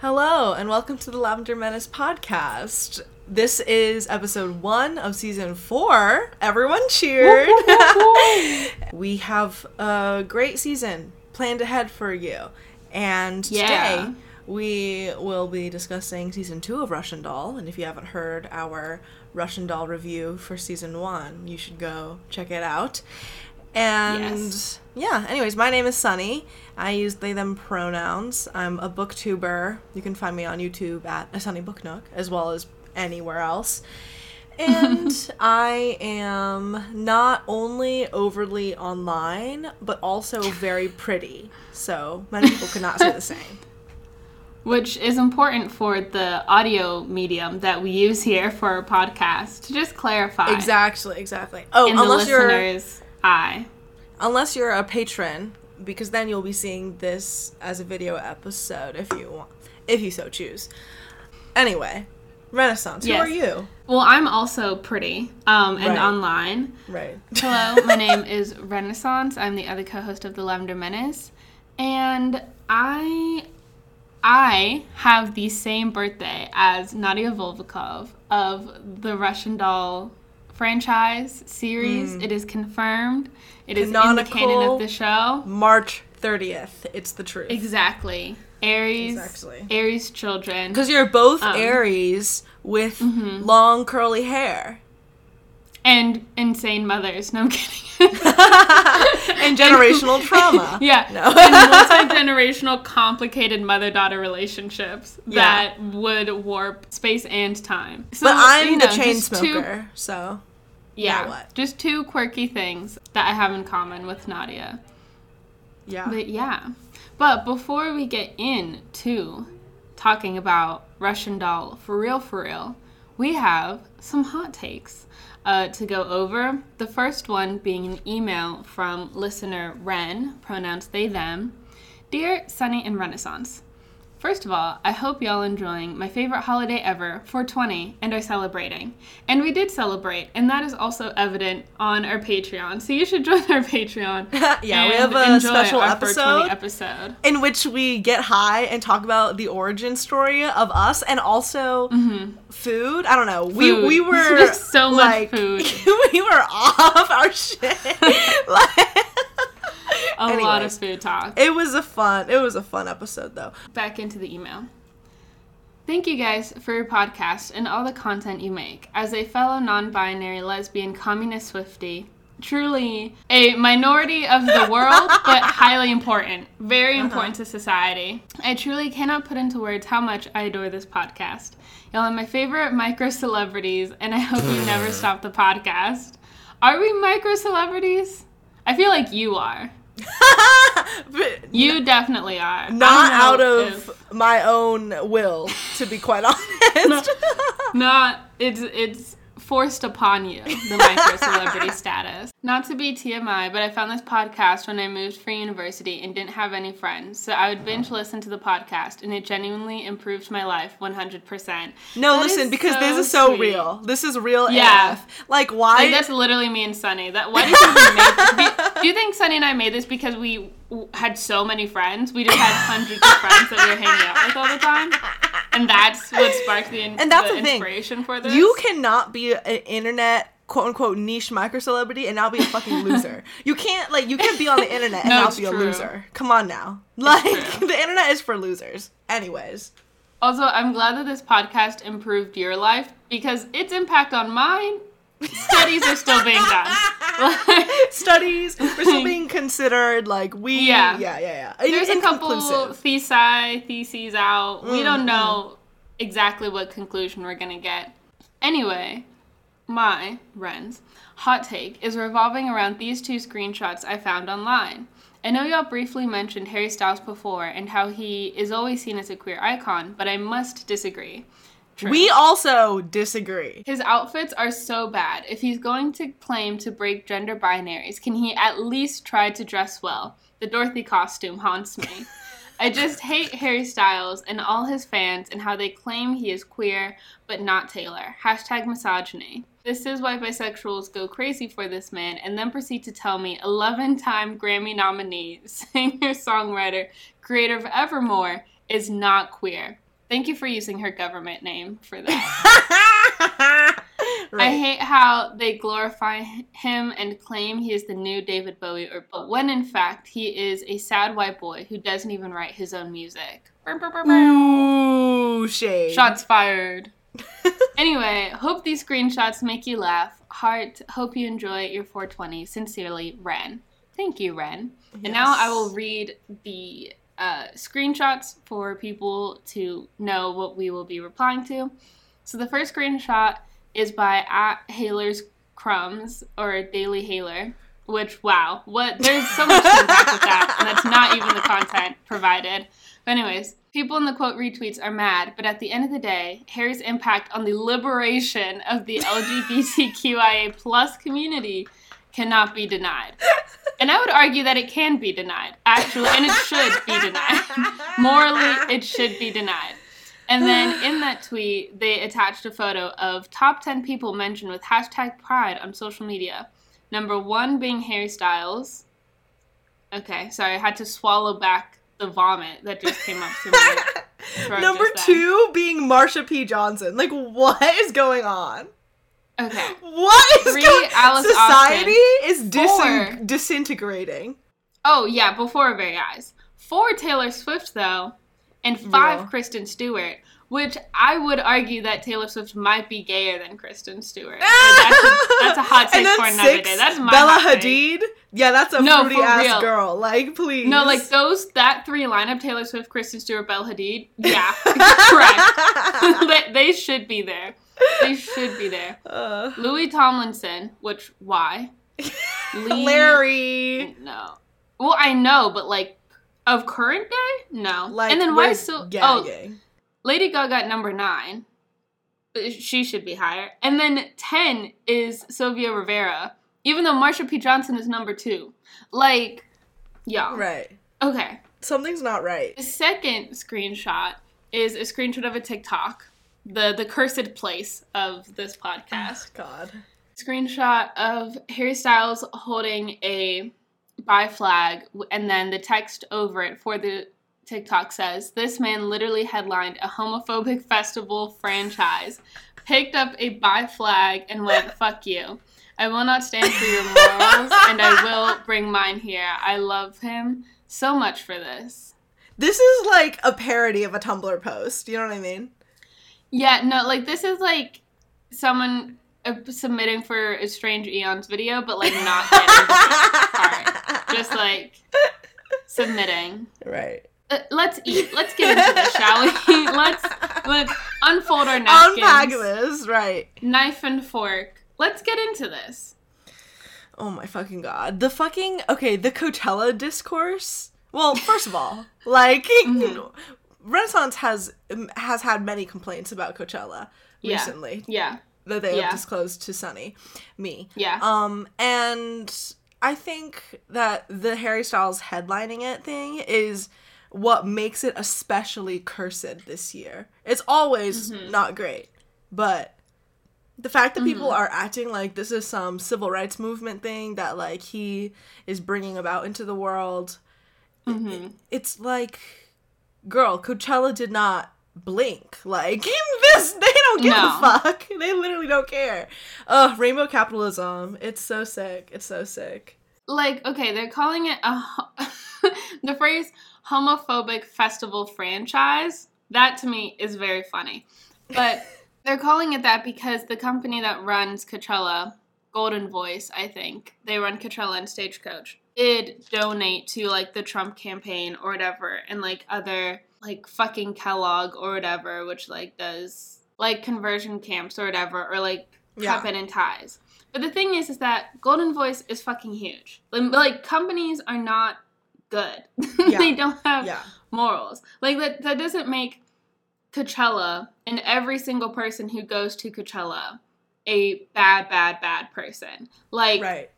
Hello, and welcome to the Lavender Menace podcast. This is episode one of season four. Everyone cheered. we have a great season planned ahead for you. And Yeah. today we will be discussing season two of Russian Doll. And if you haven't heard our Russian Doll review for season one, you should go check it out. And Yes. Yeah, anyways, my name is Sunny. I use they them pronouns. I'm a booktuber. You can find me on YouTube at a Sunny Book Nook, as well as anywhere else. And I am not only overly online, but also very pretty. So many people could not say the same. Which is important for the audio medium that we use here for our podcast. To just clarify. Exactly, exactly. Oh, In the unless you're listener's eye. Unless you're a patron, because then you'll be seeing this as a video episode if you want, if you so choose. Anyway, Renaissance. Who are you? Well, I'm also pretty um, and Right. online. Right. Hello, my name is Renaissance. I'm the other co-host of the Lavender Menace, and I I have the same birthday as Nadia Vulvokov of the Russian Doll franchise series. It is confirmed. It is in the canon of the show. March thirtieth. It's the truth. Exactly. Aries. Exactly. Aries children. Because you're both Um, Aries with Mm-hmm. long curly hair And insane mothers. No, I'm kidding. and generational trauma. Yeah. No. and multi generational complicated mother daughter relationships Yeah. that would warp space and time. So, But I'm you the chain just two- smoker, so yeah. what? Just two quirky things that I have in common with Nadia. yeah. But yeah. But before we get into talking about Russian doll for real, for real, we have some hot takes uh, to go over. The first one being an email from listener Ren, pronouns they, them. Dear Sunny and Renaissance, First of all, I hope y'all enjoying my favorite holiday ever, 420, and are celebrating. And we did celebrate, and that is also evident on our Patreon. So you should join our Patreon. Yeah, we have a special episode. episode. in which we get high and talk about the origin story of us and also food. I don't know. We Mm-hmm. Food. we were Just so much food. we were off our shit. like, A lot of food talk. it was a fun. It was a fun episode though. Back into the email. Thank you guys for your podcast and all the content you make. As a fellow non binary lesbian communist Swifty, truly a minority of the world, but highly important. Very uh-huh. important to society. I truly cannot put into words how much I adore this podcast. Y'all are my favorite micro celebrities, and I hope you never stop the podcast. Are we micro celebrities? I feel like you are. You definitely are. Not out of if- my own will, to be quite honest. not it's it's forced upon you the micro celebrity status not to be tmi but i found this podcast when i moved for university and didn't have any friends so i would binge listen to the podcast and it genuinely improved my life 100% No, That listen, is because this is so sweet. real. This is real Yeah. AF. Like why like that's literally me and Sunny. That why do you think we? Do, do you think Sunny and I made this because we had so many friends? We just had hundreds of friends that we were hanging out with all the time, and that's what sparked the, in- And that's the the thing. inspiration for this. You cannot be an internet quote unquote niche micro celebrity and now be a fucking loser. you can't like you can't be on the internet and No, not be a loser. Come on now. Like the internet is for losers. Anyways. Also, I'm glad that this podcast improved your life because its impact on mine, studies are still being done. Studies we're still being considered like we Yeah. yeah yeah yeah. there's a couple thesi, theses out. We Mm, don't know exactly what conclusion we're gonna get. Anyway, my Ren's hot take is revolving around these two screenshots I found online. I know y'all briefly mentioned Harry Styles before and how he is always seen as a queer icon, but I must disagree. True. We also disagree. His outfits are so bad. If he's going to claim to break gender binaries, can he at least try to dress well? The Dorothy costume haunts me. I just hate Harry Styles and all his fans and how they claim he is queer, but not Taylor. Hashtag misogyny. This is why bisexuals go crazy for this man and then proceed to tell me 11 time Grammy nominee, singer, songwriter, creator of Evermore is not queer. Thank you for using her government name for that. Right. I hate how they glorify him and claim he is the new David Bowie, or but when in fact he is a sad white boy who doesn't even write his own music. Ooh, shade. Shots fired. anyway, hope these screenshots make you laugh. Heart, hope you enjoy your 420. Sincerely, Ren. Thank you, Ren. And now I will read the uh, screenshots for people to know what we will be replying to. So the first screenshot is by at Haler's Crumbs or Daily Haler. Which wow, what there's so much to with that, and that's not even the content provided. But anyways, people in the quote retweets are mad, but at the end of the day, Harry's impact on the liberation of the LGBTQIA plus community cannot be denied. And I would argue that it can be denied, actually, and it should be denied. Morally, it should be denied. And then in that tweet, they attached a photo of top 10 people mentioned with hashtag pride on social media. Number one being Harry Styles. Okay, sorry, I had to swallow back the vomit that just came up to my throat Number two being Marsha P. Johnson. Like, what is going on? Okay. What is Three, going Alice Society is Four. disintegrating. Oh, yeah, before our very eyes. Four Taylor Swift, though, and five Real. Kristen Stewart, which I would argue that Taylor Swift might be gayer than Kristen Stewart. That's, a, that's a hot take for another six, day. That's my Bella hot take. Hadid. Yeah, that's a No, fruity ass real. girl. Like, please. No, like those that three lineup: Taylor Swift, Kristen Stewart, Bella Hadid. Yeah, correct. they should be there. They should be there. Uh, Louis Tomlinson, which why? Lee- Larry. No. Well, I know, but like of current day, no. Like, and then why so? Oh. Lady Gaga at number nine. Uh, She should be higher. And then ten is Sylvia Rivera, even though Marsha P. Johnson is number two. Like, yeah. Right. Okay. Something's not right. The second screenshot is a screenshot of a TikTok, the the cursed place of this podcast. God. Screenshot of Harry Styles holding a bi flag, and then the text over it for the TikTok says, "This man literally headlined a homophobic festival franchise, picked up a bi flag, and went fuck you." I will not stand for your morals, and I will bring mine here. I love him so much for this. This is like a parody of a Tumblr post. You know what I mean? Yeah, no, like this is like someone uh, submitting for a Strange Aeons video, but like not getting part. Just like submitting. right. Uh, let's eat. Let's get into this, shall we? let's let's unfold our napkins. Unpack this. Right. Knife and fork. Let's get into this. Oh my fucking god. The fucking okay, the Coachella discourse. Well, first of all, like Mhm. Renaissance has has had many complaints about Coachella Yeah. recently Yeah, that they Yeah. have disclosed to Sunny, me. yeah, Um, and I think that the Harry Styles headlining it thing is what makes it especially cursed this year. It's always Mm-hmm. not great, but the fact that people are acting like this is some civil rights movement thing that like he is bringing about into the world, hmm it's like, girl, Coachella did not blink. Like this, they don't give No. a fuck. They literally don't care. Ugh, rainbow capitalism. It's so sick. It's so sick. like okay they're calling it a the phrase homophobic festival franchise that to me is very funny but they're calling it that because the company that runs coachella Goldenvoice i think they run coachella and stagecoach did donate to like the trump campaign or whatever and like other like fucking kellogg or whatever which like does like conversion camps or whatever or like Yeah. happen in ties but the thing is, is that Goldenvoice is fucking huge. Like, like, companies are not good. Yeah. they don't have Yeah. morals. Like that. That doesn't make Coachella and every single person who goes to Coachella a bad, bad, bad person. Like, Right.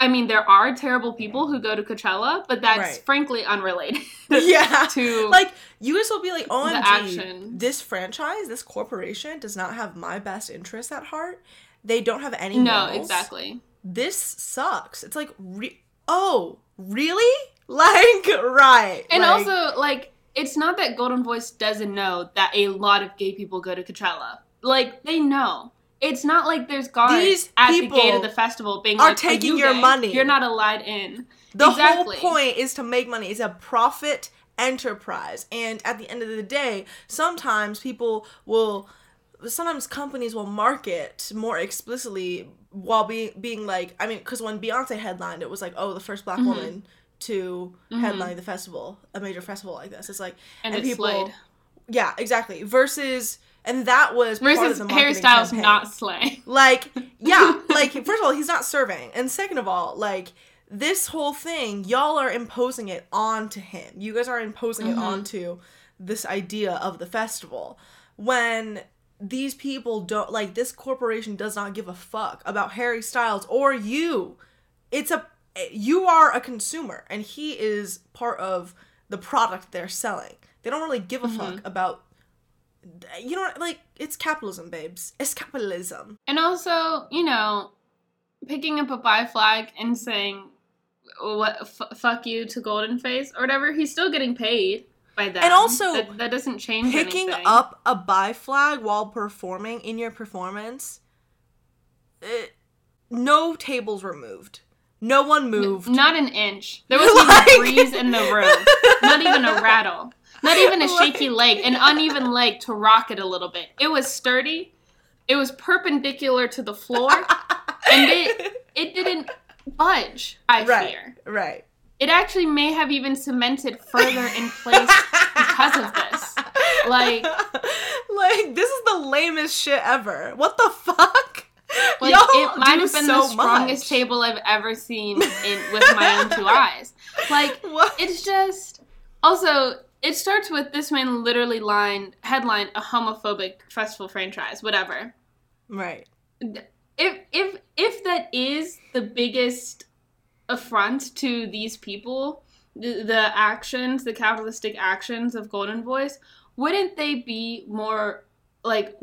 I mean, there are terrible people who go to Coachella, but that's Right. frankly unrelated. Yeah. to Like you guys will be like, oh, action. this franchise, this corporation does not have my best interests at heart. They don't have any. no, morals. exactly. This sucks. It's like, re- oh, really? Like, right? And like- also, like, it's not that Goldenvoice doesn't know that a lot of gay people go to Coachella. Like they know. It's not like there's guards These at the gate of the festival being are like, taking you your gay? money." You're not allowed in. The Exactly. whole point is to make money. It's a profit enterprise. And at the end of the day, sometimes people will sometimes companies will market more explicitly while being being like I mean cuz when Beyonce headlined it was like oh the first black Mm-hmm. woman to headline the festival, a major festival like this. It's like And it slayed. Yeah, exactly. Versus and that was Versus Harry Styles campaign. not slay. Like, yeah, like first of all, he's not serving, and second of all, like this whole thing, y'all are imposing it onto him. You guys are imposing it mm-hmm. onto this idea of the festival when these people don't like this corporation does not give a fuck about Harry Styles or you. It's a you are a consumer and he is part of the product they're selling. They don't really give a mm-hmm. fuck about you know what like it's capitalism, babes. It's capitalism. And also, you know, picking up a bi flag and saying what f- fuck you to Golden Face or whatever, he's still getting paid by that And also, that, that doesn't change picking anything. up a bi flag while performing in your performance it, no tables were moved no one moved Not an inch. There wasn't Like- a breeze in the room. Not even a rattle. Not even a shaky leg, an uneven leg to rock it a little bit. It was sturdy. It was perpendicular to the floor, and it it didn't budge. I right fear right it actually may have even cemented further in place because of this. Like, like this is the lamest shit ever what the fuck like Y'all it might have been so the strongest much. table I've ever seen in with my own two eyes. Like, What? it's just also it starts with this man literally line headline a homophobic festival franchise, whatever. right. If if if that is the biggest affront to these people, the, the actions, the capitalistic actions of Goldenvoice, wouldn't they be more like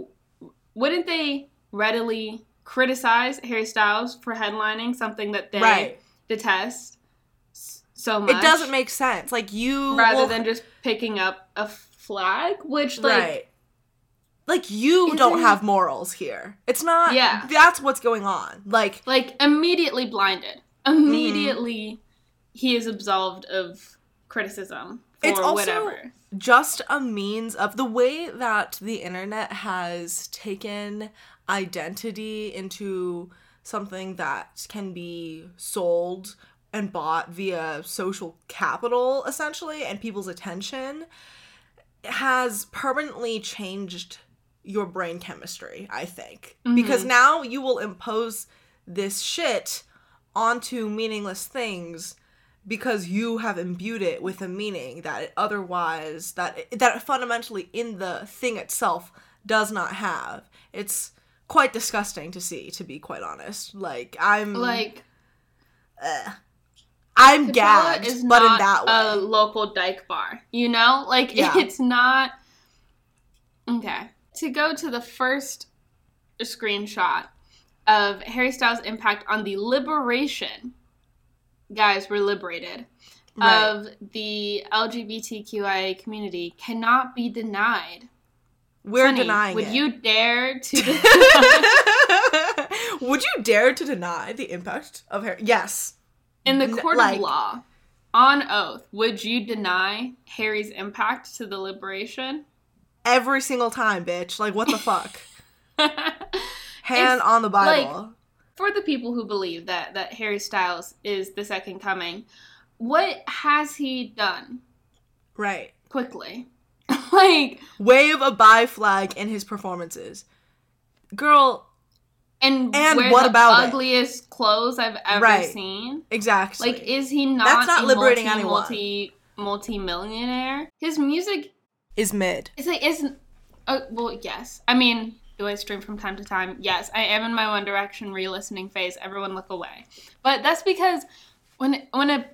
wouldn't they readily criticize Harry Styles for headlining something that they right. detest so much? it doesn't make sense like you rather will- than just picking up a flag, which like right like you Isn't- don't have morals here it's not Yeah. that's what's going on like like immediately blinded. Mm-hmm. Immediately he is absolved of criticism for It's also- whatever. just a means of the way that the internet has taken identity into something that can be sold and bought via social capital essentially and people's attention has permanently changed your brain chemistry i think mm-hmm. because now you will impose this shit onto meaningless things because you have imbued it with a meaning that it otherwise that it, that it fundamentally in the thing itself does not have. It's quite disgusting to see, to be quite honest. Like I'm Like I'm gagged, is but in that one. a local dyke bar. You know, like Yeah. it's not. Okay, to go to the first screenshot of Harry Styles' impact on the liberation. Guys, we're liberated. Right. Of the LGBTQIA community cannot be denied. We're Sunny, denying Would it. you dare to? Would you dare to deny the impact of Harry? Yes. In the court like- of law, on oath, would you deny Harry's impact to the liberation? Every single time, bitch. Like what the fuck? Hand It's on the like- Bible. For the people who believe that that Harry Styles is the second coming, what has he done right. quickly? like, Wave a bye flag in his performances. Girl, and, And what the about it? ugliest clothes I've ever Right. seen. exactly. Like, is he not? That's not a liberating multi, anyone. Multi multi millionaire. His music is mid. It's like isn't. Uh, well, yes. I mean, do I stream from time to time? Yes, I am in my One Direction re-listening phase. Everyone look away. But that's because when when a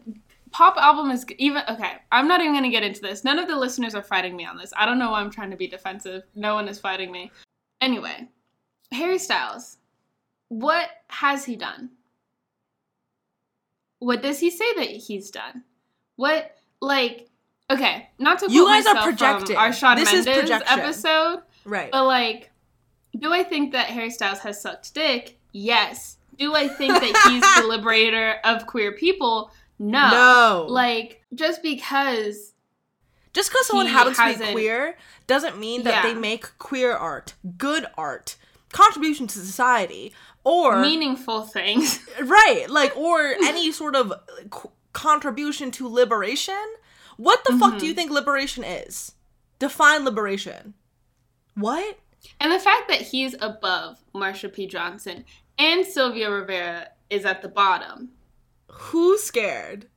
pop album is even okay, I'm not even gonna get into this. None of the listeners are fighting me on this. I don't know why I'm trying to be defensive. No one is fighting me. Anyway, Harry Styles. What has he done? What does he say that he's done? What like Okay, not to You guys are projecting. our Shawn This is Mendes projection. episode, Right. but like, do I think that Harry Styles has sucked dick? Yes. Do I think that he's the liberator of queer people? No. No. Like, just because Just because someone happens to be queer doesn't mean that they make queer art, good art, contribution to society, or meaningful things. right, like or any sort of qu- contribution to liberation. What the fuck do Mm-hmm. you think liberation is? Define liberation. What? And the fact that he's above Marsha P. Johnson and Sylvia Rivera is at the bottom. Who's scared?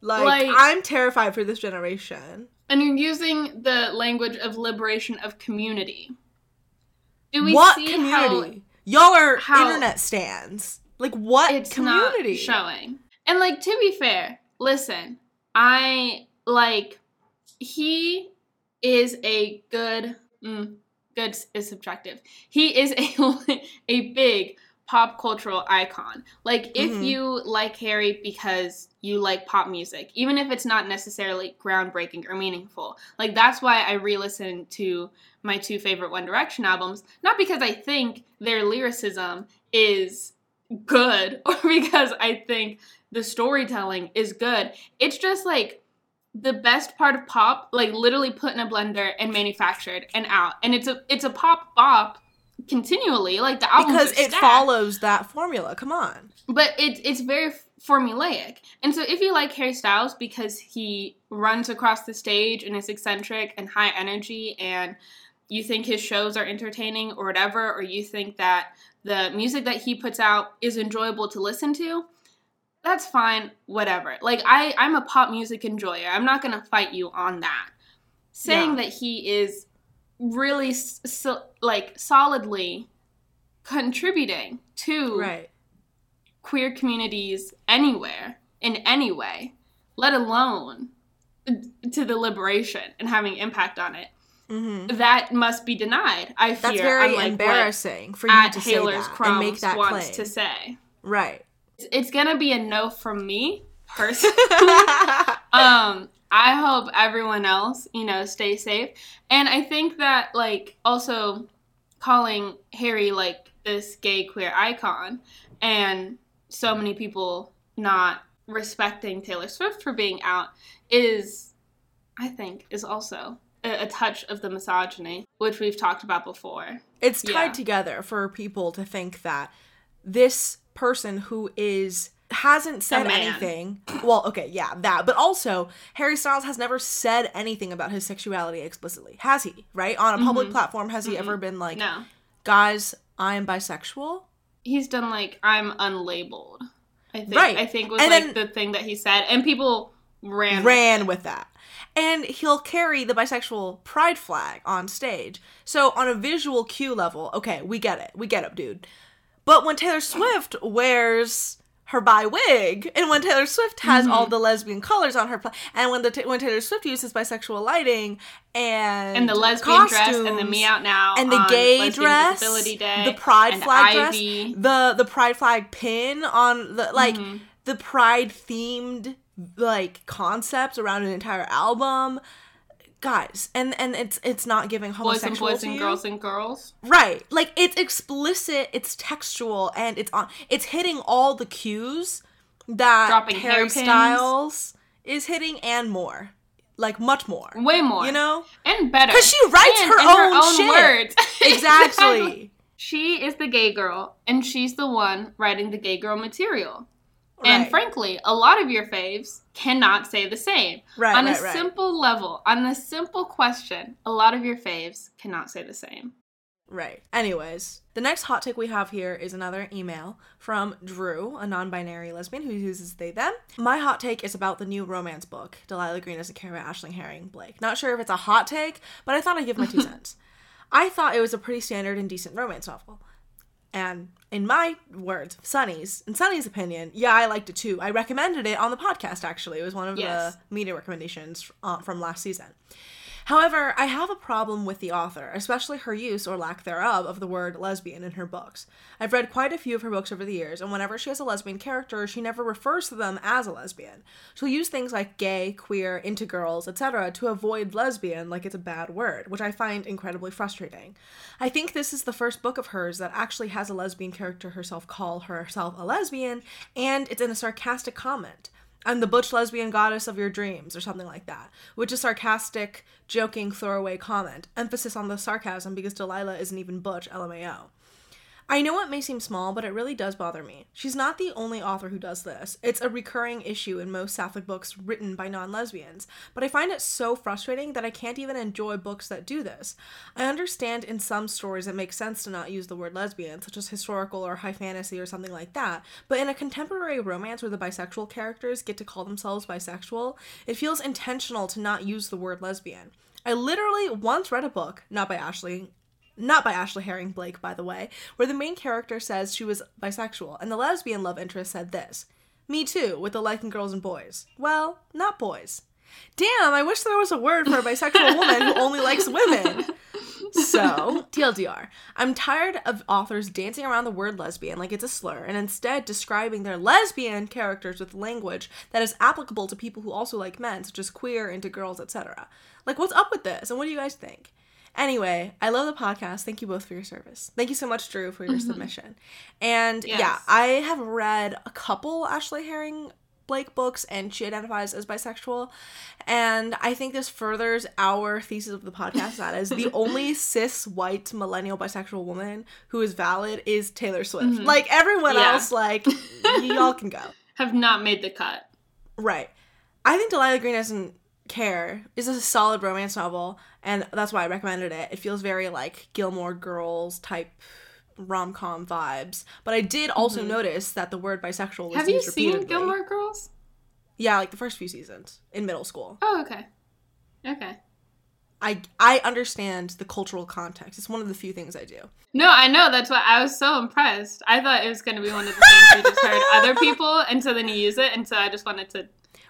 Like, Like- I'm terrified for this generation. And you're using the language of liberation of community. Do we what see community? Y'all are how- internet stands. Like what it's community? not showing? And like to be fair, listen, I like he is a good mm, good is subjective. He is a a big pop cultural icon. Like if Mhm. you like Harry because you like pop music, even if it's not necessarily groundbreaking or meaningful. Like that's why I re-listen to my two favorite One Direction albums, not because I think their lyricism is good or because I think the storytelling is good. It's just like the best part of pop, like literally put in a blender and manufactured and out. And it's a it's a pop bop continually. Like the album because it follows that formula. Come on. but it, it's very formulaic. And so if you like Harry Styles because he runs across the stage and is eccentric and high energy and you think his shows are entertaining or whatever, or you think that the music that he puts out is enjoyable to listen to, that's fine, whatever. Like I, I'm a pop music enjoyer. I'm not gonna fight you on that. Saying Yeah. that he is really so, like solidly contributing to Right. queer communities anywhere in any way, let alone to the liberation and having impact on it. hmm That must be denied. I fear. That's very unlike embarrassing for you at to say Taylor's that and make that wants claim. to say. Right. It's, it's gonna be a no from me personally. um i hope everyone else you know stay safe and i think that like also calling harry like this gay queer icon and so many people not respecting taylor swift for being out is i think is also a, a touch of the misogyny which we've talked about before it's tied Yeah. together for people to think that this person who is hasn't said anything well okay yeah that but also harry styles has never said anything about his sexuality explicitly has he right on a public mm-hmm. platform has he ever been like no guys i am bisexual he's done like I'm unlabeled. I think Right. I think was And like then- the thing that he said, and people ran. ran with with that. And he'll carry the bisexual pride flag on stage. So on a visual cue level, okay, we get it. We get it, dude. But when Taylor Swift wears her bi wig, and when Taylor Swift has all Mm-hmm. the lesbian colors on her, pla- and when the when Taylor Swift uses bisexual lighting and and the lesbian dress and the me out now and the gay dress, Day, the pride flag Ivy. dress, the the pride flag pin on the like Mhm. the pride themed like concepts around an entire album. Guys, and and it's it's not giving homosexual boys and boys and girls and girls. Right. Like it's explicit, it's textual, and it's on it's hitting all the cues that Dropping Harry. Styles is hitting and more. Like much more. Way more, You know? and better because she writes And her in own shit. words. Exactly. She is the gay girl, and she's the one writing the gay girl material. And frankly, a lot of your faves cannot say the same. Right, on right, a right. simple level, on a simple question, a lot of your faves cannot say the same. Right. Anyways, the next hot take we have here is another email from Drew, a non binary lesbian who uses they them. My hot take is about the new romance book, Delilah Green doesn't care about Ashley Herring Blake. Not sure if it's a hot take, but I thought I'd give my two cents. I thought it was a pretty standard and decent romance novel. And in my words, Sunny's, in Sunny's opinion, yeah, I liked it too. I recommended it on the podcast, actually. It was one of Yes. the media recommendations uh, from last season. However, I have a problem with the author, especially her use or lack thereof of the word lesbian in her books. I've read quite a few of her books over the years, and whenever she has a lesbian character, she never refers to them as a lesbian. She'll use things like gay, queer, into girls, etc., to avoid lesbian like it's a bad word, which I find incredibly frustrating. I think this is the first book of hers that actually has a lesbian character herself call herself a lesbian, and it's in a sarcastic comment. I'm the butch lesbian goddess of your dreams, or something like that, which is sarcastic, joking, throwaway comment. Emphasis on the sarcasm because Delilah isn't even butch, LMAO. I know it may seem small, but it really does bother me. She's not the only author who does this. It's a recurring issue in most sapphic books written by non lesbians, but I find it so frustrating that I can't even enjoy books that do this. I understand in some stories it makes sense to not use the word lesbian, such as historical or high fantasy or something like that, but in a contemporary romance where the bisexual characters get to call themselves bisexual, it feels intentional to not use the word lesbian. I literally once read a book, not by Ashley not by Ashley Herring Blake, by the way, where the main character says she was bisexual, and the lesbian love interest said this Me too, with the liking girls and boys. Well, not boys. Damn, I wish there was a word for a bisexual woman who only likes women. So, TLDR, I'm tired of authors dancing around the word lesbian like it's a slur and instead describing their lesbian characters with language that is applicable to people who also like men, such as queer, into girls, etc. Like, what's up with this? And what do you guys think? Anyway, I love the podcast. Thank you both for your service. Thank you so much, Drew, for your mm-hmm. submission. And yes. yeah, I have read a couple Ashley Herring Blake books and she identifies as bisexual. And I think this furthers our thesis of the podcast that is the only cis white millennial bisexual woman who is valid is Taylor Swift. Mm-hmm. Like everyone yeah. else, like y'all can go. Have not made the cut. Right. I think Delilah Green doesn't care is a solid romance novel and that's why i recommended it it feels very like gilmore girls type rom-com vibes but i did also mm-hmm. notice that the word bisexual was have you seen gilmore girls yeah like the first few seasons in middle school oh okay okay I I understand the cultural context. It's one of the few things I do. No, I know. That's why I was so impressed. I thought it was going to be one of the things we just heard other people, and so then you use it, and so I just wanted to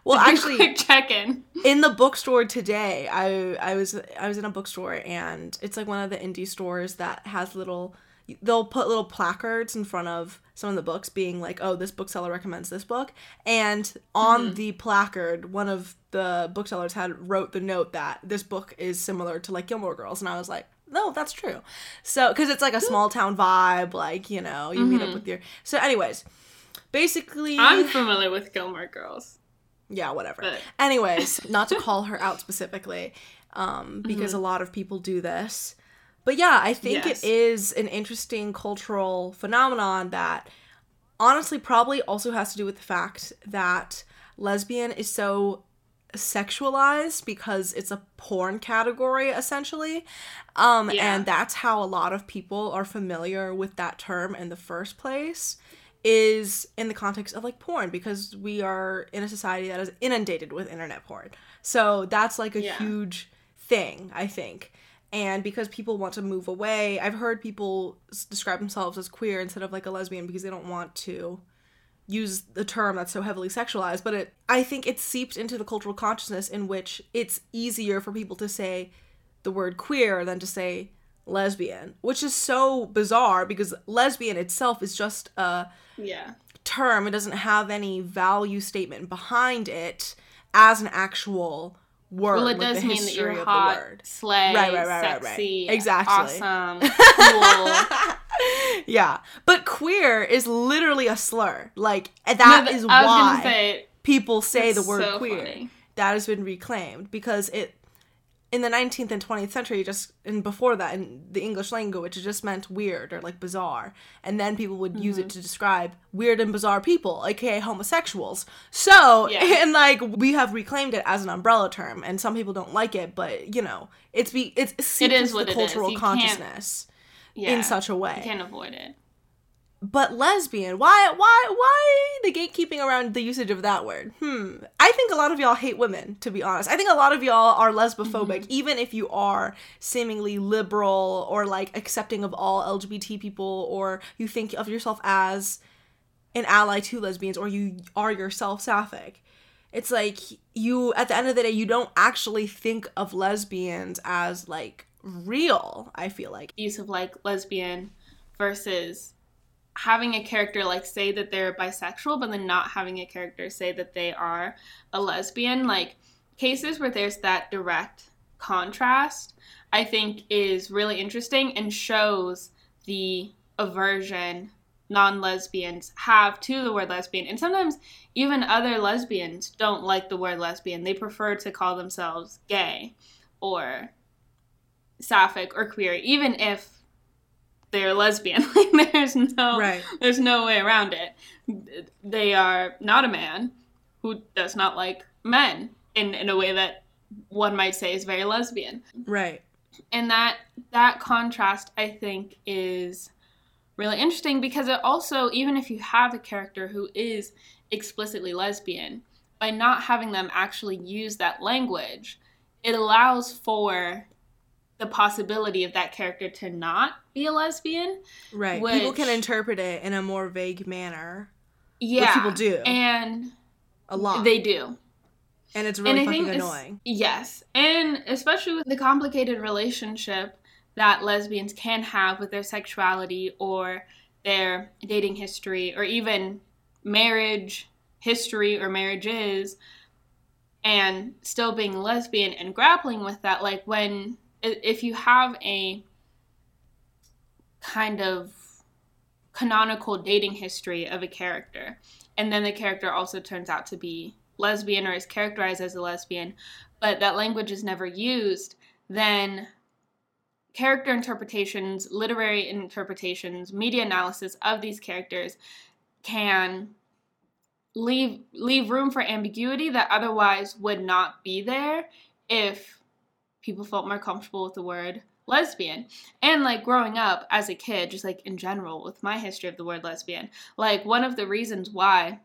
well, actually, check in. In the bookstore today, I I was I was in a bookstore and it's like one of the indie stores that has little. They'll put little placards in front of some of the books, being like, "Oh, this bookseller recommends this book," and on mm-hmm. the placard, one of the booksellers had wrote the note that this book is similar to like Gilmore Girls, and I was like, no, that's true. So, because it's like a small town vibe, like you know, you mm-hmm. meet up mm-hmm. with your. So, anyways, basically, I'm familiar with Gilmore Girls yeah, whatever. But. Anyways, not to call her out specifically, um, because mm-hmm. a lot of people do this. But yeah, I think yes. it is an interesting cultural phenomenon that honestly probably also has to do with the fact that lesbian is so sexualized because it's a porn category essentially um yeah. and that's how a lot of people are familiar with that term in the first place is in the context of like porn because we are in a society that is inundated with internet porn. So that's like a yeah. huge thing, I think. And because people want to move away, I've heard people describe themselves as queer instead of like a lesbian because they don't want to use the term that's so heavily sexualized, but it I think it's seeped into the cultural consciousness in which it's easier for people to say the word queer than to say lesbian, which is so bizarre because lesbian itself is just a yeah term. It doesn't have any value statement behind it as an actual word. Well, it does mean that you're hot, slay, right, right, right, sexy, right, exactly, awesome, cool. yeah, but queer is literally a slur. Like that no, is why say, people say the word so queer. Funny. That has been reclaimed because it in the 19th and 20th century just and before that in the english language it just meant weird or like bizarre and then people would mm-hmm. use it mm-hmm. to describe weird and bizarre people aka homosexuals so yeah. and like we have reclaimed it as an umbrella term and some people don't like it but you know it's be it's it is the cultural consciousness yeah, in such a way you can't avoid it but lesbian why why why the gatekeeping around the usage of that word? Hmm. I think a lot of y'all hate women to be honest. I think a lot of y'all are lesbophobic mm-hmm. even if you are seemingly liberal or like accepting of all lgbt people or you think of yourself as an ally to lesbians or you are yourself sapphic. It's like you at the end of the day you don't actually think of lesbians as like real i feel like. Use of like lesbian versus having a character like say that they're bisexual but then not having a character say that they are a lesbian like cases where there's that direct contrast i think is really interesting and shows the aversion non-lesbians have to the word lesbian. And sometimes even other lesbians don't like the word lesbian. They prefer to call themselves gay or sapphic or queer even if they're lesbian. Like there's no Right. there's no way around it. They are not a man who does not like men in in a way that one might say is very lesbian. Right. And that that contrast i think is really interesting because it also even if you have a character who is explicitly lesbian by not having them actually use that language it allows for the possibility of that character to not be a lesbian right. people can interpret it in a more vague manner yeah. people do. and a lot. they do. And it's really and fucking annoying. Yes, and especially with the complicated relationship that lesbians can have with their sexuality or their dating history or even marriage history or marriages and still being lesbian and grappling with that like when if you have a kind of canonical dating history of a character and then the character also turns out to be lesbian or is characterized as a lesbian but that language is never used then character interpretations literary interpretations media analysis of these characters can leave leave room for ambiguity that otherwise would not be there if people felt more comfortable with the word lesbian and like growing up as a kid just like in general with my history of the word lesbian like one of the reasons why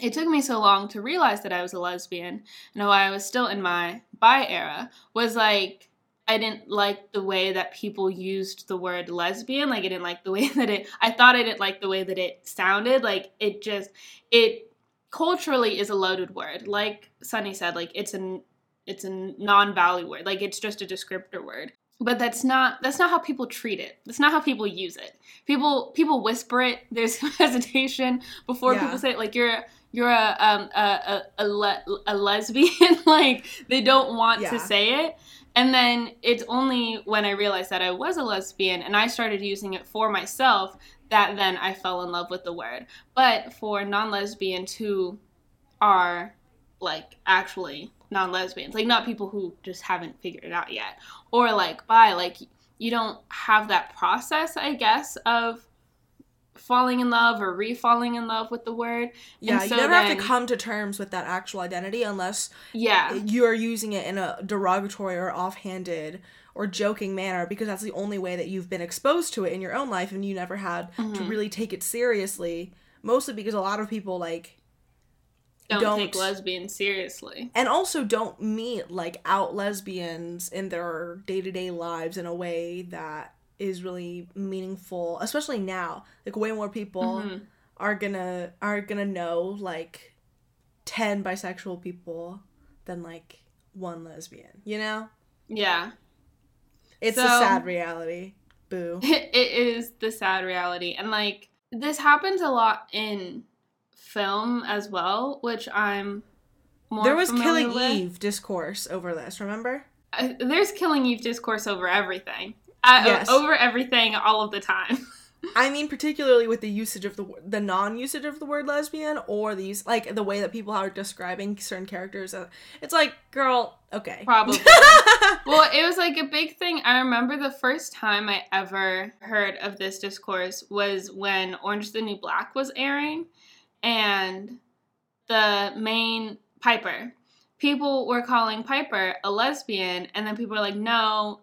it took me so long to realize that I was a lesbian and why I was still in my bi era was like I didn't like the way that people used the word lesbian. Like I didn't like the way that it I thought I didn't like the way that it sounded. Like it just it culturally is a loaded word. Like Sunny said, like it's an it's a non-value word. Like it's just a descriptor word. But that's not that's not how people treat it. That's not how people use it. People people whisper it. There's hesitation before Yeah. people say it. Like you're you're a um a a, a, le- a lesbian. like they don't want Yeah. to say it. And then it's only when I realized that I was a lesbian and I started using it for myself that then I fell in love with the word. But for non-lesbians who are like actually non-lesbians like not people who just haven't figured it out yet. Or like bi like you don't have that process i guess of falling in love or re-falling in love with the word. Yeah so you never have to come to terms with that actual identity unless yeah. you're using it in a derogatory or offhanded or joking manner because that's the only way that you've been exposed to it in your own life and you never had to Mm-hmm. really take it seriously. Mostly because a lot of people like don't, don't- take lesbians seriously. And also don't meet like out lesbians in their day-to-day lives in a way that is really meaningful especially now. Like way more people Mhm. are gonna are gonna know like 10 bisexual people than like one lesbian you know? Yeah. It's a sad reality. Boo. It is the sad reality. And like this happens a lot in film as well which i'm more there was killing with. eve discourse over this remember Uh, there's killing eve discourse over everything uh, Yes. over everything all of the time I mean, particularly with the usage of the the non-usage of the word lesbian, or these like the way that people are describing certain characters. Uh, it's like, girl, okay, Probably. well, it was like a big thing. I remember the first time I ever heard of this discourse was when Orange is the New Black was airing, and the main Piper, people were calling Piper a lesbian, and then people were like, no.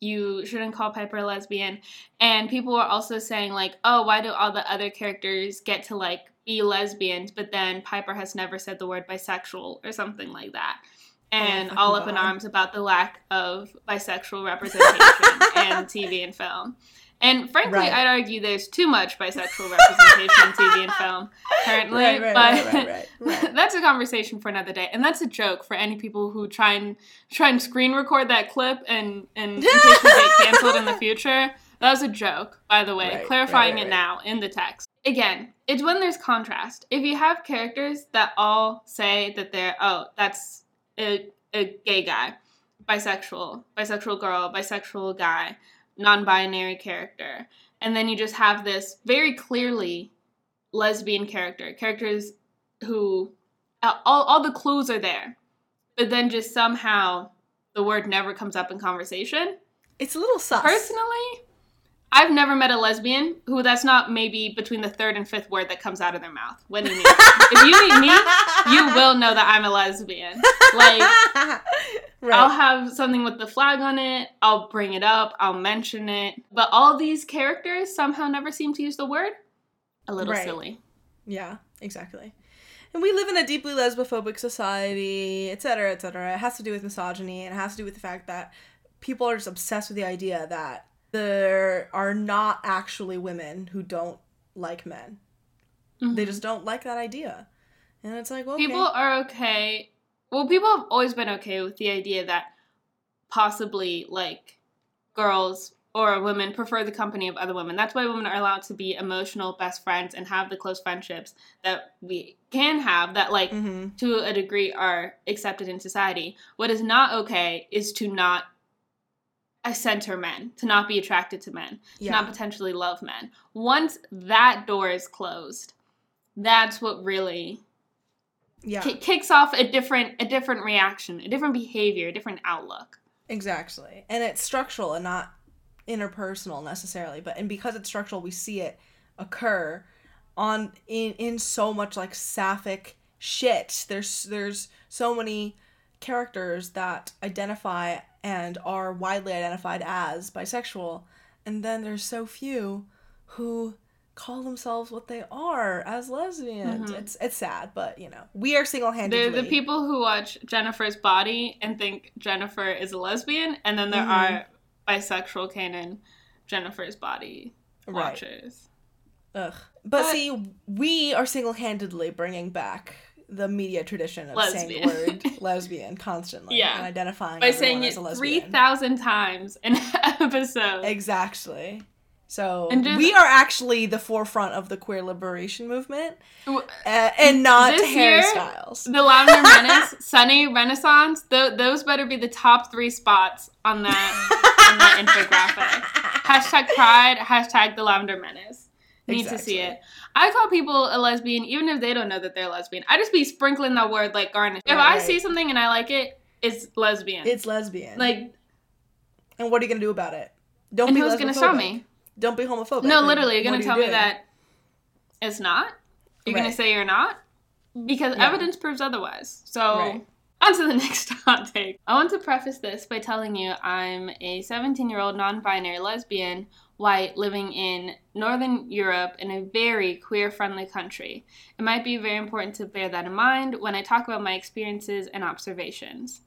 You shouldn't call Piper a lesbian. And people were also saying, like, oh, why do all the other characters get to, like, be lesbians, but then Piper has never said the word bisexual or something like that and fucking all up in arms about the lack of bisexual representation in TV and film. And frankly, Right. I'd argue there's too much bisexual representation in TV and film currently. Right, right, but that's a conversation for another day. And that's a joke for any people who try and try and screen record that clip and, and in case we get canceled in the future. That was a joke, by the way. Clarifying it now in the text. Again, it's when there's contrast. If you have characters that all say that they're, oh, that's a, a gay guy, bisexual, bisexual girl, bisexual guy, non binary character, and then you just have this very clearly lesbian character, characters who uh, all, all the clues are there, but then just somehow the word never comes up in conversation. It's a little sus. Personally, I've never met a lesbian who that's not maybe between the third and fifth word that comes out of their mouth when you meet if you meet me, you will know that I'm a lesbian. Like, right. I'll have something with the flag on it, I'll bring it up, I'll mention it. But all these characters somehow never seem to use the word. A little Right. silly. Yeah, exactly. And we live in a deeply lesbophobic society, et cetera, et cetera. It has to do with misogyny, and it has to do with the fact that people are just obsessed with the idea that there are not actually women who don't like men. They just don't like that idea. And it's like, well, okay. People are okay. Well, people have always been okay with the idea that possibly like girls or women prefer the company of other women. That's why women are allowed to be emotional best friends and have the close friendships that we can have that like Mhm. to a degree are accepted in society. What is not okay is to not center men, to not be attracted to men, to Yeah. not potentially love men. Once that door is closed, that's what really yeah, ki- kicks off a different a different reaction, a different behavior, a different outlook. exactly. And it's structural and not interpersonal necessarily, but and because it's structural, we see it occur on in in so much like sapphic shit. There's there's so many characters that identify and are widely identified as bisexual, and then there's so few who call themselves what they are as lesbians. Mhm. It's it's sad, but you know we are single They're handedly the people who watch Jennifer's Body and think Jennifer is a lesbian, and then there Mhm. are bisexual canon Jennifer's Body right. watchers. Ugh. But, But- see, we are single handedly bringing back the media tradition of saying the word lesbian constantly Yeah. and identifying By saying as it a lesbian. three thousand times in an episode. Exactly. So just- we are actually the forefront of the queer liberation movement, uh, and not Harry Styles. The Lavender Menace, Sunny Renaissance, th- those better be the top three spots on that on that infographic. Hashtag Pride, hashtag the Lavender Menace. Need to see it. I call people a lesbian even if they don't know that they're lesbian. I just be sprinkling that word like garnish. If I right. see something and I like it, it's lesbian. It's lesbian. like, and what are you gonna do about it? Don't and be who's gonna show me? Don't be homophobic. No, literally, you're gonna are you tell me that it's not. You're gonna say you're not because Yeah. evidence proves otherwise. So Right. on to the next hot take. I want to preface this by telling you I'm a 17 year old non-binary lesbian, white, living in Northern Europe in a very queer-friendly country. It might be very important to bear that in mind when I talk about my experiences and observations.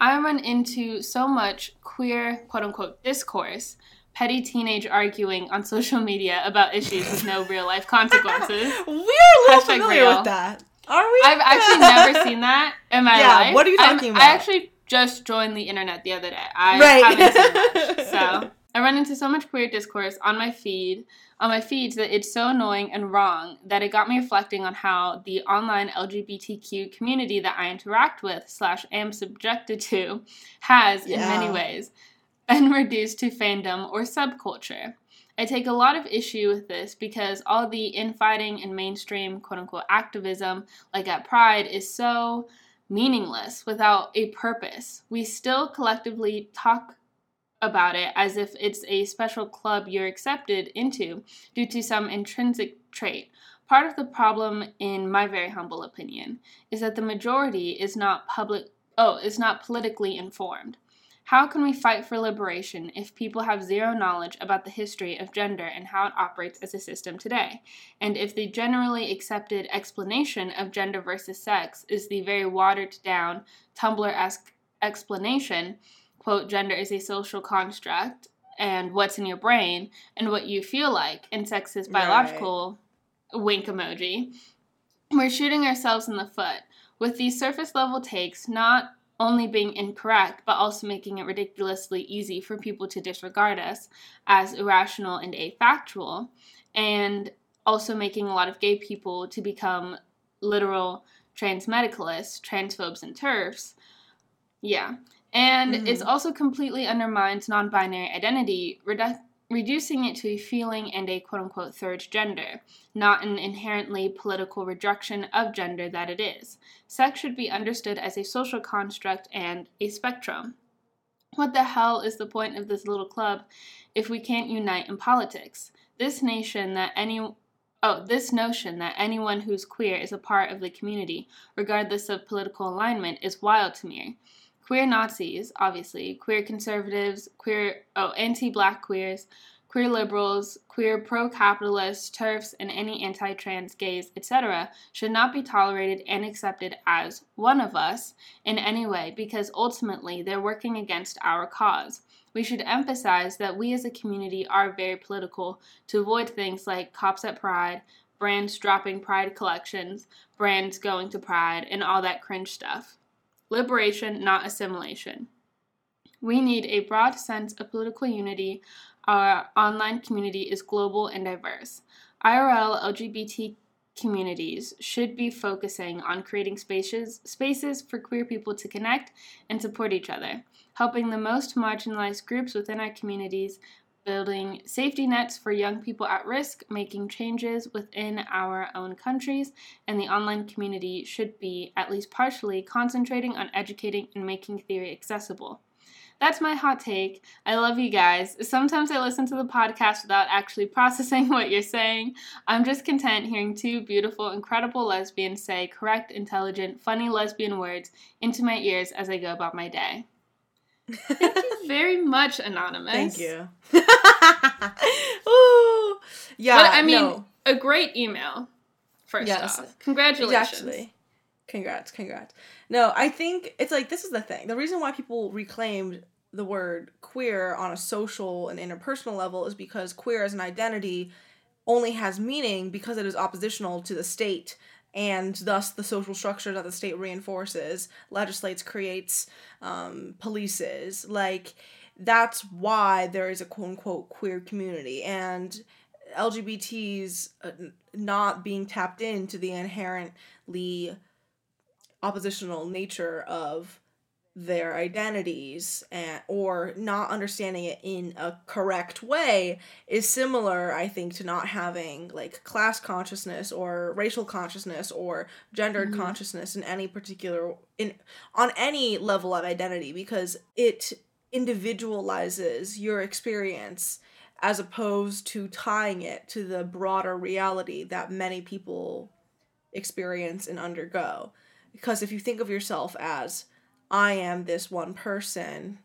I run into so much queer, quote unquote, discourse, petty teenage arguing on social media about issues with no real life consequences. We're a little familiar real. with that. Are we? I've actually never seen that in my Yeah, life. what are you I'm- talking I actually just joined the internet the other day. I Right. haven't seen much. So I run into so much queer discourse on my feed, on my feeds that it's so annoying and wrong that it got me reflecting on how the online LGBTQ community that I interact with slash am subjected to has in many ways been reduced to fandom or subculture. I take a lot of issue with this because all the infighting and mainstream quote unquote activism, like at Pride, is so meaningless without a purpose. We still collectively talk about it as if it's a special club you're accepted into due to some intrinsic trait. Part of the problem, in my very humble opinion, is that the majority is not public oh, is not politically informed. How can we fight for liberation if people have zero knowledge about the history of gender and how it operates as a system today? And if the generally accepted explanation of gender versus sex is the very watered down, Tumblr esque explanation, quote, gender is a social construct, and what's in your brain and what you feel like, and sex is biological right. wink emoji. We're shooting ourselves in the foot with these surface level takes not only being incorrect, but also making it ridiculously easy for people to disregard us as irrational and afactual, and also making a lot of gay people to become literal trans medicalists, transphobes, and TERFs. Yeah. And mm-hmm. it's also completely undermines non binary identity, redu- reducing it to a feeling and a quote unquote third gender, not an inherently political rejection of gender that it is. Sex should be understood as a social construct and a spectrum. What the hell is the point of this little club if we can't unite in politics? This nation that any Oh, this notion that anyone who's queer is a part of the community, regardless of political alignment, is wild to me. Queer Nazis, obviously, queer conservatives, queer, oh, anti black queers, queer liberals, queer pro capitalists, TERFs, and any anti trans gays, etc., should not be tolerated and accepted as one of us in any way because ultimately they're working against our cause. We should emphasize that we as a community are very political to avoid things like cops at Pride, brands dropping Pride collections, brands going to Pride, and all that cringe stuff. Liberation, not assimilation. We need a broad sense of political unity. Our online community is global and diverse. IRL LGBT communities should be focusing on creating spaces spaces for queer people to connect and support each other helping the most marginalized groups within our communities, building safety nets for young people at risk, making changes within our own countries, and the online community should be, at least partially, concentrating on educating and making theory accessible. That's my hot take. I love you guys. Sometimes I listen to the podcast without actually processing what you're saying. I'm just content hearing two beautiful, incredible lesbians say correct, intelligent, funny lesbian words into my ears as I go about my day. Thank you very much, Anonymous. Thank you. Ooh. Yeah. But, I mean, no. a great email, first yes. off. Congratulations. Exactly. Congrats, congrats. No, I think it's like this is the thing. The reason why people reclaimed the word queer on a social and interpersonal level is because queer as an identity only has meaning because it is oppositional to the state and thus the social structure that the state reinforces, legislates, creates, um, polices. Like, that's why there is a quote unquote queer community. And LGBTs uh, not being tapped into the inherently oppositional nature of their identities and or not understanding it in a correct way is similar i think to not having like class consciousness or racial consciousness or gendered mm-hmm. consciousness in any particular in on any level of identity because it individualizes your experience as opposed to tying it to the broader reality that many people experience and undergo because if you think of yourself as I am this one person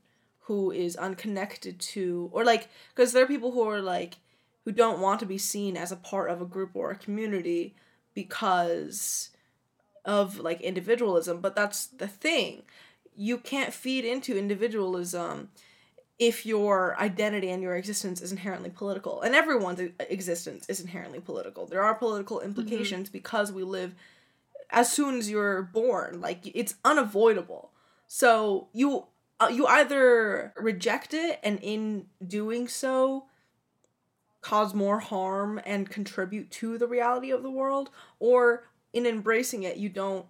who is unconnected to or like because there are people who are like who don't want to be seen as a part of a group or a community because of like individualism but that's the thing you can't feed into individualism if your identity and your existence is inherently political and everyone's existence is inherently political there are political mm-hmm. implications mm-hmm. because we live as soon as you're born like it's unavoidable so you uh, you either reject it and in doing so cause more harm and contribute to the reality of the world or in embracing it you don't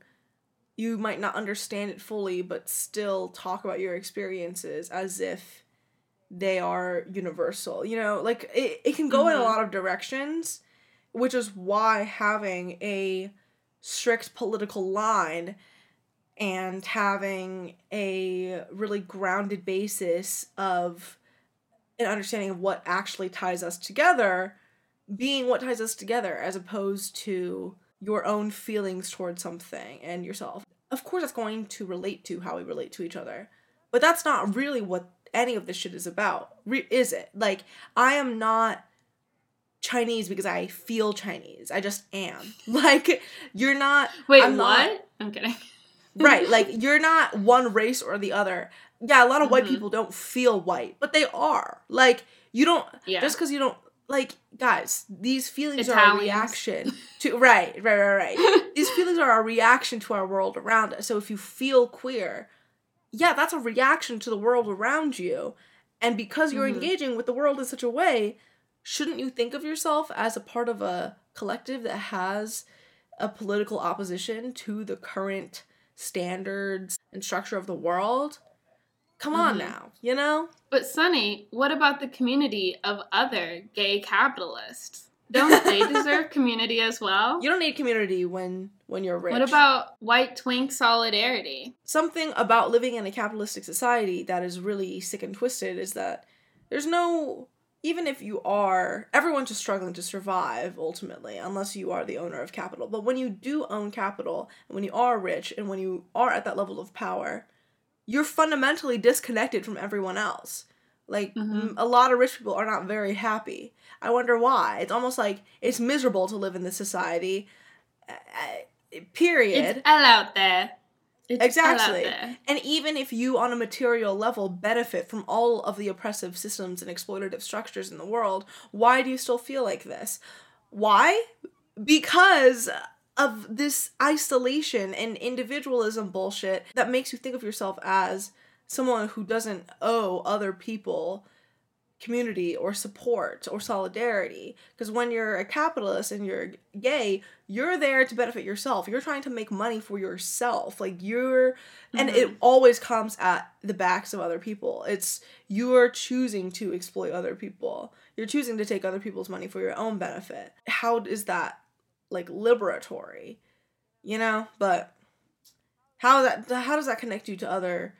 you might not understand it fully but still talk about your experiences as if they are universal you know like it, it can go mm-hmm. in a mm-hmm. lot of directions which is why having a strict political line and having a really grounded basis of an understanding of what actually ties us together being what ties us together as opposed to your own feelings towards something and yourself. Of course, that's going to relate to how we relate to each other, but that's not really what any of this shit is about. Re- is it? Like, I am not Chinese because I feel Chinese. I just am. Like, you're not. Wait, I'm what? Not, I'm kidding. Right. Like you're not one race or the other. Yeah, a lot of white Mhm. people don't feel white, but they are. Like you don't Yeah. just because you don't like guys. These feelings are a reaction to right, right, right, right. these feelings are a reaction to our world around us. So if you feel queer, yeah, that's a reaction to the world around you. And because you're Mhm. engaging with the world in such a way, shouldn't you think of yourself as a part of a collective that has a political opposition to the current standards and structure of the world? Come on Mhm. now, you know? But Sunny, what about the community of other gay capitalists? Don't they deserve community as well? You don't need community when when you're rich. What about white twink solidarity? something about living in a capitalistic society that is really sick and twisted is that there's no even if you are everyone's just struggling to survive ultimately unless you are the owner of capital. But when you do own capital and when you are rich and when you are at that level of power you're fundamentally disconnected from everyone else. Like Mhm. m- a lot of rich people are not very happy. I wonder why. It's almost like it's miserable to live in this society. Period. It's L out there. It's Exactly. L out there. And even if you, on a material level, benefit from all of the oppressive systems and exploitative structures in the world, why do you still feel like this? Why? Because of this isolation and individualism bullshit that makes you think of yourself as someone who doesn't owe other people community or support or solidarity. Because when you're a capitalist and you're gay, you're there to benefit yourself. You're trying to make money for yourself. Like you're, and it mm-hmm. always comes at the backs of other people. It's you're choosing to exploit other people. You're choosing to take other people's money for your own benefit. How is that like liberatory? You know, but how that how does that connect you to other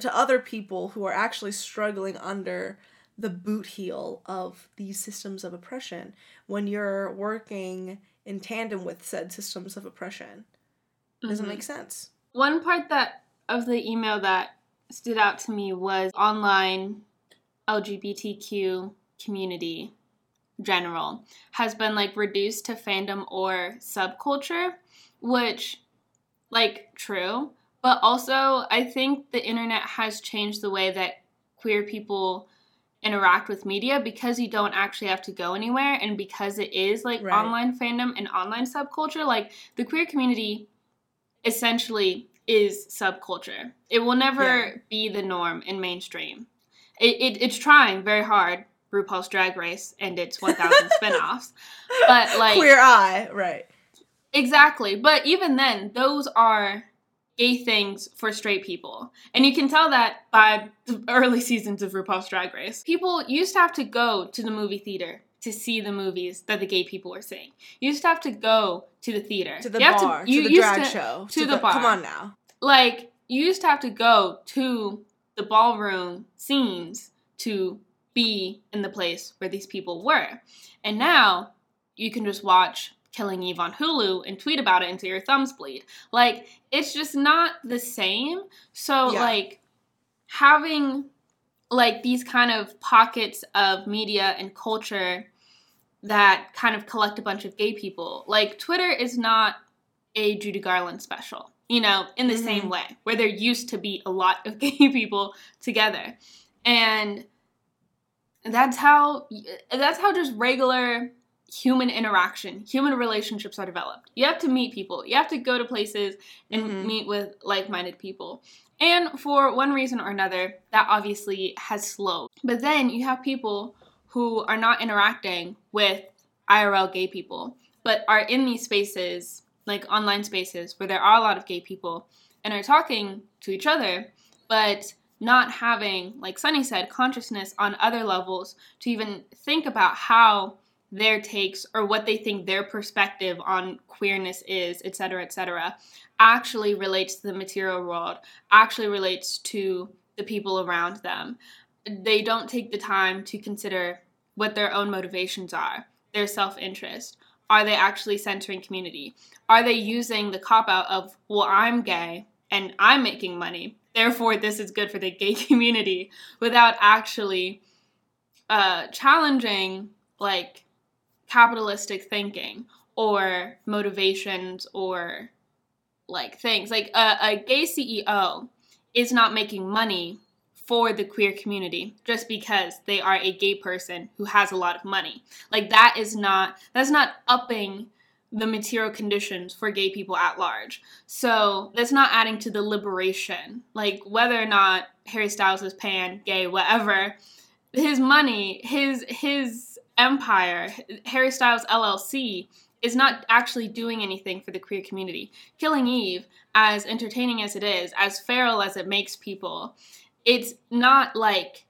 to other people who are actually struggling under the boot heel of these systems of oppression when you're working in tandem with said systems of oppression. It doesn't make sense. One part that of the email that stood out to me was online LGBTQ community general has been like reduced to fandom or subculture, which like true, but also I think the internet has changed the way that queer people interact with media because you don't actually have to go anywhere and because it is like Right. online fandom and online subculture like the queer community essentially is subculture it will never Yeah. be the norm in mainstream it, it, it's trying very hard rupaul's drag race and its 1000 spin-offs but like Queer eye, right. Exactly. But even then, those are gay things for straight people. And you can tell that by the early seasons of RuPaul's Drag Race. People used to have to go to the movie theater to see the movies that the gay people were seeing. You used to have to go to the theater. To the You have to- bar, to, the drag to- show. to the bar. Come on now. Like, you used to have to go to the ballroom scenes to be in the place where these people were. And now you can just watch Killing Eve on Hulu and tweet about it until your thumbs bleed. Like, it's just not the same. So, Yeah. like, having like these kind of pockets of media and culture that kind of collect a bunch of gay people. Like Twitter is not a Judy Garland special, you know, in the Mhm. same way where there used to be a lot of gay people together. And that's how that's how just regular human interaction, human relationships are developed. You have to meet people. You have to go to places and Mhm. meet with like-minded people. And for one reason or another, that obviously has slowed. But then you have people who are not interacting with IRL gay people, but are in these spaces, like online spaces, where there are a lot of gay people and are talking to each other, but not having, like Sunny said, consciousness on other levels to even think about how their takes or what they think their perspective on queerness is, etc., etc., actually relates to the material world, actually relates to the people around them. They don't take the time to consider what their own motivations are, their self interest. Are they actually centering community? Are they using the cop out of, well, I'm gay and I'm making money, therefore this is good for the gay community, without actually uh, challenging, like, capitalistic thinking or motivations or like things. Like a, a gay CEO is not making money for the queer community just because they are a gay person who has a lot of money. Like that is not that's not upping the material conditions for gay people at large. So that's not adding to the liberation. Like whether or not Harry Styles is pan, gay, whatever, his money, his his empire, Harry Styles LLC is not actually doing anything for the queer community. Killing Eve, as entertaining as it is, as feral as it makes people, it's not like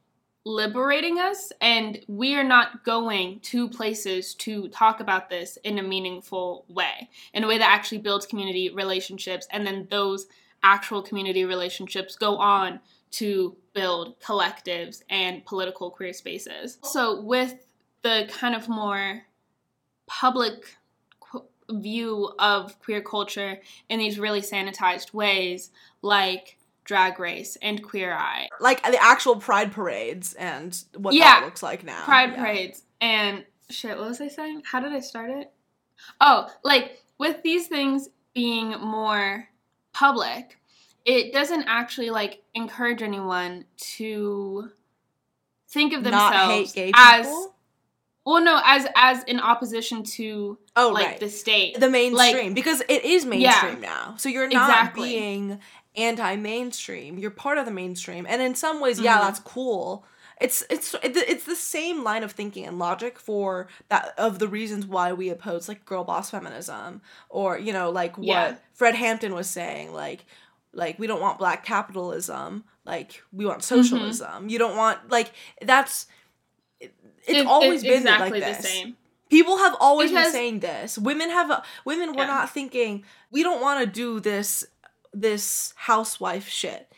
liberating us and we are not going to places to talk about this in a meaningful way in a way that actually builds community relationships and then those actual community relationships go on to build collectives and political queer spaces so with the kind of more public view of queer culture in these really sanitized ways like drag race and queer eye. Like the actual pride parades and what yeah, that looks like now. Pride yeah. parades and shit what was i saying? How did i start it? Oh like with these things being more public it doesn't actually like encourage anyone to think of themselves as well, no, as as in opposition to oh like right. the state, the mainstream, like, because it is mainstream yeah, now. So you're not exactly. being anti-mainstream. You're part of the mainstream, and in some ways, yeah, mm-hmm. that's cool. It's it's it's the same line of thinking and logic for that of the reasons why we oppose like girl boss feminism, or you know like what yeah. Fred Hampton was saying, like like we don't want black capitalism, like we want mm-hmm. socialism. Mm-hmm. You don't want like that's it's it, always been exactly like this. the same. People have always because, been saying this. Women have women were yeah. not thinking we don't want to do this this housewife shit.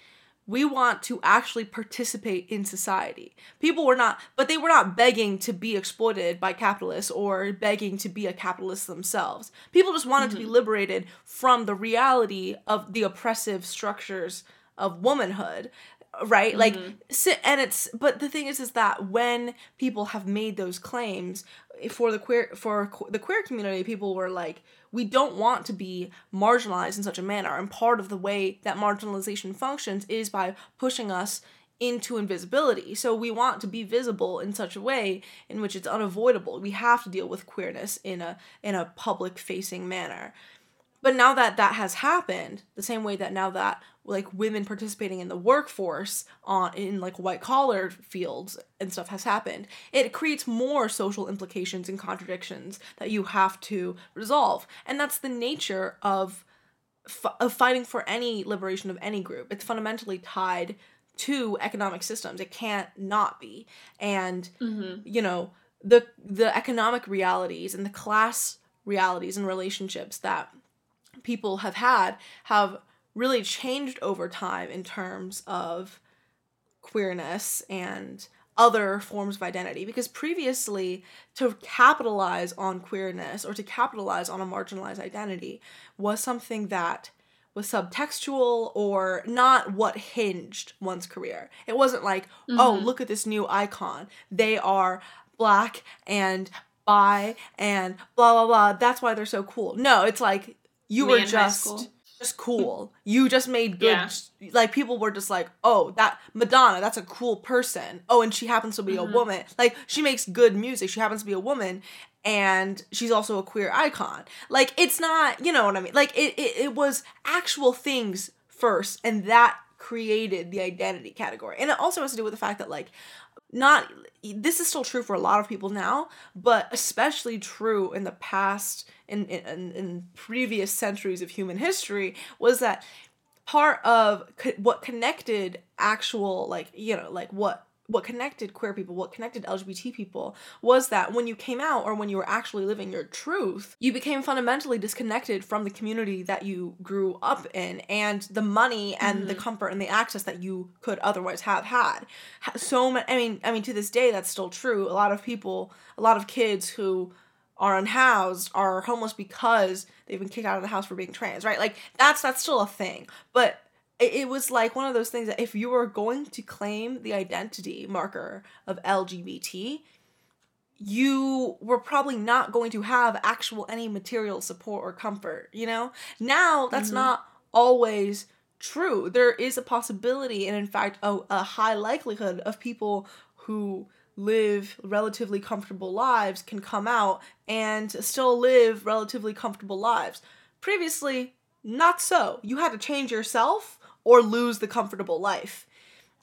We want to actually participate in society. People were not, but they were not begging to be exploited by capitalists or begging to be a capitalist themselves. People just wanted mm-hmm. to be mm-hmm. liberated from the reality of the oppressive structures of womanhood right? Mm-hmm. like and it's but the thing is is that when people have made those claims for the queer for the queer community people were like we don't want to be marginalized in such a manner. And part of the way that marginalization functions is by pushing us into invisibility. So we want to be visible in such a way in which it's unavoidable. We have to deal with queerness in a in a public facing manner but now that that has happened, the same way that now that like women participating in the workforce on in like white collar fields and stuff has happened, it creates more social implications and contradictions that you have to resolve. And that's the nature of of fighting for any liberation of any group. It's fundamentally tied to economic systems. It can't not be. And mm-hmm. you know, the the economic realities and the class realities and relationships that people have had have really changed over time in terms of queerness and other forms of identity because previously to capitalize on queerness or to capitalize on a marginalized identity was something that was subtextual or not what hinged one's career. It wasn't like, oh, mm-hmm. oh, look at this new icon. They are black and bi and blah blah blah. That's why they're so cool. No, it's like you Me were just just cool. You just made good yeah. like people were just like, "Oh, that Madonna, that's a cool person." Oh, and she happens to be mm-hmm. a woman. Like she makes good music. She happens to be a woman and she's also a queer icon. Like it's not, you know what I mean? Like it it, it was actual things first and that created the identity category. And it also has to do with the fact that like not this is still true for a lot of people now, but especially true in the past in, in, in previous centuries of human history was that part of co- what connected actual like you know like what what connected queer people, what connected LGBT people was that when you came out or when you were actually living your truth, you became fundamentally disconnected from the community that you grew up in and the money and mm-hmm. the comfort and the access that you could otherwise have had. So many, I mean, I mean, to this day, that's still true. A lot of people, a lot of kids who are unhoused are homeless because they've been kicked out of the house for being trans, right? Like that's that's still a thing. But it, it was like one of those things that if you were going to claim the identity marker of LGBT, you were probably not going to have actual any material support or comfort, you know? Now that's mm-hmm. not always true. There is a possibility and in fact a, a high likelihood of people who live relatively comfortable lives can come out and still live relatively comfortable lives. Previously, not so. You had to change yourself or lose the comfortable life.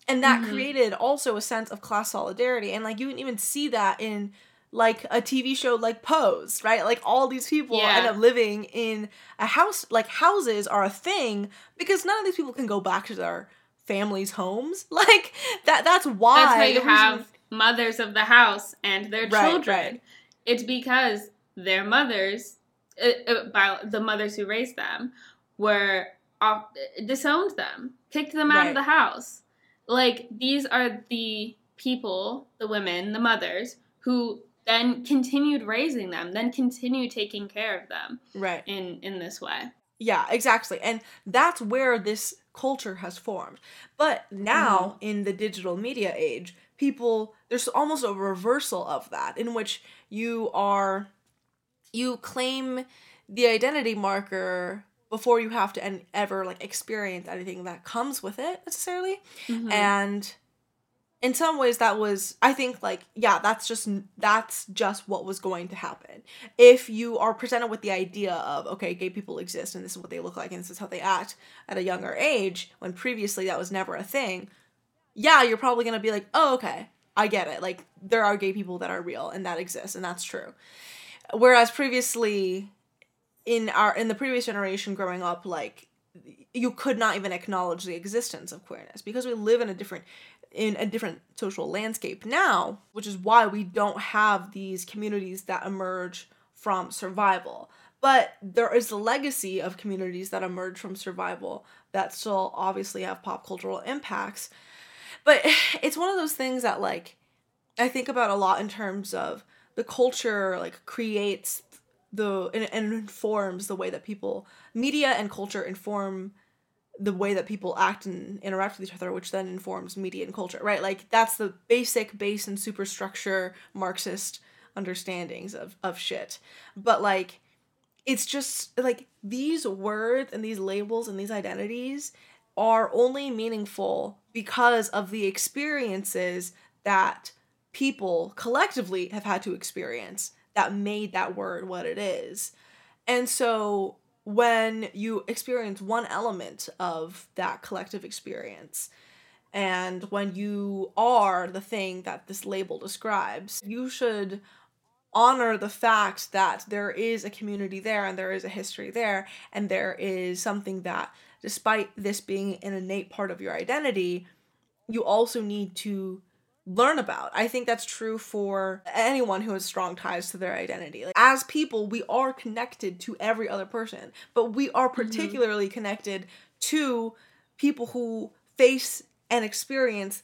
And that mm-hmm. created also a sense of class solidarity. And like you can even see that in like a TV show like Pose, right? Like all these people yeah. end up living in a house like houses are a thing because none of these people can go back to their families' homes. Like that that's why That's why you have reason... mothers of the house and their right, children. Right. It's because their mothers uh, uh, by the mothers who raised them were off, disowned them, kicked them out right. of the house. Like these are the people, the women, the mothers who then continued raising them, then continued taking care of them. Right. In in this way. Yeah, exactly. And that's where this culture has formed. But now mm-hmm. in the digital media age, people there's almost a reversal of that in which you are you claim the identity marker before you have to en- ever like experience anything that comes with it necessarily. Mm-hmm. and in some ways that was i think like yeah that's just that's just what was going to happen. If you are presented with the idea of okay gay people exist and this is what they look like and this is how they act at a younger age when previously that was never a thing yeah you're probably going to be like oh okay i get it. Like there are gay people that are real and that exists and that's true. Whereas previously in our in the previous generation growing up like you could not even acknowledge the existence of queerness because we live in a different in a different social landscape now which is why we don't have these communities that emerge from survival. But there is a legacy of communities that emerge from survival that still obviously have pop cultural impacts. But it's one of those things that like i think about a lot in terms of the culture like creates the and, and informs the way that people media and culture inform the way that people act and interact with each other which then informs media and culture right? Like that's the basic base and superstructure marxist understandings of of shit. But like it's just like these words and these labels and these identities are only meaningful because of the experiences that people collectively have had to experience that made that word what it is. And so when you experience one element of that collective experience, and when you are the thing that this label describes, you should honor the fact that there is a community there and there is a history there and there is something that despite this being an innate part of your identity you also need to learn about. I think that's true for anyone who has strong ties to their identity. Like, as people, we are connected to every other person, but we are mm-hmm. particularly mm-hmm. connected to people who face and experience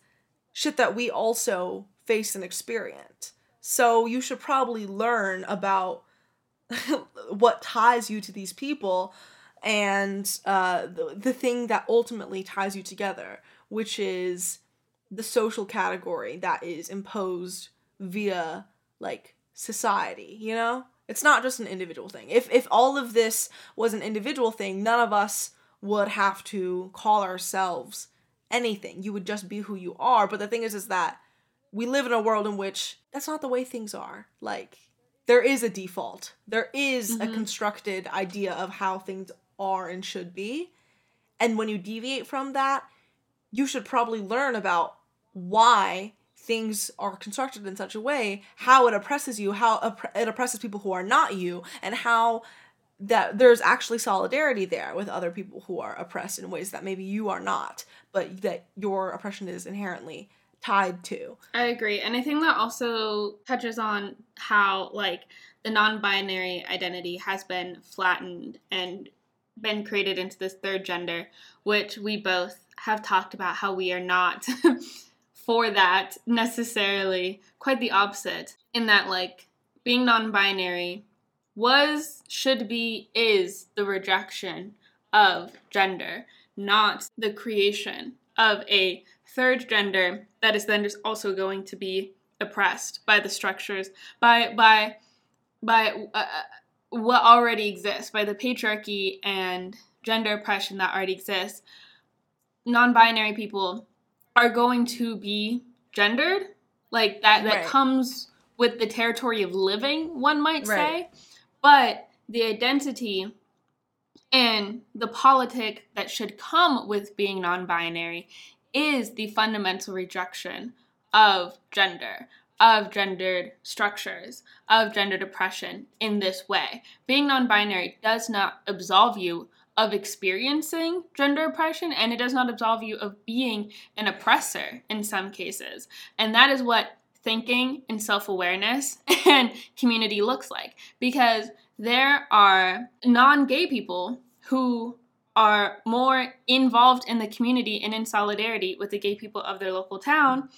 shit that we also face and experience. So you should probably learn about what ties you to these people and uh, the, the thing that ultimately ties you together, which is the social category that is imposed via like society, you know? It's not just an individual thing. If if all of this was an individual thing, none of us would have to call ourselves anything. You would just be who you are. But the thing is is that we live in a world in which that's not the way things are. Like there is a default. There is mm-hmm. a constructed idea of how things are and should be. And when you deviate from that, you should probably learn about why things are constructed in such a way, how it oppresses you, how it oppresses people who are not you, and how that there's actually solidarity there with other people who are oppressed in ways that maybe you are not, but that your oppression is inherently tied to. I agree. And I think that also touches on how like the non-binary identity has been flattened and been created into this third gender, which we both have talked about how we are not for that necessarily. Quite the opposite, in that, like, being non binary was, should be, is the rejection of gender, not the creation of a third gender that is then just also going to be oppressed by the structures, by by by uh, what already exists, by the patriarchy and gender oppression that already exists. Non-binary people are going to be gendered, like that. That Right. comes with the territory of living, one might Right. say. But the identity and the politic that should come with being non binary is the fundamental rejection of gender, of gendered structures, of gender depression in this way. Being non binary does not absolve you of experiencing gender oppression and it does not absolve you of being an oppressor in some cases. And that is what thinking and self awareness and community looks like because there are non gay people who are more involved in the community and in solidarity with the gay people of their local town.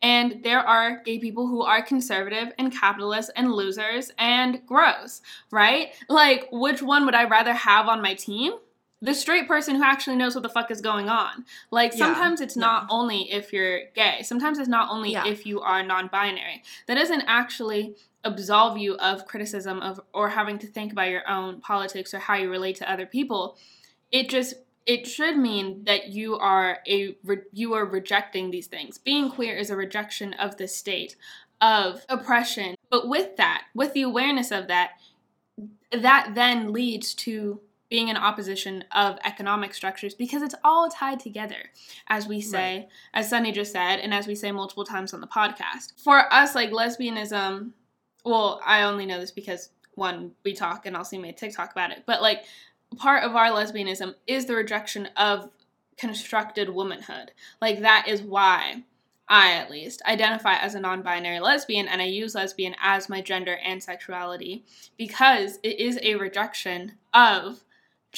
And there are gay people who are conservative and capitalist and losers and gross, right? Like, which one would I rather have on my team? The straight person who actually knows what the fuck is going on. Like, Yeah, sometimes it's not only if you're gay, sometimes it's not only Yeah. if you are non binary. That doesn't actually absolve you of criticism of or having to think about your own politics or how you relate to other people it just it should mean that you are a re- you are rejecting these things being queer is a rejection of the state of oppression but with that with the awareness of that that then leads to being in opposition of economic structures because it's all tied together as we say as sunny just said and as we say multiple times on the podcast. For us like lesbianism well i only know this because one we talk and also made tiktok about it but like part of our lesbianism is the rejection of constructed womanhood. Like that is why i at least identify as a non-binary lesbian and i use lesbian as my gender and sexuality because it is a rejection of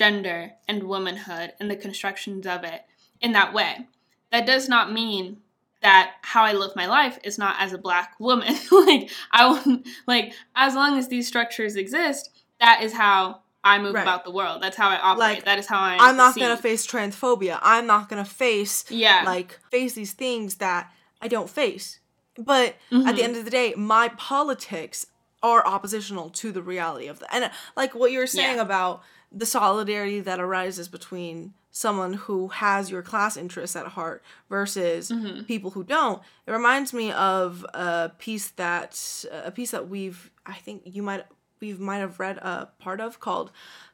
gender and womanhood and the constructions of it in that way that does not mean that how I live my life is not as a black woman. like I like as long as these structures exist, that is how I move Right. about the world. That's how I operate. Like, that is how I I'm not gonna face transphobia. I'm not gonna face Yeah. like face these things that I don't face. But at Mm-hmm. the end of the day, my politics are oppositional to the reality of that. And like what you were saying Yeah. about the solidarity that arises between someone who has your class interests at heart versus Mm-hmm. people who don't. It reminds me of a piece that a piece that we've I think you might we might have read a part of called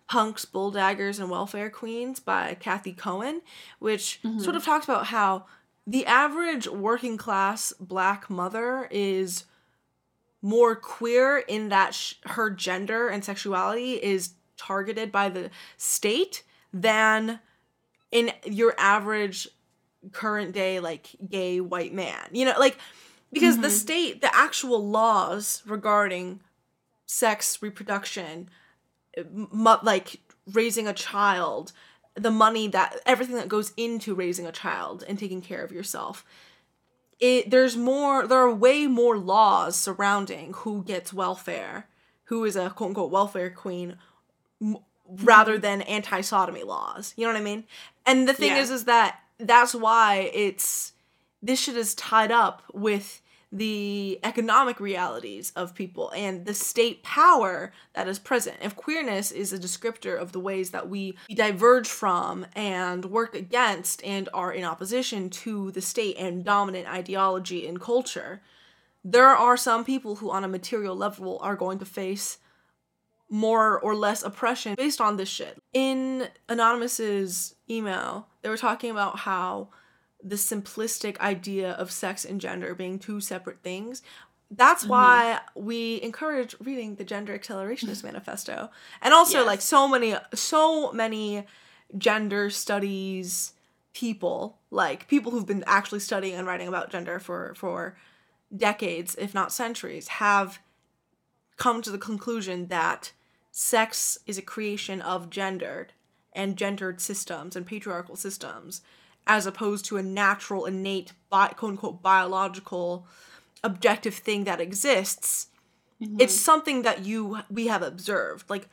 Punks, Bulldaggers, and Welfare Queens by Cathy Cohen, which sort of talks about how the average working class black mother is more queer in that sh- her gender and sexuality is targeted by the state than in your average current day like gay white man you know like because the mm-hmm. state the actual laws regarding sex reproduction mu- like raising a child the money that everything that goes into raising a child and taking care of yourself it there's more there are way more laws surrounding who gets welfare who is a quote unquote welfare queen rather than anti-sodomy laws you know what i mean and the thing Yeah. is is that that's why it's this shit is tied up with the economic realities of people and the state power that is present. If queerness is a descriptor of the ways that we diverge from and work against and are in opposition to the state and dominant ideology and culture, there are some people who, on a material level, are going to face more or less oppression based on this shit. In Anonymous's email, they were talking about how the simplistic idea of sex and gender being two separate things. That's mm-hmm. why we encourage reading the Gender Accelerationist Manifesto. And also Yes. like so many so many gender studies people, like people who've been actually studying and writing about gender for for decades, if not centuries, have come to the conclusion that sex is a creation of gendered and gendered systems and patriarchal systems as opposed to a natural innate bi- quote unquote biological objective thing that exists mm-hmm. it's something that you we have observed. Like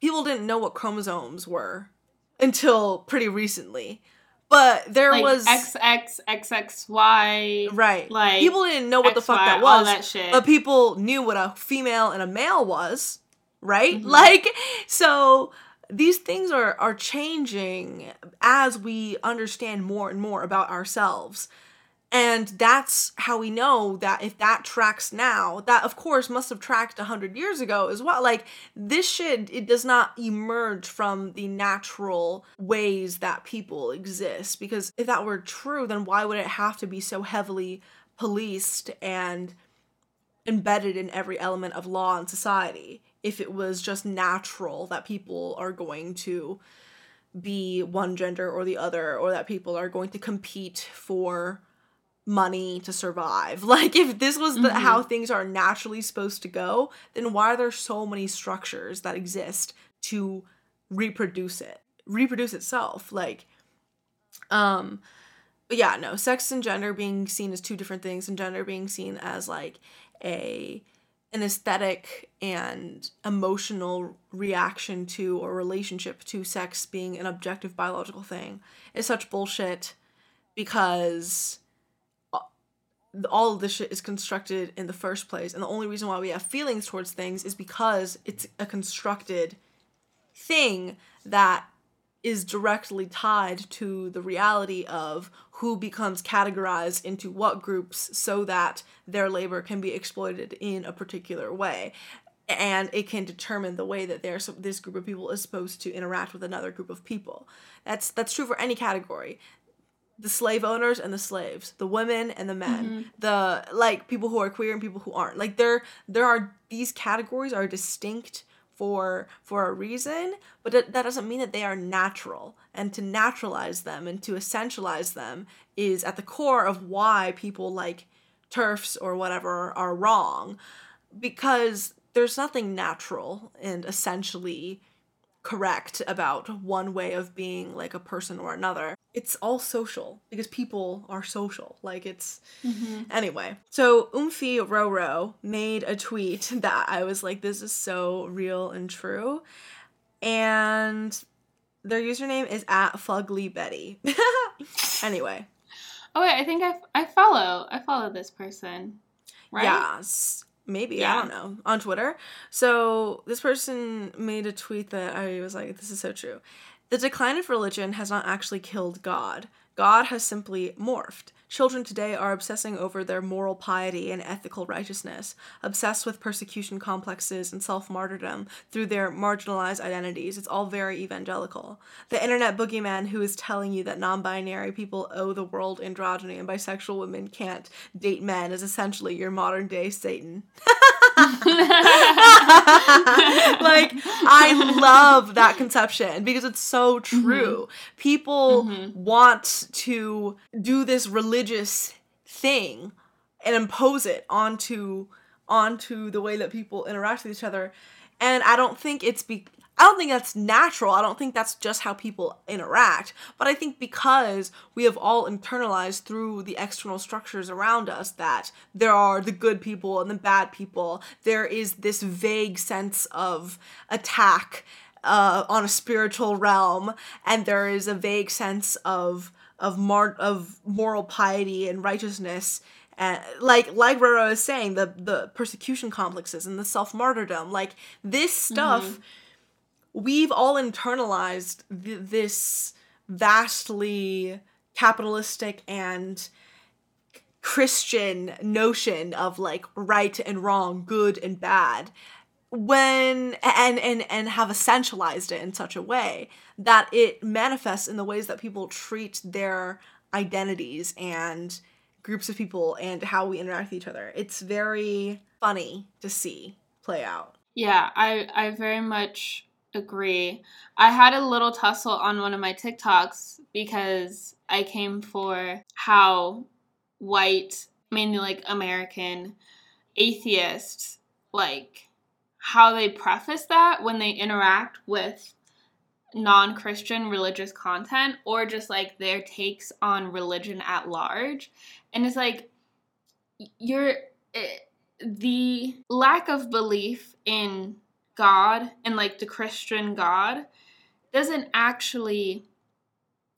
people didn't know what chromosomes were until pretty recently but there like was XXXXY. Right. like, people didn't know what the fuck XY, that all was, that shit. but people knew what a female and a male was, right? Mhm. Like so these things are are changing as we understand more and more about ourselves. And that's how we know that if that tracks now, that of course must have tracked 100 years ago as well. Like this shit, it does not emerge from the natural ways that people exist. Because if that were true, then why would it have to be so heavily policed and embedded in every element of law and society if it was just natural that people are going to be one gender or the other or that people are going to compete for money to survive like if this was the, Mhm. how things are naturally supposed to go then why are there so many structures that exist to reproduce it reproduce itself like um but yeah no sex and gender being seen as two different things and gender being seen as like a an aesthetic and emotional reaction to or relationship to sex being an objective biological thing is such bullshit because all of this shit is constructed in the first place and the only reason why we have feelings towards things is because it's a constructed thing that is directly tied to the reality of who becomes categorized into what groups so that their labor can be exploited in a particular way. And it can determine the way that there's this group of people is supposed to interact with another group of people. That's that's true for any category the slave owners and the slaves the women and the men mm-hmm. the like people who are queer and people who aren't. Like there there are these categories are distinct for for a reason but that, that doesn't mean that they are natural. And to naturalize them and to essentialize them is at the core of why people like TERFs or whatever are wrong because there's nothing natural and essentially correct about one way of being like a person or another. It's all social because people are social. Like it's mm-hmm. anyway. So Umfi Roro made a tweet that I was like, this is so real and true. And their username is at Fugly Betty. anyway. Oh wait, I think I, I follow I follow this person. Right? Yes. Maybe, I don't know. On Twitter. So this person made a tweet that I was like, this is so true. The decline of religion has not actually killed God. God has simply morphed. Children today are obsessing over their moral piety and ethical righteousness, obsessed with persecution complexes and self martyrdom through their marginalized identities. It's all very evangelical. The internet boogeyman who is telling you that non binary people owe the world androgyny and bisexual women can't date men is essentially your modern day Satan. like I love that conception because it's so true. People Mhm. want to do this religious thing and impose it onto onto the way that people interact with each other. And I don't think it's be I don't think that's natural. I don't think that's just how people interact. But I think because we have all internalized through the external structures around us that there are the good people and the bad people, there is this vague sense of attack uh, on a spiritual realm, and there is a vague sense of of mar- of moral piety and righteousness and like like Roro is saying the the persecution complexes and the self martyrdom like this stuff we've all internalized th- this vastly capitalistic and Christian notion of like right and wrong, good and bad, when and and and have essentialized it in such a way that it manifests in the ways that people treat their identities and groups of people and how we interact with each other. It's very funny to see play out. Yeah, I I very much agree. I had a little tussle on one of my TikToks because I came for how white, mainly like American atheists like how they preface that when they interact with non-Christian religious content or just like their takes on religion at large. And it's like you're eh, the lack of belief in God and like the Christian God doesn't actually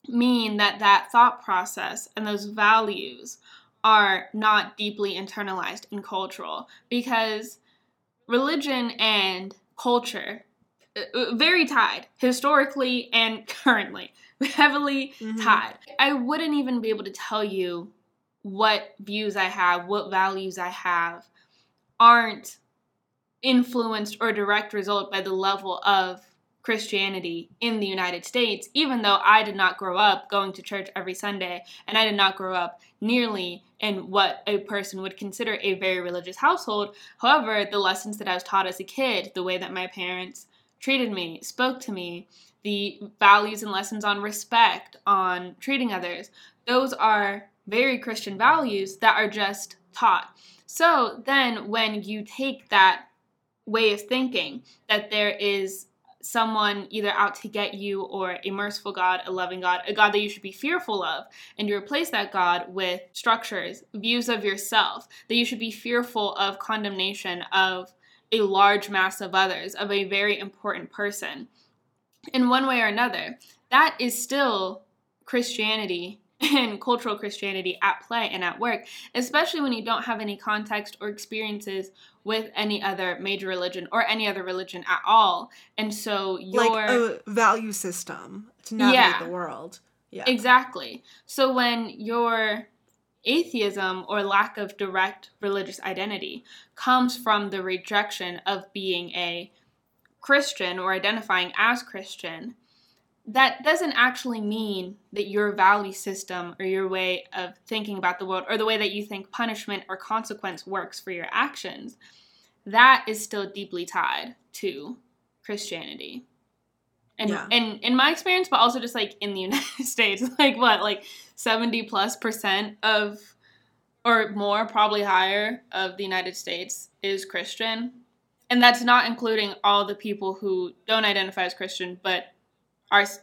mean that that thought process and those values are not deeply internalized and cultural because religion and culture uh, uh, very tied historically and currently heavily Mhm. tied i wouldn't even be able to tell you what views i have what values i have aren't influenced or direct result by the level of Christianity in the United States, even though I did not grow up going to church every Sunday and I did not grow up nearly in what a person would consider a very religious household. However, the lessons that I was taught as a kid, the way that my parents treated me, spoke to me, the values and lessons on respect, on treating others, those are very Christian values that are just taught. So then when you take that way of thinking that there is someone either out to get you or a merciful God, a loving God, a God that you should be fearful of, and you replace that God with structures, views of yourself, that you should be fearful of condemnation of a large mass of others, of a very important person, in one way or another, that is still Christianity and cultural Christianity at play and at work, especially when you don't have any context or experiences with any other major religion or any other religion at all. And so your Like a value system to navigate Yeah. the world. Yeah. Exactly. So when your atheism or lack of direct religious identity comes from the rejection of being a Christian or identifying as Christian, that doesn't actually mean that your value system or your way of thinking about the world or the way that you think punishment or consequence works for your actions, that is still deeply tied to Christianity. And, Yeah. and in my experience, but also just like in the United States, like what, like 70 plus percent of, or more, probably higher, of the United States is Christian. And that's not including all the people who don't identify as Christian, but are s-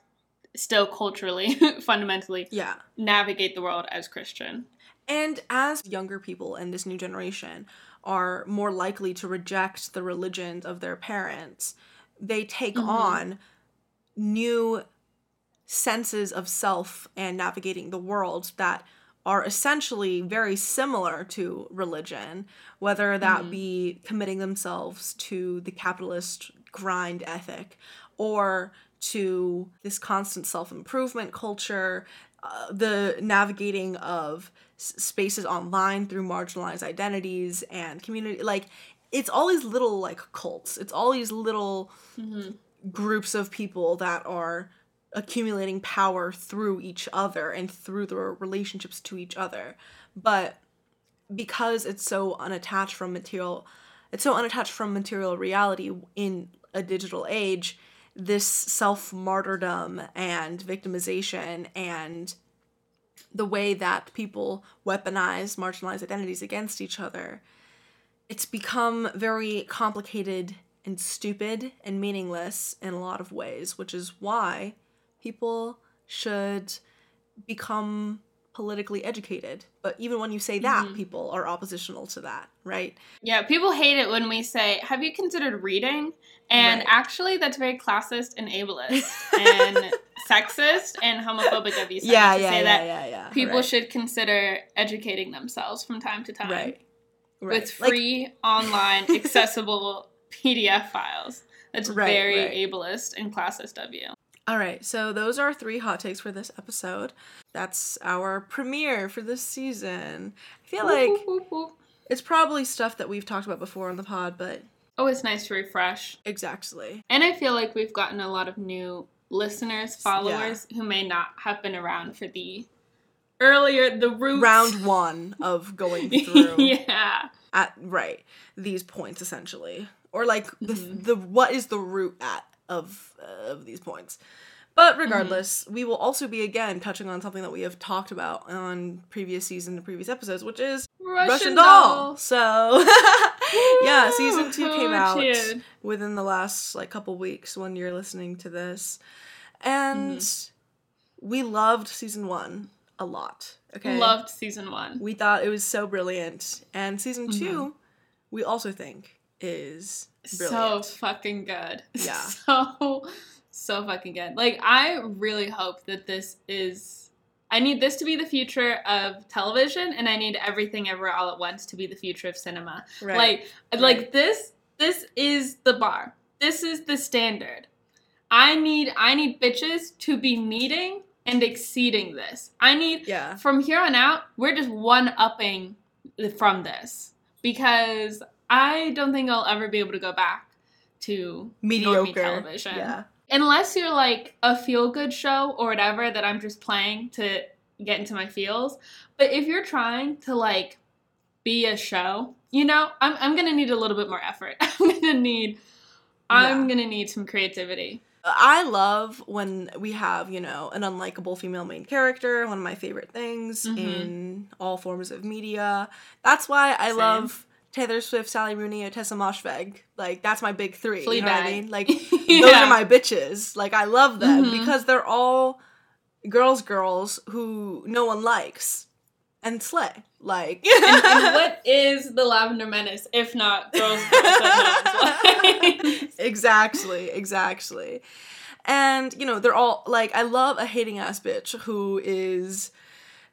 still culturally, fundamentally, yeah. navigate the world as Christian. And as younger people in this new generation are more likely to reject the religions of their parents, they take Mhm. on new senses of self and navigating the world that are essentially very similar to religion, whether that Mhm. be committing themselves to the capitalist grind ethic or to this constant self improvement culture, uh, the navigating of s- spaces online through marginalized identities and community. Like, it's all these little, like, cults. It's all these little groups of people that are accumulating power through each other and through their relationships to each other. But because it's so unattached from material it's so unattached from material reality in a digital age, this self martyrdom and victimization and the way that people weaponize marginalized identities against each other, it's become very complicated and stupid and meaningless in a lot of ways, which is why people should become politically educated. But even when you say that, Mhm. people are oppositional to that, right? Yeah, people hate it when we say, Have you considered reading? And Right. actually, that's very classist and ableist and sexist and homophobic of you yeah, to yeah, say yeah, that yeah, yeah. people right. should consider educating themselves from time to time right, right. with Like, free, online, accessible PDF files. That's very ableist and classist of you. All right, so those are three hot takes for this episode. That's our premiere for this season. I feel like whoop, whoop, whoop. it's probably stuff that we've talked about before on the pod, but Oh, it's nice to refresh. exactly. And I feel like we've gotten a lot of new listeners, followers who may not have been around for the earlier the roots. Round one of going through yeah. at right these points essentially, or like the Mhm. the what is the root at of uh, of these points. But regardless, we will also be again touching on something that we have talked about on previous season and previous episodes, which is Russian, Russian, doll. doll. So yeah, season two came out cheered. within the last like couple weeks when you're listening to this, and Mm-hmm. we loved season one a lot. Okay, Loved season one. We thought it was so brilliant, and season Mhm. 2 we also think is So fucking good. Yeah. So so fucking good. Like I really hope that this is I need this to be the future of television and I need everything ever all at once to be the future of cinema. Right. Like Right. like this this is the bar. This is the standard. I need I need bitches to be meeting and exceeding this. I need Yeah. from here on out, we're just one upping from this because I don't think I'll ever be able to go back to Mediocre. television Yeah. unless you're like a feel good show or whatever that I'm just playing to get into my feels. But if you're trying to like be a show, you know, I'm I'm gonna need a little bit more effort. I'm gonna need I'm Yeah. gonna need some creativity. I love when we have, you know, an unlikable female main character, one of my favorite things Mhm. in all forms of media. That's why I Same. love Taylor Swift, Sally Rooney, and Ottessa Moshfegh. Like, that's my big three. You know what I mean? Like, those are my bitches. Like, I love them Mhm. because they're all girls, girls who no one likes and slay. Like, and, and what is the Lavender Menace if not girls, girls that no one's likes? exactly, exactly. And you know, they're all like I love a hating ass bitch who is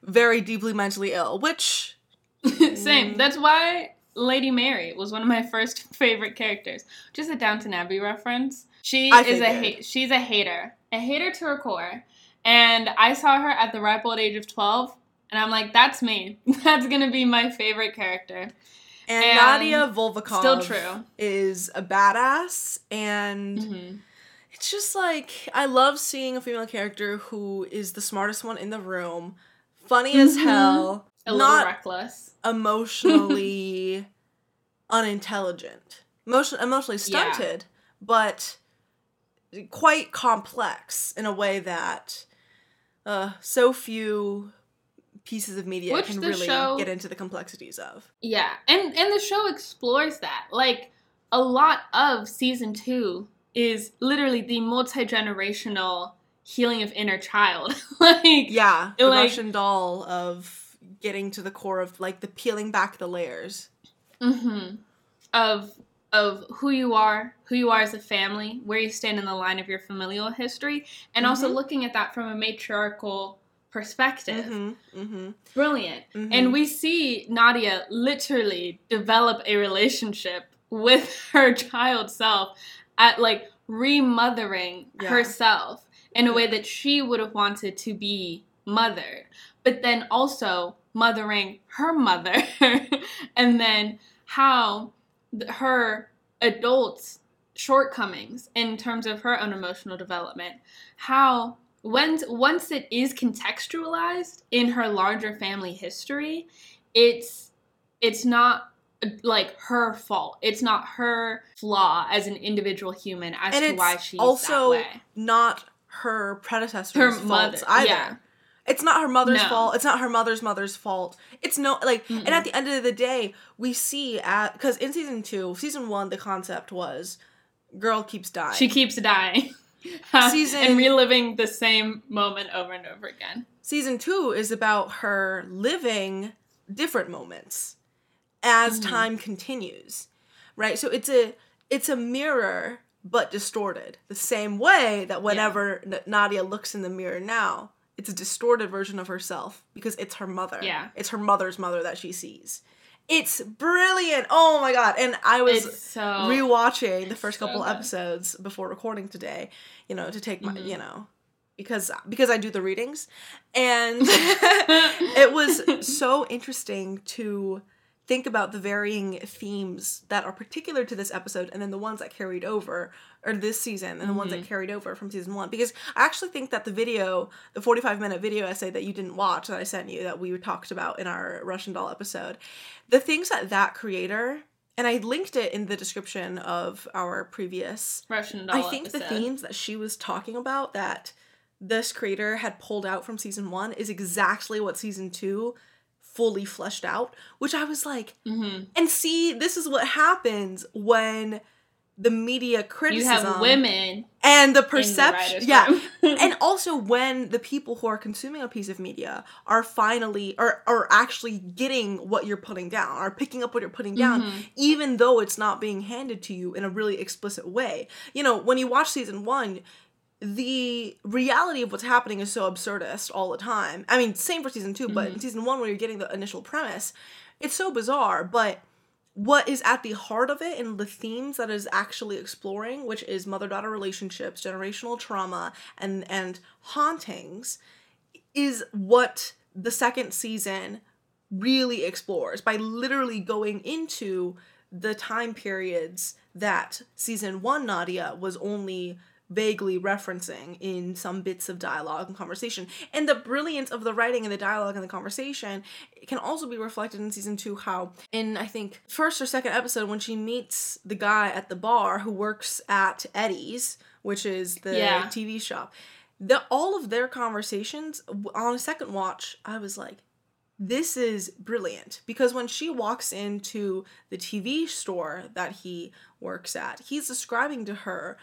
very deeply mentally ill, which Same. That's why Lady Mary was one of my first favorite characters. Just a Downton Abbey reference. She I is a ha- she's a hater, a hater to her core. And I saw her at the ripe old age of twelve, and I'm like, that's me. That's gonna be my favorite character. and, And Nadia Vulvokov Still true. is a badass and Mhm. it's just like I love seeing a female character who is the smartest one in the room, funny as Mhm. hell, A little not reckless. emotionally unintelligent, emotion emotionally Yeah. stunted, but quite complex in a way that uh, so few pieces of media Which can really show- get into the complexities of. Yeah, and and the show explores that. Like a lot of season two is literally the multi generational healing of inner child. like Yeah, the Like- Russian doll of getting to the core of like the peeling back the layers. hmm of of who you are, who you are as a family, where you stand in the line of your familial history, and also Mhm. looking at that from a matriarchal perspective. Mm-hmm, mm-hmm, Brilliant. Mhm. And we see Nadia literally develop a relationship with her child self at like remothering Yeah. herself in a way that she would have wanted to be mothered, but then also mothering her mother, and then how th- her adult shortcomings in terms of her own emotional development, how when once it is contextualized in her larger family history, it's it's not uh, like her fault. It's not her flaw as an individual human as And to why she's also that way. not her predecessor's Her mother, either. yeah. It's not her mother's No. fault. It's not her mother's mother's fault. It's no like, and Mm-mm. at the end of the day, we see at because in season two, season one, the concept was girl keeps dying. She keeps dying. Season- and reliving the same moment over and over again. season two is about her living different moments as Mhm. time continues right so it's a it's a mirror but distorted the same way that whenever N- nadia looks in the mirror now it's a distorted version of herself because it's her mother Yeah. it's her mother's mother that she sees it's brilliant oh my god and i was so rewatching the first so couple good. episodes before recording today you know to take my Mhm. you know because because i do the readings and it was so interesting to think about the varying themes that are particular to this episode and then the ones that carried over or this season and the ones that mm-hmm. carried over from season one. Because i actually think that the video the 45 minute video essay that you didn't watch that i sent you that we talked about in our russian doll episode the things that that creator and i linked it in the description of our previous Russian doll I think the themes that she was talking about that this creator had pulled out from season one is exactly what season two fully fleshed out, which I was like, Mhm. and see, this is what happens when the media You criticism have women and the in the perception, yeah, and also when the people who are consuming a piece of media are finally or are actually getting what you're putting down are picking up what you're putting down Mhm. even though it's not being handed to you in a really explicit way you know when you watch season one the reality of what's happening is so absurdist all the time. I mean, same for season 2 but in mm-hmm. season one, where you're getting the initial premise, it's so bizarre. But what is at the heart of it and the themes that is actually exploring, which is mother daughter relationships, generational trauma, and and hauntings, is what the second season really explores by literally going into the time periods that season one Nadia was only vaguely referencing in some bits of dialogue and conversation. And the brilliance of the writing and the dialogue and the conversation can also be reflected in season two, how in I think first or second episode when she meets the guy at the bar who works at Eddie's, which is the Yeah. TV shop. The all of their conversations on a second watch, I was like, this is brilliant because when she walks into the TV store that he works at, he's describing to her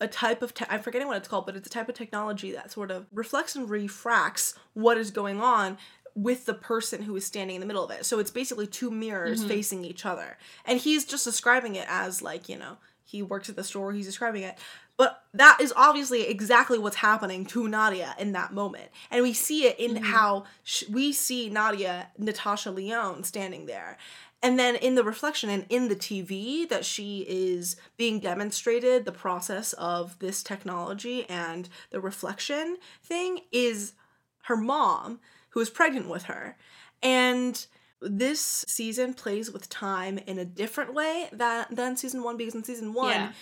a type of te- I'm forgetting what it's called, but it's a type of technology that sort of reflects and refracts what is going on with the person who is standing in the middle of it. So it's basically two mirrors mm-hmm. facing each other. And he's just describing it as like, you know, he works at the store, he's describing it. But that is obviously exactly what's happening to Nadia in that moment. And we see it in mm-hmm. how sh- we see Nadia, Natasha Lyonne, standing there. And then in the reflection and in the TV that she is being demonstrated, the process of this technology and the reflection thing is her mom who is pregnant with her. And this season plays with time in a different way that, than season one because in season one, Yeah.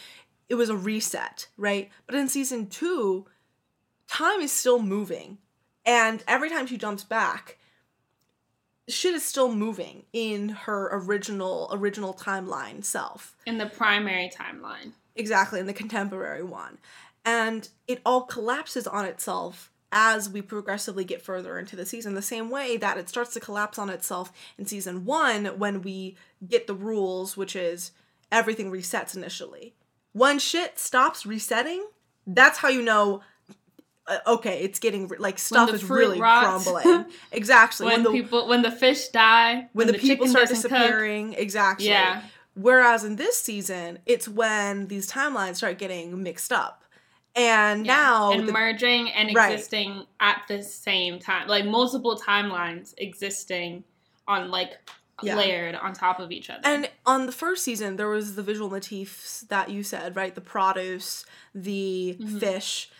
it was a reset, right? But in season two, time is still moving. And every time she jumps back, shit is still moving in her original original timeline self. In the primary timeline. Exactly, in the contemporary one. And it all collapses on itself as we progressively get further into the season, the same way that it starts to collapse on itself in season one when we get the rules, which is everything resets initially. When shit stops resetting, that's how you know. Uh, okay, it's getting like stuff is really rots. crumbling. Exactly. When, the people when the fish die, when, the, people start doesn't cook. disappearing exactly Yeah. whereas in this season it's when these timelines start getting mixed up and Yeah. now and the- merging and Right. existing at the same time, like multiple timelines existing on like Yeah. layered on top of each other. and on the first season there was the visual motifs that you said right the produce the Mm-hmm. fish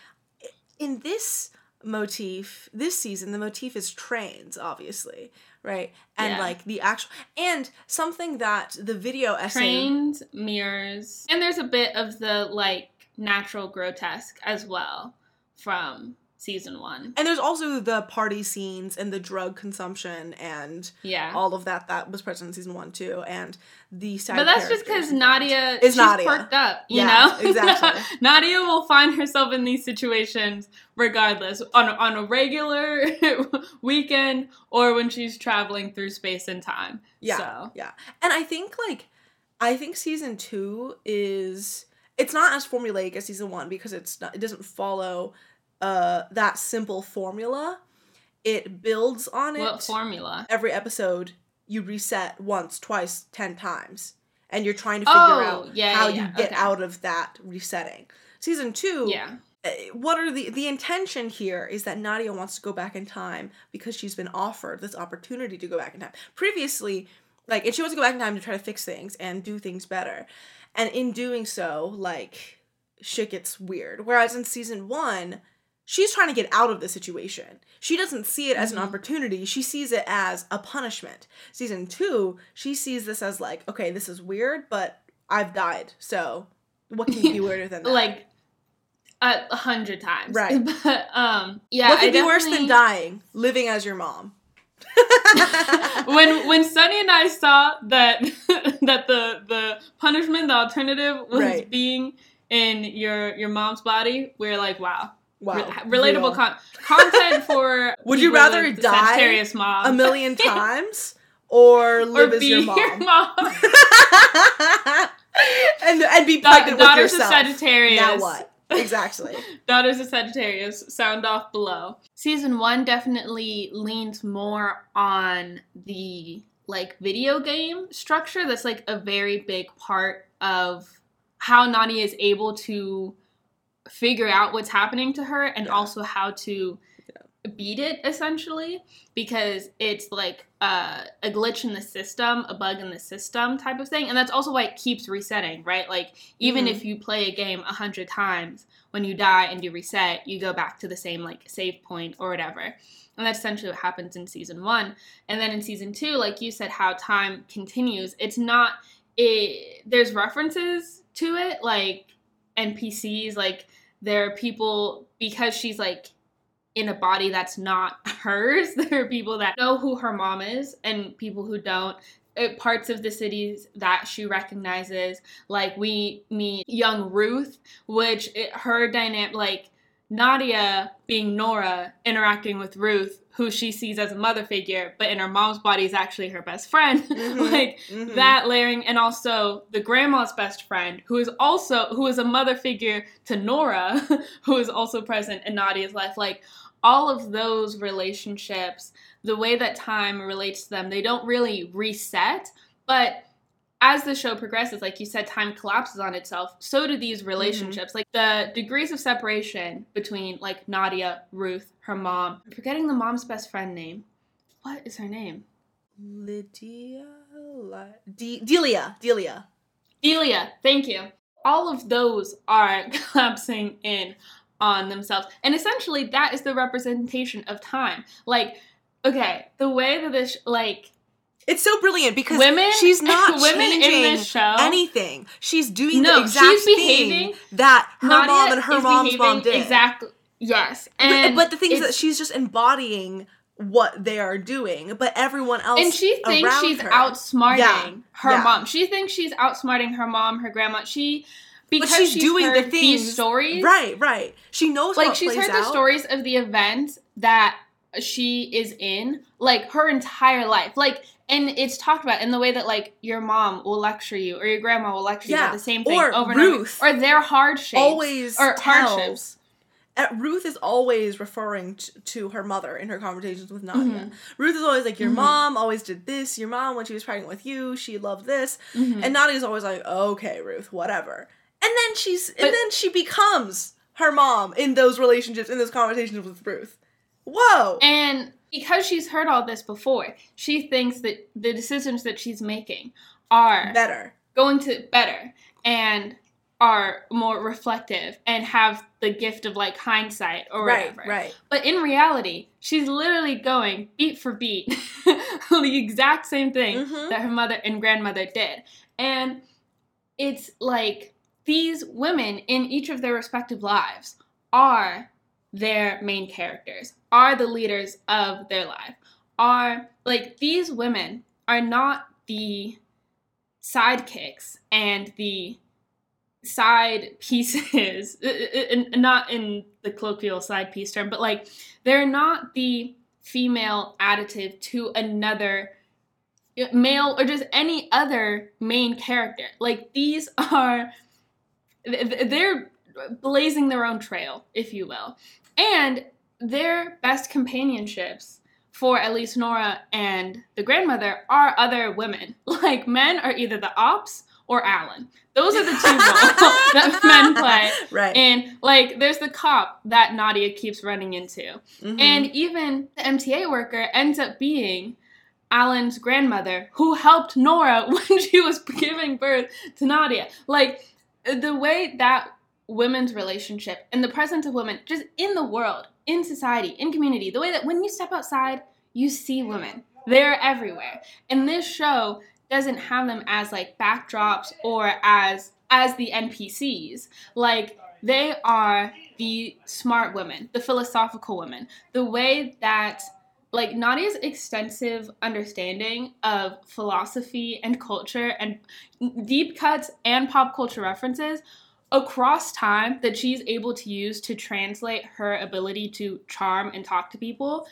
in this motif this season the motif is trains obviously right and Yeah. like the actual and something that the video essay trains, mirrors, and there's a bit of the like natural grotesque as well from season one. And there's also the party scenes and the drug consumption and Yeah. all of that that was present in season one too, and the side. But that's just because Nadia Is Nadia. perked up, you Yeah, know. exactly. Nadia will find herself in these situations regardless on a, on a regular weekend or when she's traveling through space and time. Yeah, So yeah, and I think like, I think season two is it's not as formulaic as season one because it's not it doesn't follow uh that simple formula. It builds on it. what formula? Every episode you reset once, twice, ten times, and you're trying to figure Oh, out yeah, how yeah, you yeah, get okay. out of that resetting. Season two, Yeah. uh, what are the the intention here is that Nadia wants to go back in time because she's been offered this opportunity to go back in time. Previously, like and she wants to go back in time to try to fix things and do things better. And in doing so, like shit gets weird. Whereas in season 1, she's trying to get out of the situation. She doesn't see it as an opportunity. She sees it as a punishment. Season 2, she sees this as like, okay, this is weird, but I've died. So, what can be weirder than that? Like a hundred times. Right. But um yeah. what could I be worse than dying? Living as your mom. when when Sunny and I saw that that the the punishment, the alternative was Right. being in your your mom's body, we are like, wow. Wow. Re- relatable con- content for Would you rather die Sagittarius mom a million times or or live as be your mom? your mom? and and be Da- pregnant with daughters of yourself. Sagittarius. Now what? Exactly. Daughters of Sagittarius, sound off below. Season one definitely leans more on the like video game structure. That's like a very big part of how Nani is able to figure out what's happening to her and Yeah. also how to beat it essentially because it's like uh, a glitch in the system a bug in the system type of thing and that's also why it keeps resetting right like even Mhm. if you play a game a hundred times when you die and you reset you go back to the same like save point or whatever and that's essentially what happens in season one and then in season two like you said how time continues it's not it there's references to it like npcs like there are people because she's like in a body that's not hers there are people that know who her mom is and people who don't. Uh, parts of the cities that she recognizes like we meet young ruth which it, her dynamic like nadia being nora interacting with ruth who she sees as a mother figure but in her mom's body is actually her best friend. Mhm, like mhm. that layering and also the grandma's best friend who is also who is a mother figure to nora who is also present in nadia's life. Like all of those relationships the way that time relates to them they don't really reset but as the show progresses like you said time collapses on itself so do these relationships. Like the degrees of separation between like nadia ruth her mom I'm forgetting the mom's best friend name what is her name Lydia, De- Delia, Delia. Delia, thank you. All of those are collapsing in on themselves. And essentially, that is the representation of time. Like, okay, the way that this, like, It's so brilliant because Women- she's not women in changing this show- anything. She's doing No, the exact she's thing that her Nadia mom and her mom's mom did. Exactly. Yes. But- And but, the thing is that she's just embodying what they are doing, but everyone else and she thinks she's her- outsmarting Yeah, her yeah. mom. She thinks she's outsmarting her mom, her grandma. She because but she's, doing the things these stories, Right, right. She knows like she's heard the stories of the events that she is in like her entire life like and it's talked about in the way that like your mom will lecture you or your grandma will lecture you about the same thing or over and over or their hardships always or tells- hardships Ruth is always referring t- to her mother in her conversations with Nadia. Mhm. Ruth is always like, "Your Mhm. mom always did this. Your mom, when she was pregnant with you, she loved this." Mhm. And Nadia's always like, "Okay, Ruth, whatever." And then she's But- and then she becomes her mom in those relationships, in those conversations with Ruth. Whoa! And because she's heard all this before, she thinks that the decisions that she's making are Better. going to better and are more reflective and have the gift of like hindsight or Right, whatever. right. But in reality, she's literally going beat for beat the exact same thing Mhm. that her mother and grandmother did. And it's like these women in each of their respective lives are their main characters, are the leaders of their life, are like these women are not the sidekicks and the side pieces, and not in the colloquial side piece term, but like they're not the female additive to another male or just any other main character. Like these are th- th- they're blazing their own trail, if you will. And their best companionships for at least Nora and the grandmother are other women. Like men are either the ops or Alan. Those are the two roles that men play. Right. And like there's the cop that Nadia keeps running into. Mhm. And even the MTA worker ends up being Alan's grandmother who helped Nora when she was giving birth to Nadia. Like the way that women's relationship and the presence of women just in the world, in society, in community, the way that when you step outside, you see women. They're everywhere. And this show doesn't have them as like backdrops or as as the NPCs. Like they are the smart women, the philosophical women. The way that like Nadia's extensive understanding of philosophy and culture and deep cuts and pop culture references across time that she's able to use to translate her ability to charm and talk to people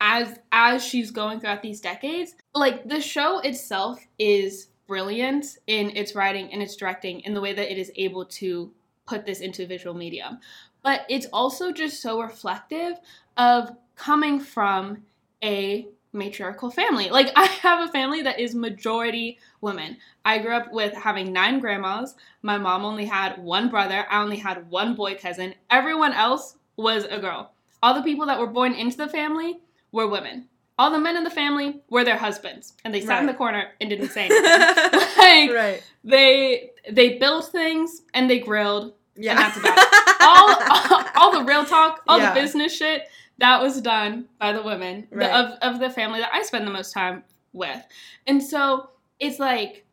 as as she's going throughout these decades like the show itself is brilliant in its writing and its directing in the way that it is able to put this into visual medium but it's also just so reflective of coming from a matriarchal family. Like I have a family that is majority women. I grew up with having nine grandmas. My mom only had one brother. I only had one boy cousin. Everyone else was a girl. All the people that were born into the family were women. All the men in the family were their husbands, and they sat right. in the corner and didn't say anything. like right. they they built things and they grilled, yeah. and that's about it. all, all, all the real talk, all yeah. the business shit that was done by the women right. the, of of the family that I spend the most time with, and so it's like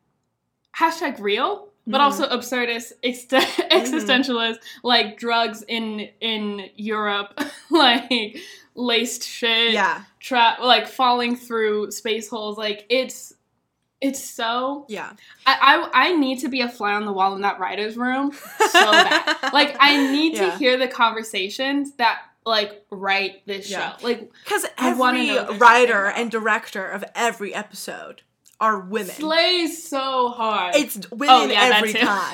hashtag real but mm also absurdist ex- existentialist mm-hmm. like drugs in in europe like laced shit yeah. tra- like falling through space holes like it's it's so yeah. I, I i need to be a fly on the wall in that writer's room so bad. Like i need yeah. to hear the conversations that like write this yeah. show. Like because every writer and director of every episode are women. Slays so hard. It's women oh, yeah, every time.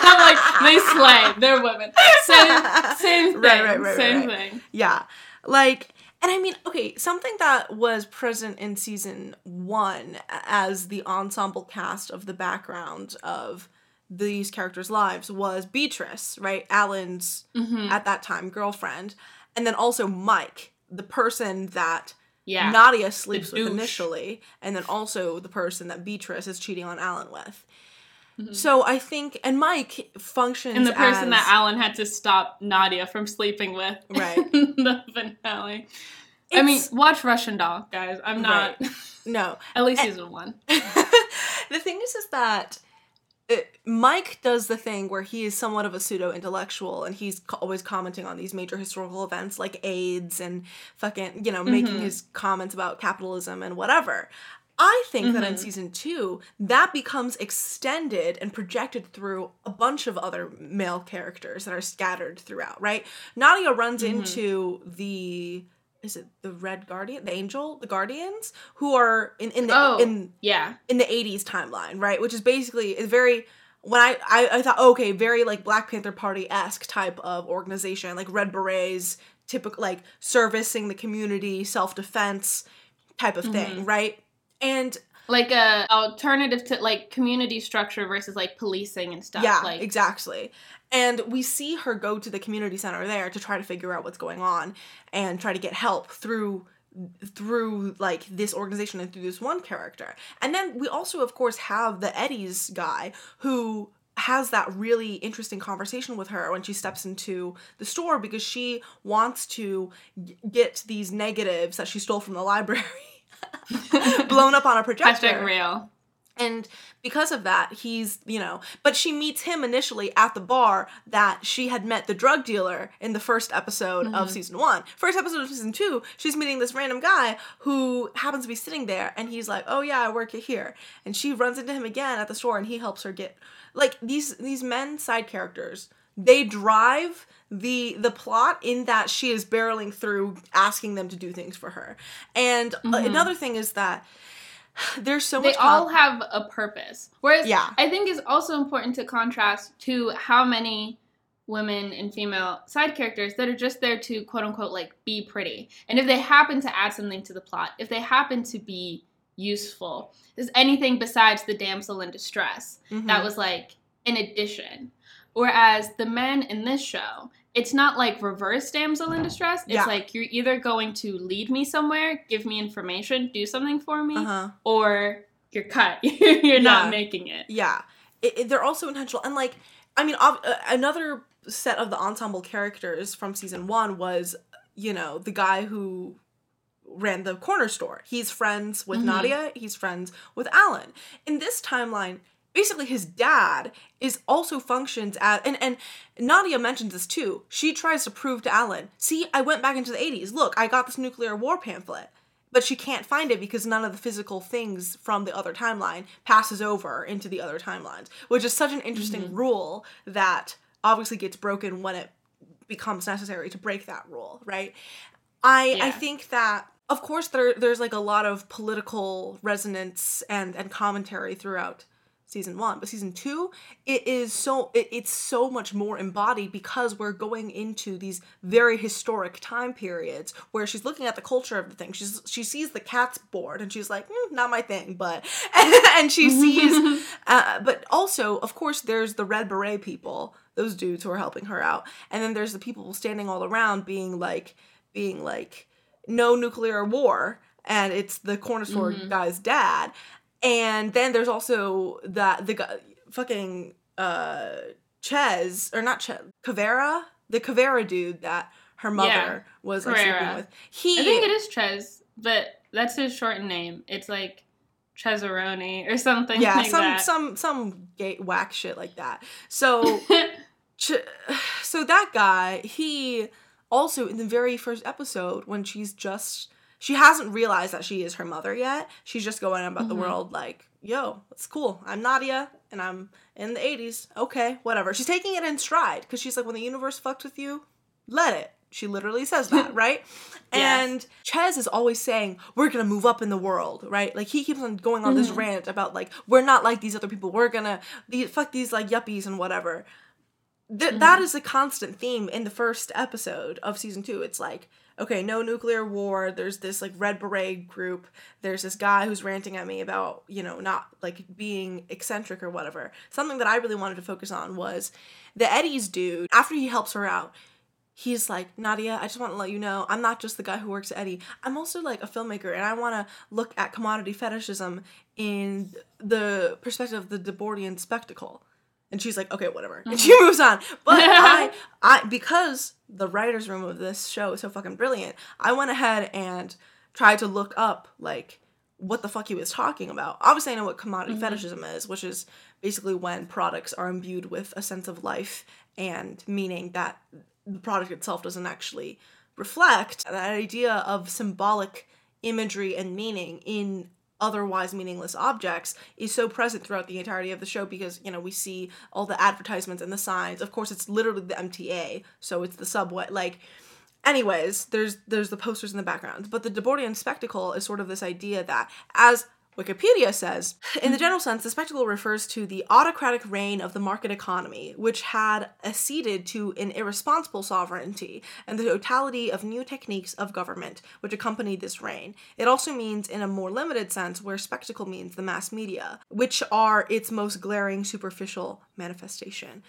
I'm like they slay. They're women. Same, same thing. Right, right, right, same right. thing. Yeah, like. And I mean, okay, something that was present in season one as the ensemble cast of the background of these characters' lives was Beatrice, right? Alan's, mm-hmm. at that time, girlfriend. And then also Mike, the person that yeah. Nadia sleeps with initially, and then also the person that Beatrice is cheating on Alan with. Mm-hmm. So I think, and Mike functions and the person as, that Alan had to stop Nadia from sleeping with, right? the finale. It's, I mean, watch Russian Doll, guys. I'm not. Right. No, at least and, season one. the thing is, is that it, Mike does the thing where he is somewhat of a pseudo intellectual and he's co- always commenting on these major historical events like AIDS and fucking, you know, mm-hmm. making his comments about capitalism and whatever. I think mm-hmm. that in mm-hmm. season two, that becomes extended and projected through a bunch of other male characters that are scattered throughout, right? Nadia runs mm-hmm. into the is it the Red Guardian, the Angel, the Guardians, who are in in the oh, in yeah in the '80s timeline, right? Which is basically is very when I, I I thought okay, very like Black Panther Party esque type of organization, like Red Berets, typical like servicing the community, self defense type of thing, mm-hmm. right? And like a alternative to like community structure versus like policing and stuff. Yeah, like exactly. And we see her go to the community center there to try to figure out what's going on and try to get help through through like this organization and through this one character. And then we also of course have the Eddie's guy who has that really interesting conversation with her when she steps into the store because she wants to get these negatives that she stole from the library blown up on a projector. Hashtag real. And because of that, he's, you know, but she meets him initially at the bar that she had met the drug dealer in the first episode mm-hmm. of season one. First episode of season two, she's meeting this random guy who happens to be sitting there and he's like, Oh yeah, I work here. And she runs into him again at the store and he helps her get like these these men side characters, they drive the the plot in that she is barreling through asking them to do things for her. And mm-hmm. another thing is that there's so they much. They all have a purpose. Whereas, yeah, I think it's also important to contrast to how many women and female side characters that are just there to quote unquote like be pretty. And if they happen to add something to the plot, if they happen to be useful, is anything besides the damsel in distress mm-hmm. that was like an addition. Whereas the men in this show, it's not like reverse damsel in distress. It's yeah. like you're either going to lead me somewhere, give me information, do something for me, uh-huh. or you're cut. you're yeah. not making it. Yeah. It, it, they're also intentional. And like, I mean, uh, another set of the ensemble characters from season one was, you know, the guy who ran the corner store. He's friends with mm-hmm. Nadia, he's friends with Alan. In this timeline, basically his dad is also functions as and and Nadia mentions this too. She tries to prove to Alan, "See, I went back into the 80s. Look, I got this nuclear war pamphlet." But she can't find it because none of the physical things from the other timeline passes over into the other timelines, which is such an interesting mm-hmm. rule that obviously gets broken when it becomes necessary to break that rule, right? I yeah. I think that of course there there's like a lot of political resonance and and commentary throughout season one but season two it is so it, it's so much more embodied because we're going into these very historic time periods where she's looking at the culture of the thing. She's she sees the cat's board and she's like mm, not my thing but and she sees uh, but also of course there's the red beret people those dudes who are helping her out. And then there's the people standing all around being like being like no nuclear war and it's the corner store guy's dad and then there's also that the guy fucking uh Ches or not Ches Cavera the Cavera dude that her mother Yeah, was like sleeping with he I think it is Ches, but that's his short name. It's like Chesaroni or something yeah like some that. some some gay whack shit like that so Ch- so that guy he also in the very first episode when she's just she hasn't realized that she is her mother yet she's just going about the Mhm. world like yo it's cool i'm nadia and i'm in the 80s okay whatever she's taking it in stride because she's like when the universe fucks with you let it she literally says that right Yes. and ches is always saying we're gonna move up in the world right like he keeps on going on this Mhm. rant about like we're not like these other people we're gonna the, fuck these like yuppies and whatever Th- Mm-hmm. that is a constant theme in the first episode of season two. It's like, okay, no nuclear war. There's this like red beret group. There's this guy who's ranting at me about, you know, not like being eccentric or whatever. Something that I really wanted to focus on was the Eddie's dude. After he helps her out, he's like, Nadia, I just want to let you know, I'm not just the guy who works at Eddie. I'm also like a filmmaker and I want to look at commodity fetishism in the perspective of the Debordian spectacle. And she's like, okay, whatever. And she mm-hmm. moves on. But I, I, because the writer's room of this show is so fucking brilliant, I went ahead and tried to look up, like, what the fuck he was talking about. Obviously, I know what commodity mm-hmm. fetishism is, which is basically when products are imbued with a sense of life and meaning that the product itself doesn't actually reflect that idea of symbolic imagery and meaning in otherwise meaningless objects is so present throughout the entirety of the show because you know we see all the advertisements and the signs. Of course it's literally the mta so it's the subway like anyways there's there's the posters in the background. But the debordian spectacle is sort of this idea that as Wikipedia says, in the mm-hmm. general sense, the spectacle refers to the autocratic reign of the market economy, which had acceded to an irresponsible sovereignty and the totality of new techniques of government which accompanied this reign. It also means, in a more limited sense, where spectacle means the mass media, which are its most glaring superficial manifestation.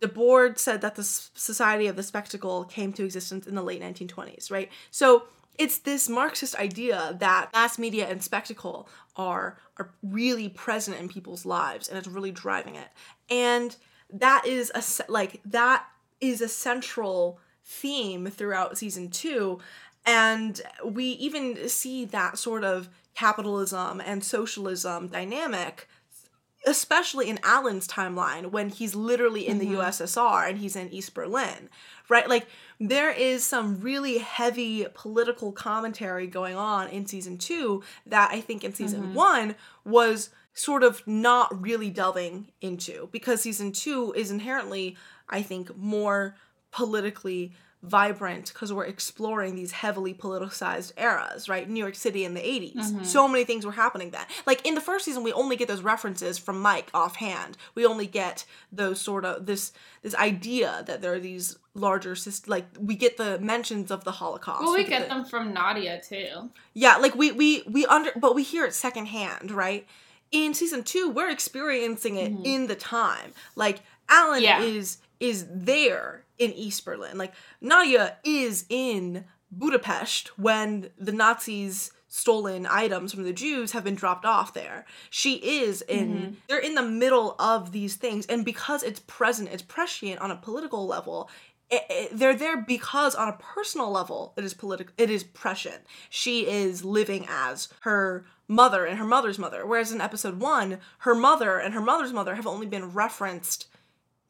Debord said that the Society of the Spectacle came to existence in the late 1920s, right? So it's this Marxist idea that mass media and spectacle are are really present in people's lives, and it's really driving it. And that is a like that is a central theme throughout season two, and we even see that sort of capitalism and socialism dynamic especially in Alan's timeline when he's literally in the mm-hmm. USSR and he's in East Berlin, right? Like there is some really heavy political commentary going on in season 2 that I think in season mm-hmm. 1 was sort of not really delving into because season 2 is inherently I think more politically vibrant because we're exploring these heavily politicized eras, right? New York City in the 80s. Mm-hmm. So many things were happening then. Like in the first season we only get those references from Mike offhand. We only get those sort of this this idea that there are these larger syst- like we get the mentions of the Holocaust. well, we get get them from Nadia too. yeah, like we we we under but we hear it secondhand, right? In season 2, we're experiencing it mm-hmm. in the time. Like Alan Yeah. is is there in East Berlin. Like Nadia is in Budapest when the Nazis stolen items from the Jews have been dropped off there. She is in mm-hmm. they're in the middle of these things and because it's present, it's prescient on a political level. It, it- they're there because on a personal level it is political it is prescient. She is living as her mother and her mother's mother whereas in episode 1 her mother and her mother's mother have only been referenced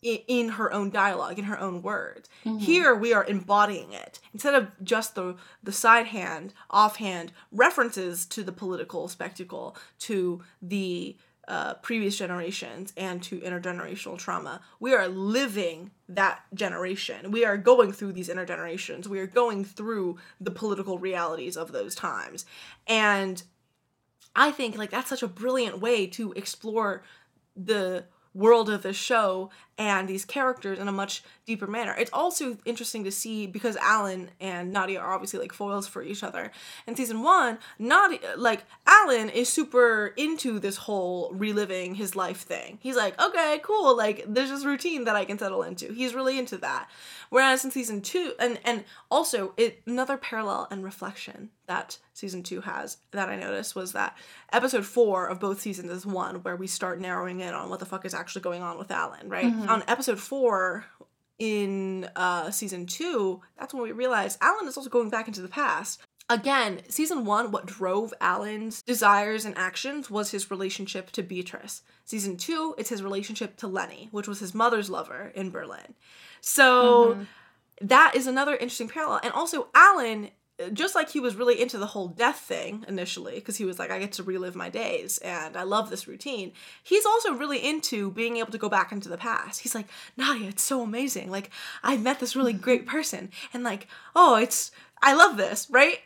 in her own dialogue in her own words. Here we are embodying it. Instead of just the the side hand offhand references to the political spectacle to the uh, previous generations and to intergenerational trauma we are living that generation. We are going through these intergenerations. We are going through the political realities of those times. And I think like that's such a brilliant way to explore the world of the show and these characters in a much deeper manner. It's also interesting to see because Alan and Nadia are obviously like foils for each other. In season one, Nadia, like Alan is super into this whole reliving his life thing. He's like, okay, cool, like there's this routine that I can settle into. He's really into that. Whereas in season two, and and also it another parallel and reflection that season two has that I noticed was that episode four of both seasons is one where we start narrowing in on what the fuck is actually going on with Alan, right? Mm-hmm. On episode four in uh season two, that's when we realized Alan is also going back into the past. Again, season one, what drove Alan's desires and actions was his relationship to Beatrice. Season two, it's his relationship to Lenny, which was his mother's lover in Berlin. So mm-hmm. that is another interesting parallel. And also, Alan, just like he was really into the whole death thing initially, because he was like, I get to relive my days and I love this routine, he's also really into being able to go back into the past. He's like, Nadia, it's so amazing. Like, I met this really great person. And like, oh, it's, I love this, right?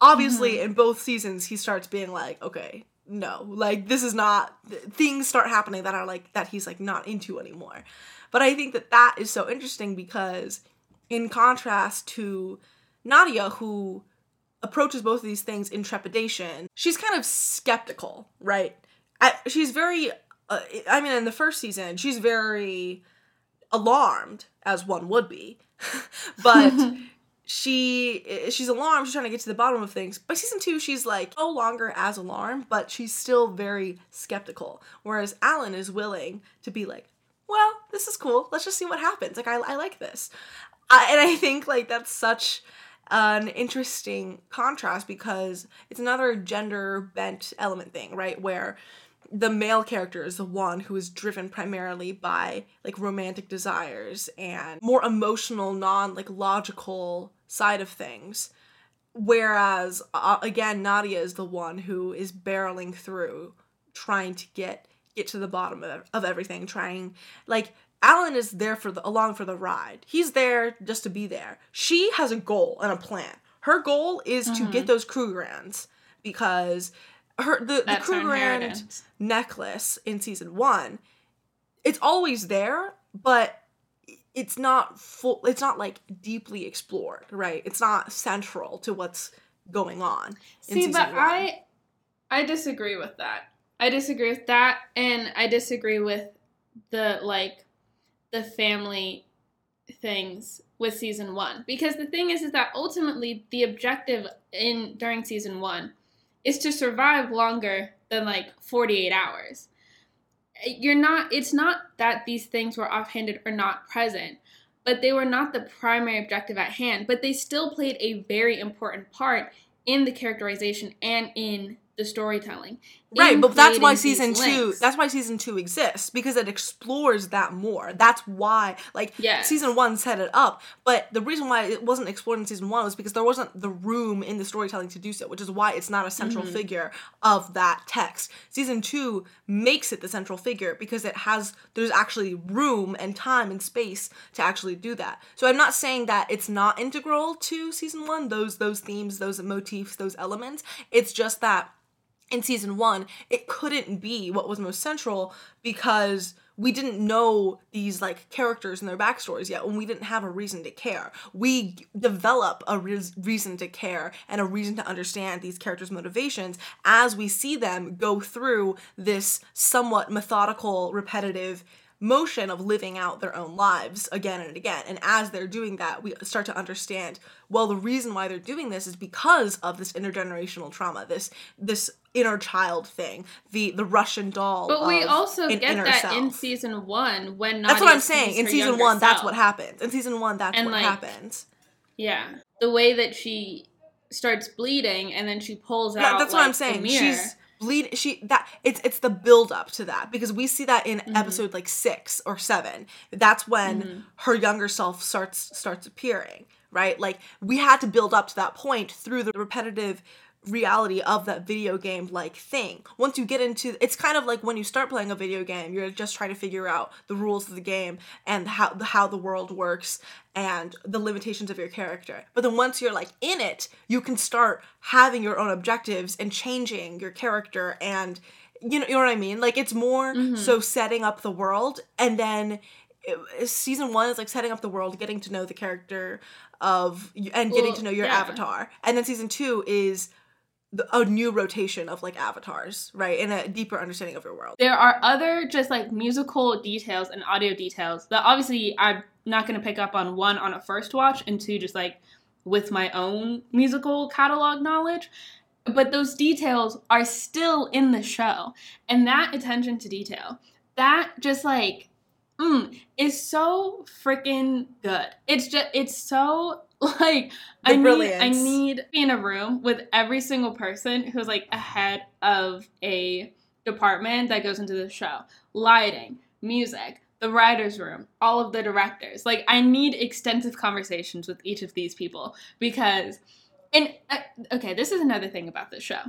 Obviously, mm-hmm. in both seasons, he starts being like, okay, no, like, this is not, things start happening that are like, that he's like not into anymore. But I think that that is so interesting because, in contrast to Nadia, who approaches both of these things in trepidation, she's kind of skeptical, right? she's very, uh, I mean, in the first season, she's very alarmed, as one would be. but she she's alarmed she's trying to get to the bottom of things by season two she's like no longer as alarmed but she's still very skeptical whereas alan is willing to be like well, this is cool. Let's just see what happens. Like, I, I like this. I, and I think, like, that's such an interesting contrast because it's another gender bent element thing, right? Where the male character is the one who is driven primarily by like romantic desires and more emotional, non like logical side of things. Whereas, uh, again, Nadia is the one who is barreling through trying to get get to the bottom of, of everything trying like Alan is there for the along for the ride. He's there just to be there. She has a goal and a plan. Her goal is mm-hmm. to get those Krugerrands because her the, the Krugerrand necklace in season one, it's always there, but it's not full it's not like deeply explored, right? It's not central to what's going on. See, but one. I I disagree with that. I disagree with that, and I disagree with the like the family things with season one. Because the thing is is that ultimately the objective in during season one is to survive longer than like 48 hours. You're not it's not that these things were offhanded or not present but they were not the primary objective at hand. But they still played a very important part in the characterization and in the storytelling. Right, but that's why season two links. that's why season two exists, because it explores that more. That's why like yes. season one set it up. But the reason why it wasn't explored in season one was because there wasn't the room in the storytelling to do so, which is why it's not a central mm-hmm. figure of that text. Season two makes it the central figure because it has there's actually room and time and space to actually do that. So I'm not saying that it's not integral to season one, those those themes, those motifs, those elements. It's just that in season one, it couldn't be what was most central because we didn't know these like characters and their backstories yet and we didn't have a reason to care. We develop a re- reason to care and a reason to understand these characters' motivations as we see them go through this somewhat methodical, repetitive motion of living out their own lives again and again. And as they're doing that, we start to understand, well, the reason why they're doing this is because of this intergenerational trauma, this this inner child thing, the the Russian doll. But we also get that self. in season one when Nadia that's what I'm saying. In season one, self. that's what happens. In season one, that's and what like, happens. Yeah, the way that she starts bleeding and then she pulls yeah, out. That's like, what I'm saying. She's bleed she that it's it's the build up to that because we see that in mm-hmm. episode like six or seven that's when mm-hmm. her younger self starts starts appearing right like we had to build up to that point through the repetitive reality of that video game like thing. Once you get into it's kind of like when you start playing a video game, you're just trying to figure out the rules of the game and how how the world works and the limitations of your character. But then once you're like in it, you can start having your own objectives and changing your character and you know, you know what I mean? Like it's more Mhm. so setting up the world, and then it- season one is like setting up the world, getting to know the character of and getting Well, to know your yeah. avatar, and then season two is the, a new rotation of like avatars, right, and a deeper understanding of your world. There are other just like musical details and audio details that obviously I'm not going to pick up on one on a first watch and two just like with my own musical catalog knowledge. But those details are still in the show. And that attention to detail, that just like mm, is so freaking good. It's just it's so like The I need I need to be in a room with every single person who's like ahead of a department that goes into the show. Lighting, music, the writer's room, all of the directors. Like I need extensive conversations with each of these people because and uh, okay, this is another thing about this show.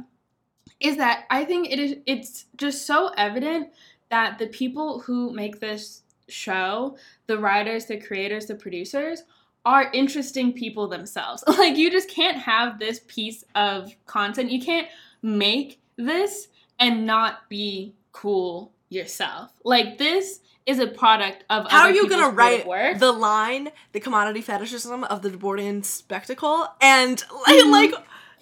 Is that I think it is it's just so evident that the people who make this show, the writers, the creators, the producers, are interesting people themselves. Like you just can't have this piece of content. You can't make this and not be cool yourself. Like this is a product of How are you gonna write the line, the commodity fetishism of the Debordian spectacle, and like, Mhm. like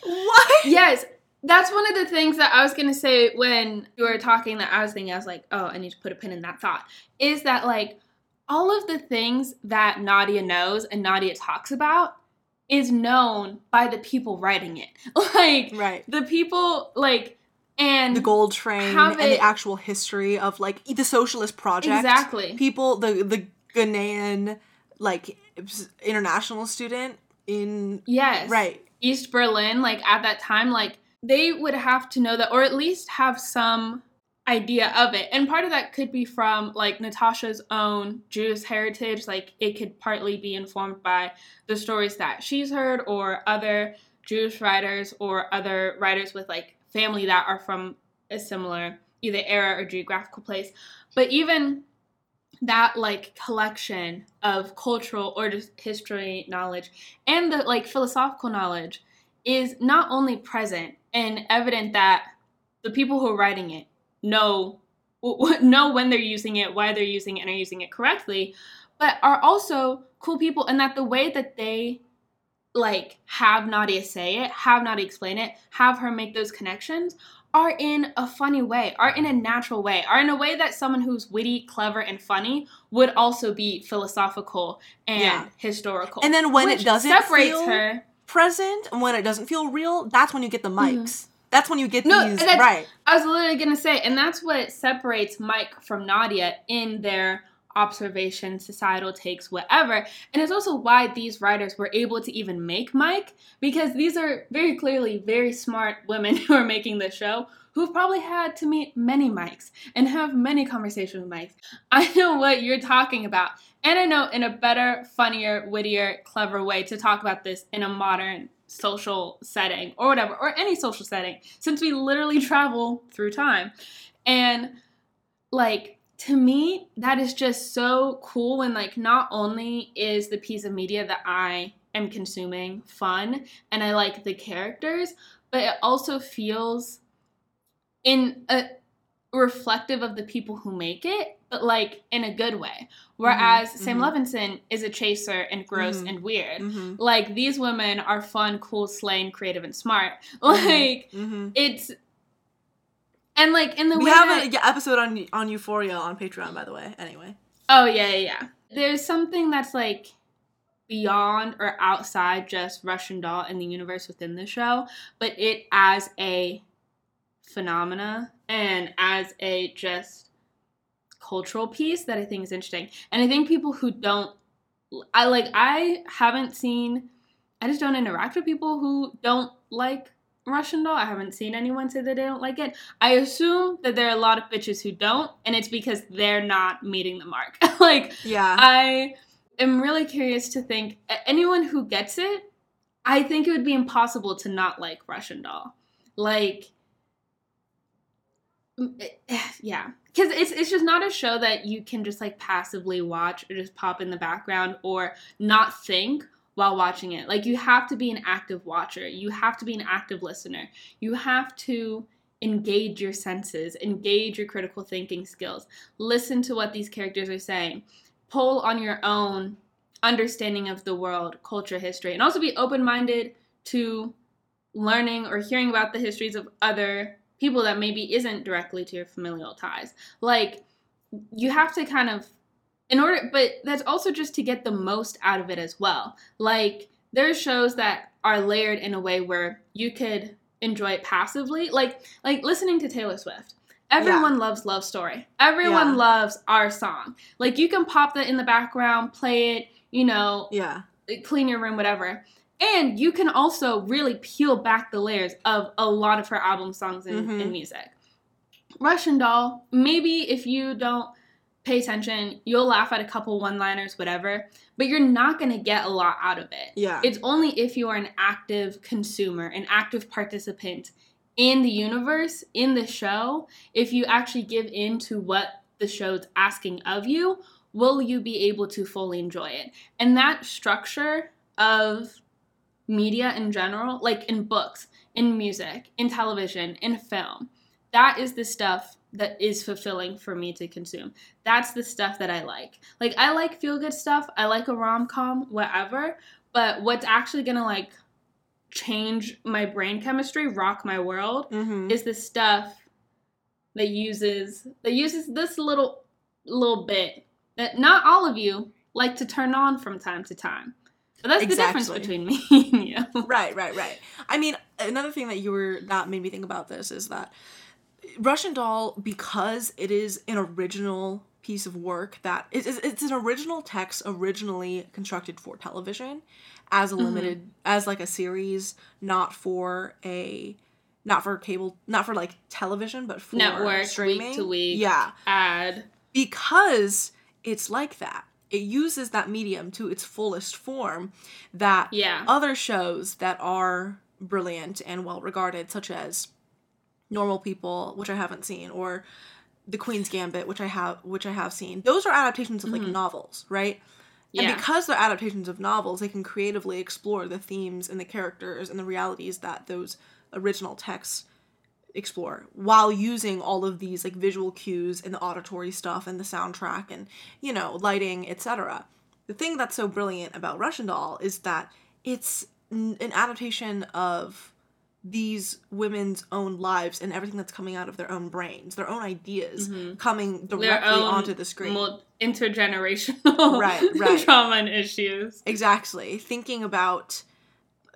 what? Yes, that's one of the things that I was gonna say when you were talking. That I was thinking, I was like, oh, I need to put a pin in that thought. Is that like all of the things that Nadia knows and Nadia talks about is known by the people writing it. Like Right. the people like and The gold train and the actual history of like the socialist project. exactly. People, the the Ghanaian like international student in Yes. right. East Berlin, like at that time, like they would have to know that, or at least have some idea of it. And part of that could be from like Natasha's own Jewish heritage. Like it could partly be informed by the stories that she's heard, or other Jewish writers, or other writers with like family that are from a similar either era or geographical place. But even that like collection of cultural or just history knowledge and the like philosophical knowledge is not only present and evident that the people who are writing it know know when they're using it, why they're using it, and are using it correctly, but are also cool people, and that the way that they like have Nadia say it, have Nadia explain it, have her make those connections are in a funny way, are in a natural way, are in a way that someone who's witty, clever, and funny would also be philosophical and Yeah. historical. And then when it doesn't separates feel her. present and when it doesn't feel real, that's when you get the Mikes. Mm-hmm. That's when you get. No, these right. I was literally gonna say, and that's what separates Mike from Nadia in their observation, societal takes, whatever. And it's also why these writers were able to even make Mike, because these are very clearly very smart women who are making this show who've probably had to meet many Mikes and have many conversations with Mikes. I know what you're talking about. And I know in a better, funnier, wittier, clever way to talk about this in a modern social setting or whatever, or any social setting, since we literally travel through time. And like, to me, that is just so cool when, like, not only is the piece of media that I am consuming fun and I like the characters, but it also feels in a reflective of the people who make it, but like in a good way. Whereas Sam mhm. Levinson is a chaser and gross Mhm. and weird. Mm-hmm. Like these women are fun, cool, slain, creative, and smart. Like Mm-hmm. it's and like in the We way have an episode on on Euphoria on Patreon, by the way. Anyway, Oh yeah, yeah, yeah. There's something that's like beyond or outside just Russian doll and the universe within the show, but it as a phenomena and as a just cultural piece that I think is interesting. And I think people who don't I like I haven't seen I just don't interact with people who don't like Russian doll. I haven't seen anyone say that they don't like it. I assume that there are a lot of bitches who don't, and it's because they're not meeting the mark. like, yeah, I am really curious to think anyone who gets it, I think it would be impossible to not like Russian doll. Like, eh, yeah. Because it's, it's just not a show that you can just like passively watch or just pop in the background or not think while watching it. Like you have to be an active watcher. You have to be an active listener. You have to engage your senses, engage your critical thinking skills, listen to what these characters are saying, pull on your own understanding of the world, culture, history, and also be open minded to learning or hearing about the histories of other people that maybe isn't directly to your familial ties. Like, you have to kind of, in order, but that's also just to get the most out of it as well. Like, there's shows that are layered in a way where you could enjoy it passively. Like, like listening to Taylor Swift. Everyone yeah. loves Love Story. Everyone yeah. loves our song. Like, you can pop that in the background, play it, you know, yeah, clean your room, whatever. And you can also really peel back the layers of a lot of her album songs and, mm-hmm. and music. Russian Doll, maybe if you don't pay attention, you'll laugh at a couple one liners, whatever, but you're not going to get a lot out of it. Yeah. It's only if you are an active consumer, an active participant in the universe, in the show, if you actually give in to what the show's asking of you, will you be able to fully enjoy it? And that structure of media in general, like in books, in music, in television, in film, that is the stuff that is fulfilling for me to consume. That's the stuff that I like. Like I like feel good stuff. I like a rom-com, whatever, but what's actually going to like change my brain chemistry, rock my world mm-hmm. is the stuff that uses that uses this little little bit that not all of you like to turn on from time to time. That's exactly. the difference between me and you. Right, right, right. I mean, another thing that you were that made me think about this is that Russian Doll, because it is an original piece of work that is it's an original text originally constructed for television as a mm-hmm. limited mm-hmm. as like a series, not for a not for cable, not for like television, but for network streaming week to week. Yeah, ad because it's like that. It uses that medium to its fullest form that yeah. other shows that are brilliant and well regarded, such as Normal People, which I haven't seen, or The Queen's Gambit, which I have which I have seen. Those are adaptations of like mm-hmm. novels, right? Yeah. And because they're adaptations of novels, they can creatively explore the themes and the characters and the realities that those original texts explore while using all of these like visual cues and the auditory stuff and the soundtrack and you know lighting etc the thing that's so brilliant about russian doll is that it's an adaptation of these women's own lives and everything that's coming out of their own brains their own ideas mm-hmm. coming directly onto the screen intergenerational right, right. trauma and issues exactly thinking about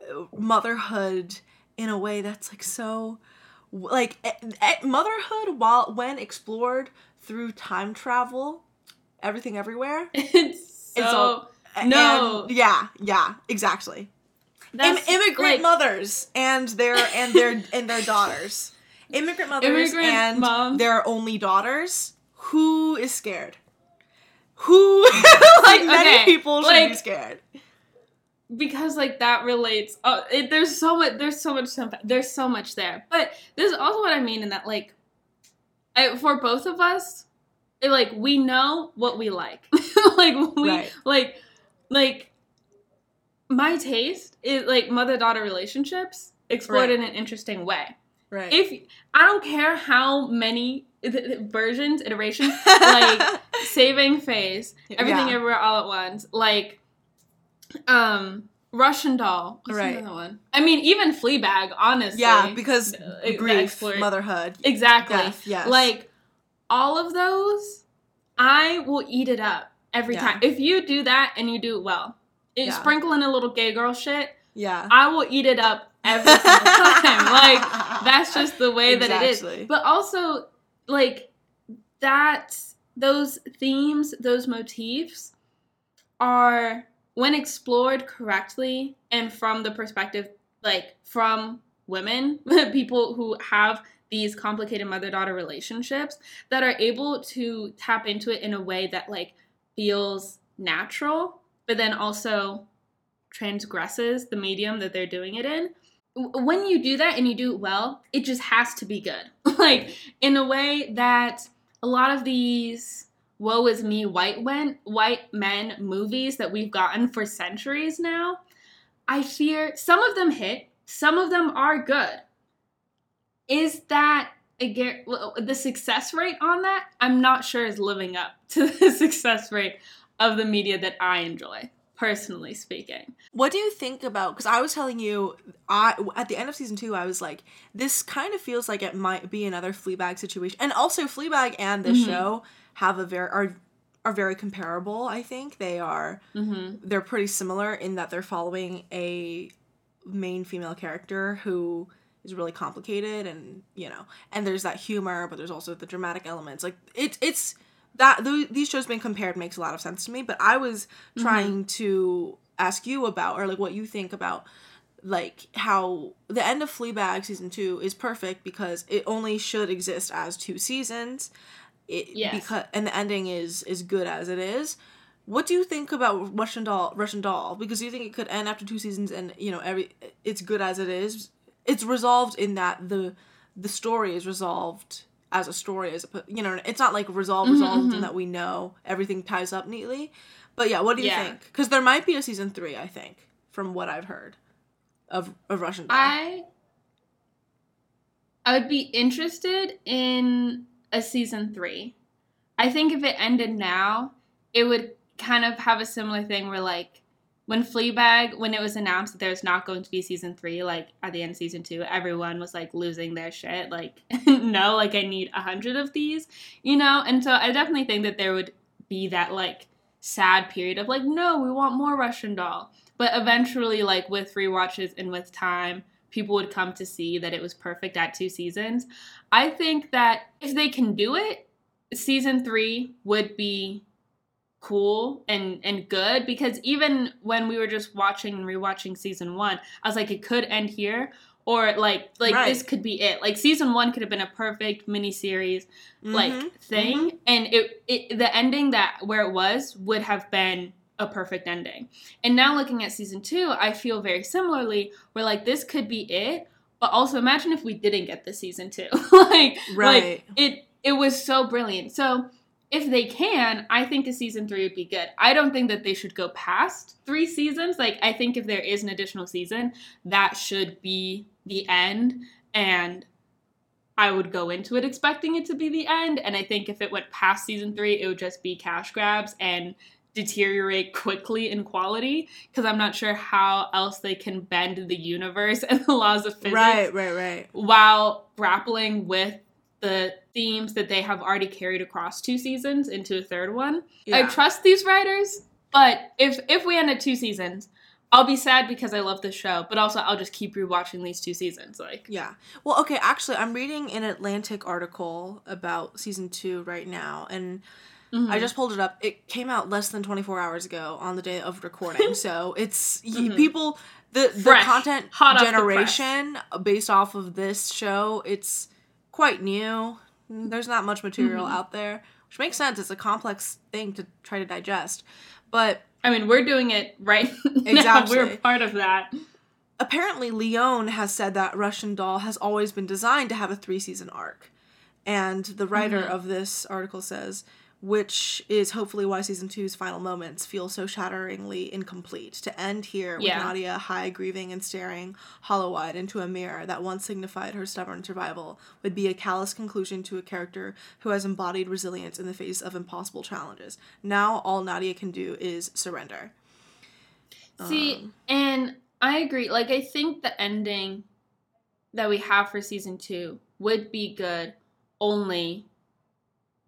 uh, motherhood in a way that's like so like eh, eh, motherhood while when explored through time travel everything everywhere it's so all, no. yeah yeah exactly. Im- immigrant like, mothers and their and their and their daughters. Immigrant mothers immigrant and mom. their only daughters. Who is scared? Who like many people should like, be scared because like that relates oh it, there's so much there's so much there's so much there but this is also what i mean in that like I, for both of us it, like we know what we like like we right. like like my taste is like mother daughter relationships explored right. in an interesting way right if i don't care how many versions iterations like saving face everything yeah. everywhere all at once like um, Russian Doll. What's right. another one? I mean, even Fleabag, honestly. Yeah, because uh, grief, motherhood, exactly. Death, yes. Like all of those, I will eat it up every yeah. time. If you do that and you do it well, it, yeah. sprinkle in a little gay girl shit. Yeah, I will eat it up every single time. Like that's just the way exactly. that it is. But also, like that, those themes, those motifs are when explored correctly and from the perspective like from women people who have these complicated mother-daughter relationships that are able to tap into it in a way that like feels natural but then also transgresses the medium that they're doing it in. When you do that and you do it well it just has to be good. Like in a way that a lot of these woe is me white men white men movies that we've gotten for centuries now i fear some of them hit some of them are good is that again the success rate on that? I'm not sure is living up to the success rate of the media that I enjoy personally speaking. What do you think about? Because I was telling you, I at the end of season two, I was like, this kind of feels like it might be another Fleabag situation, and also Fleabag and this mm-hmm. show have a very are are very comparable. I think they are. Mm-hmm. They're pretty similar in that they're following a main female character who is really complicated and you know and there's that humor but there's also the dramatic elements like it, it's that th- these shows being compared makes a lot of sense to me but i was mm-hmm. trying to ask you about or like what you think about like how the end of Fleabag season two is perfect because it only should exist as two seasons. It yes. because and the ending is is good as it is. What do you think about Russian Doll? Russian Doll because you think it could end after two seasons and you know every it's good as it is. It's resolved in that the the story is resolved as a story as a you know it's not like resolved mm-hmm, resolved mm-hmm. and that we know everything ties up neatly but yeah what do you yeah. think because there might be a season three i think from what i've heard of, of russian doll. i i would be interested in a season three i think if it ended now it would kind of have a similar thing where like when Fleabag, when it was announced that there's not going to be season three, like at the end of season two, everyone was like losing their shit. Like, no, like I need a hundred of these, you know? And so I definitely think that there would be that like sad period of like, no, we want more Russian doll. But eventually, like with rewatches and with time, people would come to see that it was perfect at two seasons. I think that if they can do it, season three would be cool and and good because even when we were just watching and rewatching season one, I was like, it could end here. Or like like right. this could be it. Like season one could have been a perfect miniseries mm-hmm. like thing. Mm-hmm. And it, it the ending that where it was would have been a perfect ending. And now looking at season two, I feel very similarly where like this could be it. But also imagine if we didn't get the season two. like right. like it it was so brilliant. So if they can, I think a season three would be good. I don't think that they should go past three seasons. Like, I think if there is an additional season, that should be the end. And I would go into it expecting it to be the end. And I think if it went past season three, it would just be cash grabs and deteriorate quickly in quality because I'm not sure how else they can bend the universe and the laws of physics. Right, right, right. While grappling with the themes that they have already carried across two seasons into a third one. Yeah. I trust these writers, but if if we end at two seasons, I'll be sad because I love this show, but also I'll just keep rewatching these two seasons. Like, yeah. Well, okay. Actually, I'm reading an Atlantic article about season two right now, and mm-hmm. I just pulled it up. It came out less than 24 hours ago on the day of recording, so it's mm-hmm. people the Fresh, the content generation based off of this show. It's quite new. There's not much material mm-hmm. out there, which makes sense. It's a complex thing to try to digest. But I mean, we're doing it right exactly. We're part of that. Apparently, Lyonne has said that Russian Doll has always been designed to have a three season arc. And the writer mm-hmm. of this article says which is hopefully why season two's final moments feel so shatteringly incomplete. To end here with yeah. Nadia high, grieving, and staring hollow eyed into a mirror that once signified her stubborn survival would be a callous conclusion to a character who has embodied resilience in the face of impossible challenges. Now, all Nadia can do is surrender. See, um, and I agree. Like, I think the ending that we have for season two would be good only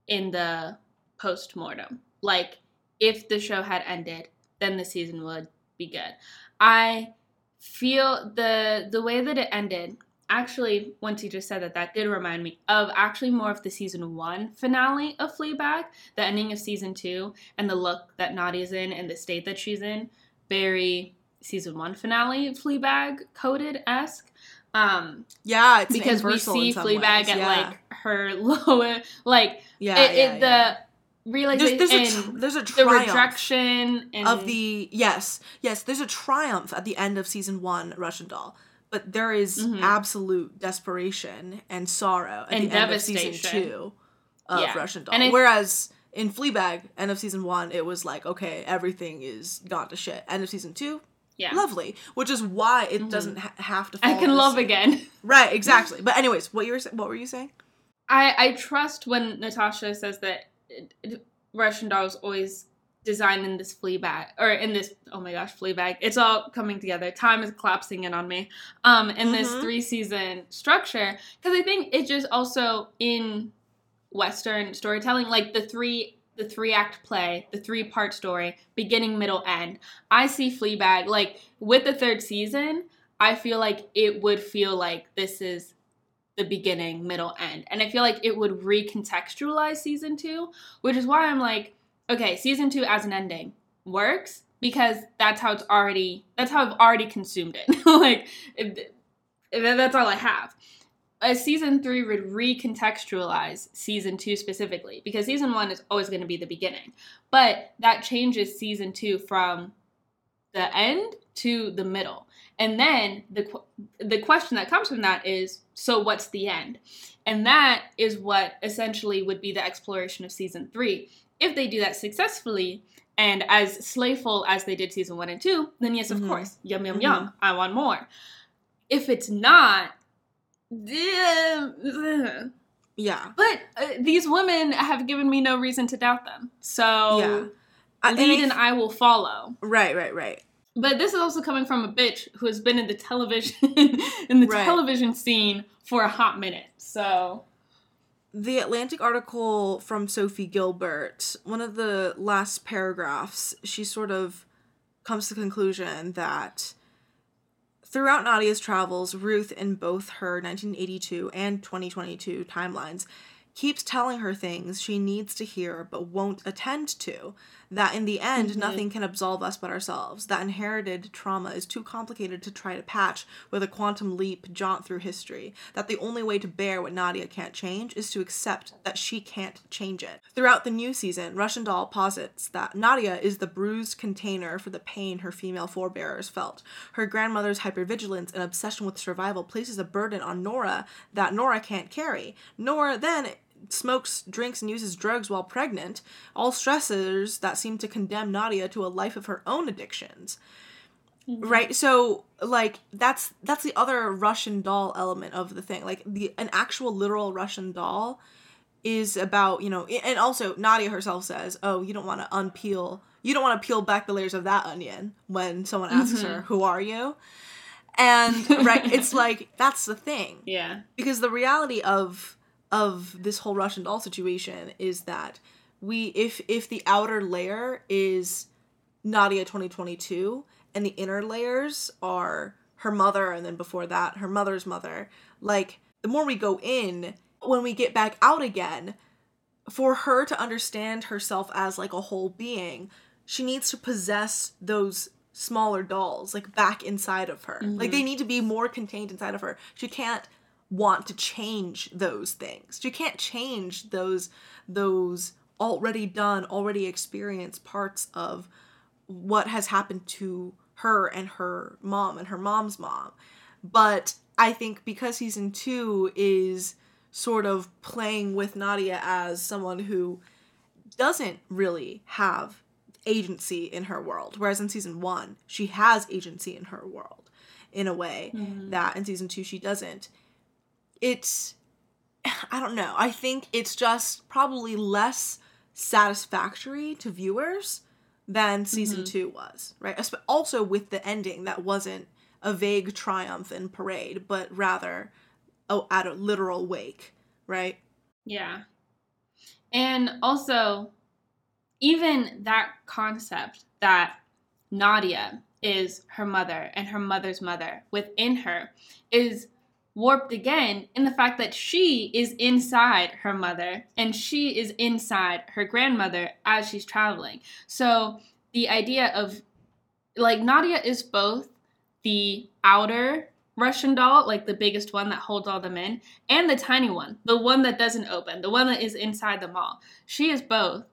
in the post mortem. Like if the show had ended, then the season would be good. I feel the the way that it ended actually once you just said that that did remind me of actually more of the season one finale of fleabag the ending of season two and the look that nadia's in and the state that she's in very season one finale fleabag coded esque um yeah because we see fleabag ways. at yeah. like her lower like yeah, it, yeah, it, the realization there's, there's, a tr- there's a triumph the rejection and... of the yes yes there's a triumph at the end of season one russian doll but there is mm-hmm. absolute desperation and sorrow at and the end of season two of yeah. russian doll whereas in fleabag end of season one it was like okay everything is gone to shit end of season two Yeah. lovely. Which is why it doesn't ha- have to. I can love again. Right, exactly. But anyways, what you were what were you saying? I I trust when Natasha says that Russian doll is always designed in this Fleabag or in this oh my gosh Fleabag. It's all coming together. Time is collapsing in on me. Um, in this Mhm. three season structure because I think it just also in Western storytelling like the three. The three act play, the three part story, beginning, middle, end. I see Fleabag like with the third season. I feel like it would feel like this is the beginning, middle, end. And I feel like it would recontextualize season two, which is why I'm like, okay, season two as an ending works because that's how it's already, that's how I've already consumed it. like, it, it- that's all I have. A season three would recontextualize season two specifically because season one is always going to be the beginning. But that changes season two from the end to the middle. And then the the question that comes from that is so what's the end? And that is what essentially would be the exploration of season 3. If they do that successfully and as slayful as they did season 1 and 2, then yes, of Mhm. course. Yum yum Mhm. yum. I want more. If it's not but Yeah. uh, these women have given me no reason to doubt them. So Yeah. I- and lead I- and I will follow. right, right, right. But this is also coming from a bitch who has been in the television in the Right. television scene for a hot minute. So The Atlantic article from Sophie Gilbert, one of the last paragraphs, she sort of comes to the conclusion that throughout Nadia's travels, Ruth, in both her 1982 and 2022 timelines, keeps telling her things she needs to hear but won't attend to. That in the end, Mhm. nothing can absolve us but ourselves. That inherited trauma is too complicated to try to patch with a quantum leap jaunt through history. That the only way to bear what Nadia can't change is to accept that she can't change it. Throughout the new season, Russian Doll posits that Nadia is the bruised container for the pain her female forebears felt. Her grandmother's hypervigilance and obsession with survival places a burden on Nora that Nora can't carry. Nora then smokes, drinks, and uses drugs while pregnant, all stressors that seem to condemn Nadia to a life of her own addictions. Mm-hmm. Right? So like that's that's the other Russian doll element of the thing. Like the an actual literal Russian doll is about, you know, and also Nadia herself says, "Oh, you don't want to unpeel you don't want to peel back the layers of that onion when someone asks mm-hmm. her, "Who are you?" And right, it's like that's the thing yeah. because the reality of of this whole Russian doll situation is that we if if the outer layer is Nadia 2022 and the inner layers are her mother and then before that her mother's mother like the more we go in when we get back out again for her to understand herself as like a whole being she needs to possess those smaller dolls like back inside of her. Like they mm-hmm. need to be more contained inside of her. She can't want to change those things she can't change those those already done already experienced parts of what has happened to her and her mom and her mom's mom but i think because season two is sort of playing with nadia as someone who doesn't really have agency in her world. Whereas in season one, she has agency in her world in a way mm-hmm. that in season two she doesn't. It's I don't know. I think it's just probably less satisfactory to viewers than season mm-hmm. two was, right? Also with the ending that wasn't a vague triumph and parade, but rather oh, at a literal wake, right? Yeah. And also, even that concept that Nadia is her mother and her mother's mother within her is warped again in the fact that she is inside her mother and she is inside her grandmother as she's traveling. So the idea of like Nadia is both the outer Russian doll, like the biggest one that holds all them in, and the tiny one, the one that doesn't open, the one that is inside them all. She is both.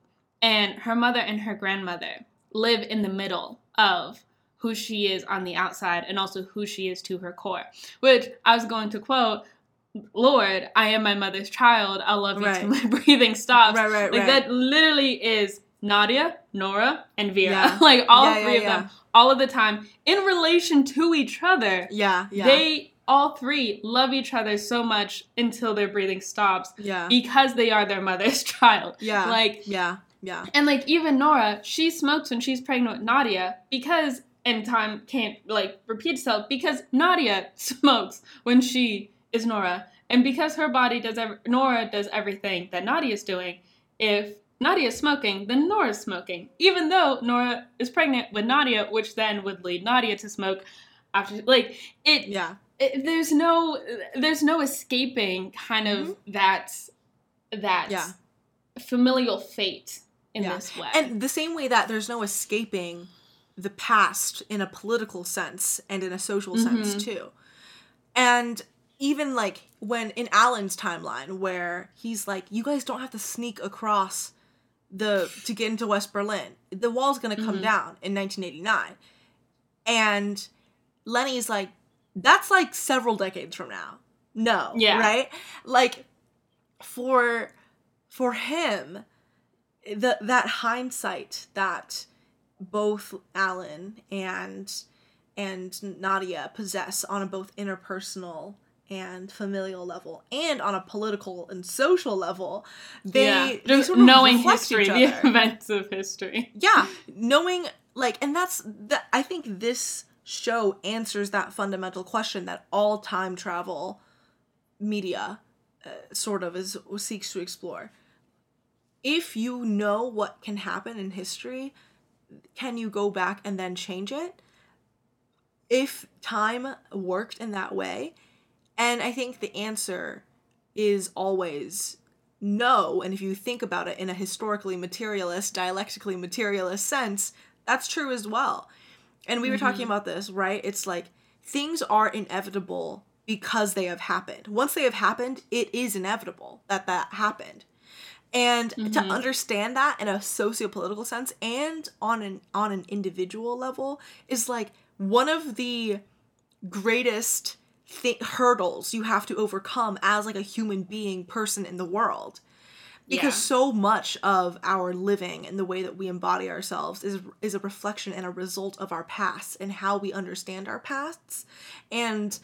And her mother and her grandmother live in the middle of who she is on the outside and also who she is to her core. Which I was going to quote, Lord, I am my mother's child. I'll love you till my breathing stops. Right, right, like right. that literally is Nadia, Nora, and Vera. Yeah. like all Yeah, yeah, three of yeah. them, all of the time, in relation to each other. Yeah, yeah. They all three love each other so much until their breathing stops yeah. because they are their mother's child. Yeah. Like yeah. Yeah. and like even Nora, she smokes when she's pregnant with Nadia because and time can't like repeat itself because Nadia smokes when she is Nora. And because her body does ev- Nora does everything that Nadia is doing, if Nadia is smoking, then Nora is smoking. Even though Nora is pregnant with Nadia, which then would lead Nadia to smoke after like it Yeah. it, there's no there's no escaping kind of that that Mm-hmm. Yeah. familial fate in Yeah. this way. And the same way that there's no escaping the past in a political sense and in a social mm-hmm. sense too. And even like when in Alan's timeline where he's like, you guys don't have to sneak across the to get into West Berlin. The wall's gonna come mm-hmm. down in 1989. And Lenny's like, that's like several decades from now. No. Yeah. Right? Like for for him, the that hindsight that both Alan and and Nadia possess on a both interpersonal and familial level and on a political and social level they, yeah, just sort of knowing history, the events of history. yeah. Knowing like and that's that i think this show answers that fundamental question that all time travel media uh, sort of is seeks to explore. If you know what can happen in history can you go back and then change it? If time worked in that way and i think the answer is always no and if you think about it in a historically materialist dialectically materialist sense that's true as well. And we were talking mm-hmm. about this right? It's like things are inevitable because they have happened. Once they have happened it is inevitable that that happened and to mm-hmm. understand that in a socio-political sense and on an on an individual level is like one of the greatest th- hurdles you have to overcome as like a human being person in the world. Because Yeah. so much of our living and the way that we embody ourselves is is a reflection and a result of our past and how we understand our pasts. And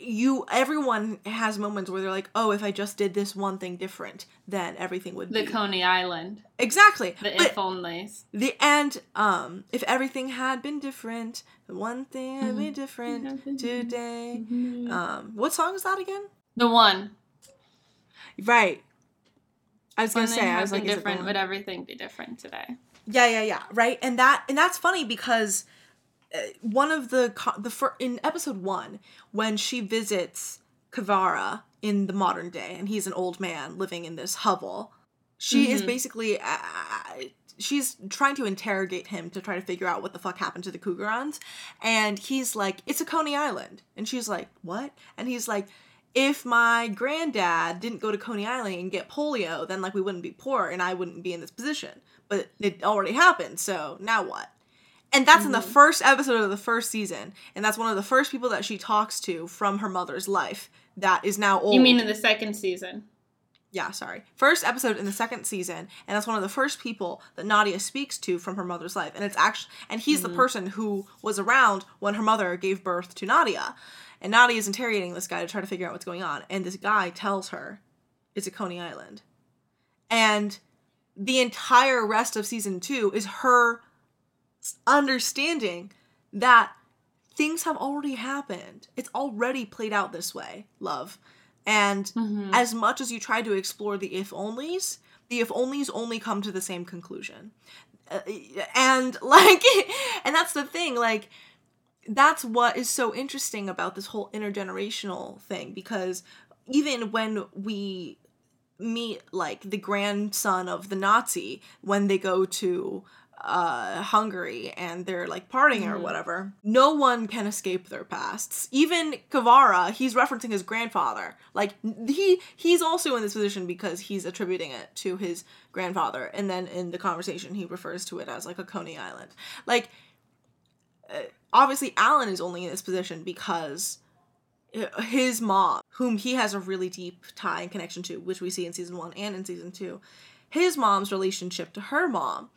you everyone has moments where they're like oh if i just did this one thing different then everything would be The be Coney Island, exactly the but if onlys. the and um if everything had been different the one thing had Mm-hmm. been different today um what song is that again The one. right i was gonna say i was like different. Would everything be different today? Yeah, yeah, yeah. Right, and that and that's funny because one of the the fir- in episode one when she visits Kavara in the modern day, and he's an old man living in this hovel. She is basically uh, she's trying to interrogate him to try to figure out what the fuck happened to the Krugerrands, and he's like, "It's a Coney Island," and she's like, "What?" And he's like. If my granddad didn't go to Coney Island and get polio, then like we wouldn't be poor and I wouldn't be in this position. But it already happened, so now what? And that's in the mm-hmm. first episode of the first season, and that's one of the first people that she talks to from her mother's life that is now old. You mean in the second season? yeah, sorry. First episode in the second season, and that's one of the first people that Nadia speaks to from her mother's life. And it's actually and he's the mm-hmm. person who was around when her mother gave birth to Nadia. And Nadia is interrogating this guy to try to figure out what's going on. And this guy tells her it's at Coney Island. And the entire rest of season two is her understanding that things have already happened. It's already played out this way, love. And as much as you try to explore the if onlys, the if onlys only come to the same conclusion. Uh, and like, and that's the thing, like, that's what is so interesting about this whole intergenerational thing because even when we meet like the grandson of the Nazi when they go to uh Hungary and they're like partying or mm-hmm. whatever no one can escape their pasts. Even Kavara he's referencing his grandfather. Like he he's also in this position because he's attributing it to his grandfather and then in the conversation he refers to it as like a Coney Island. Like uh, obviously Alan is only in this position because uh, his mom, whom he has a really deep tie and connection to, which we see in season one and in season two, his mom's relationship to her mom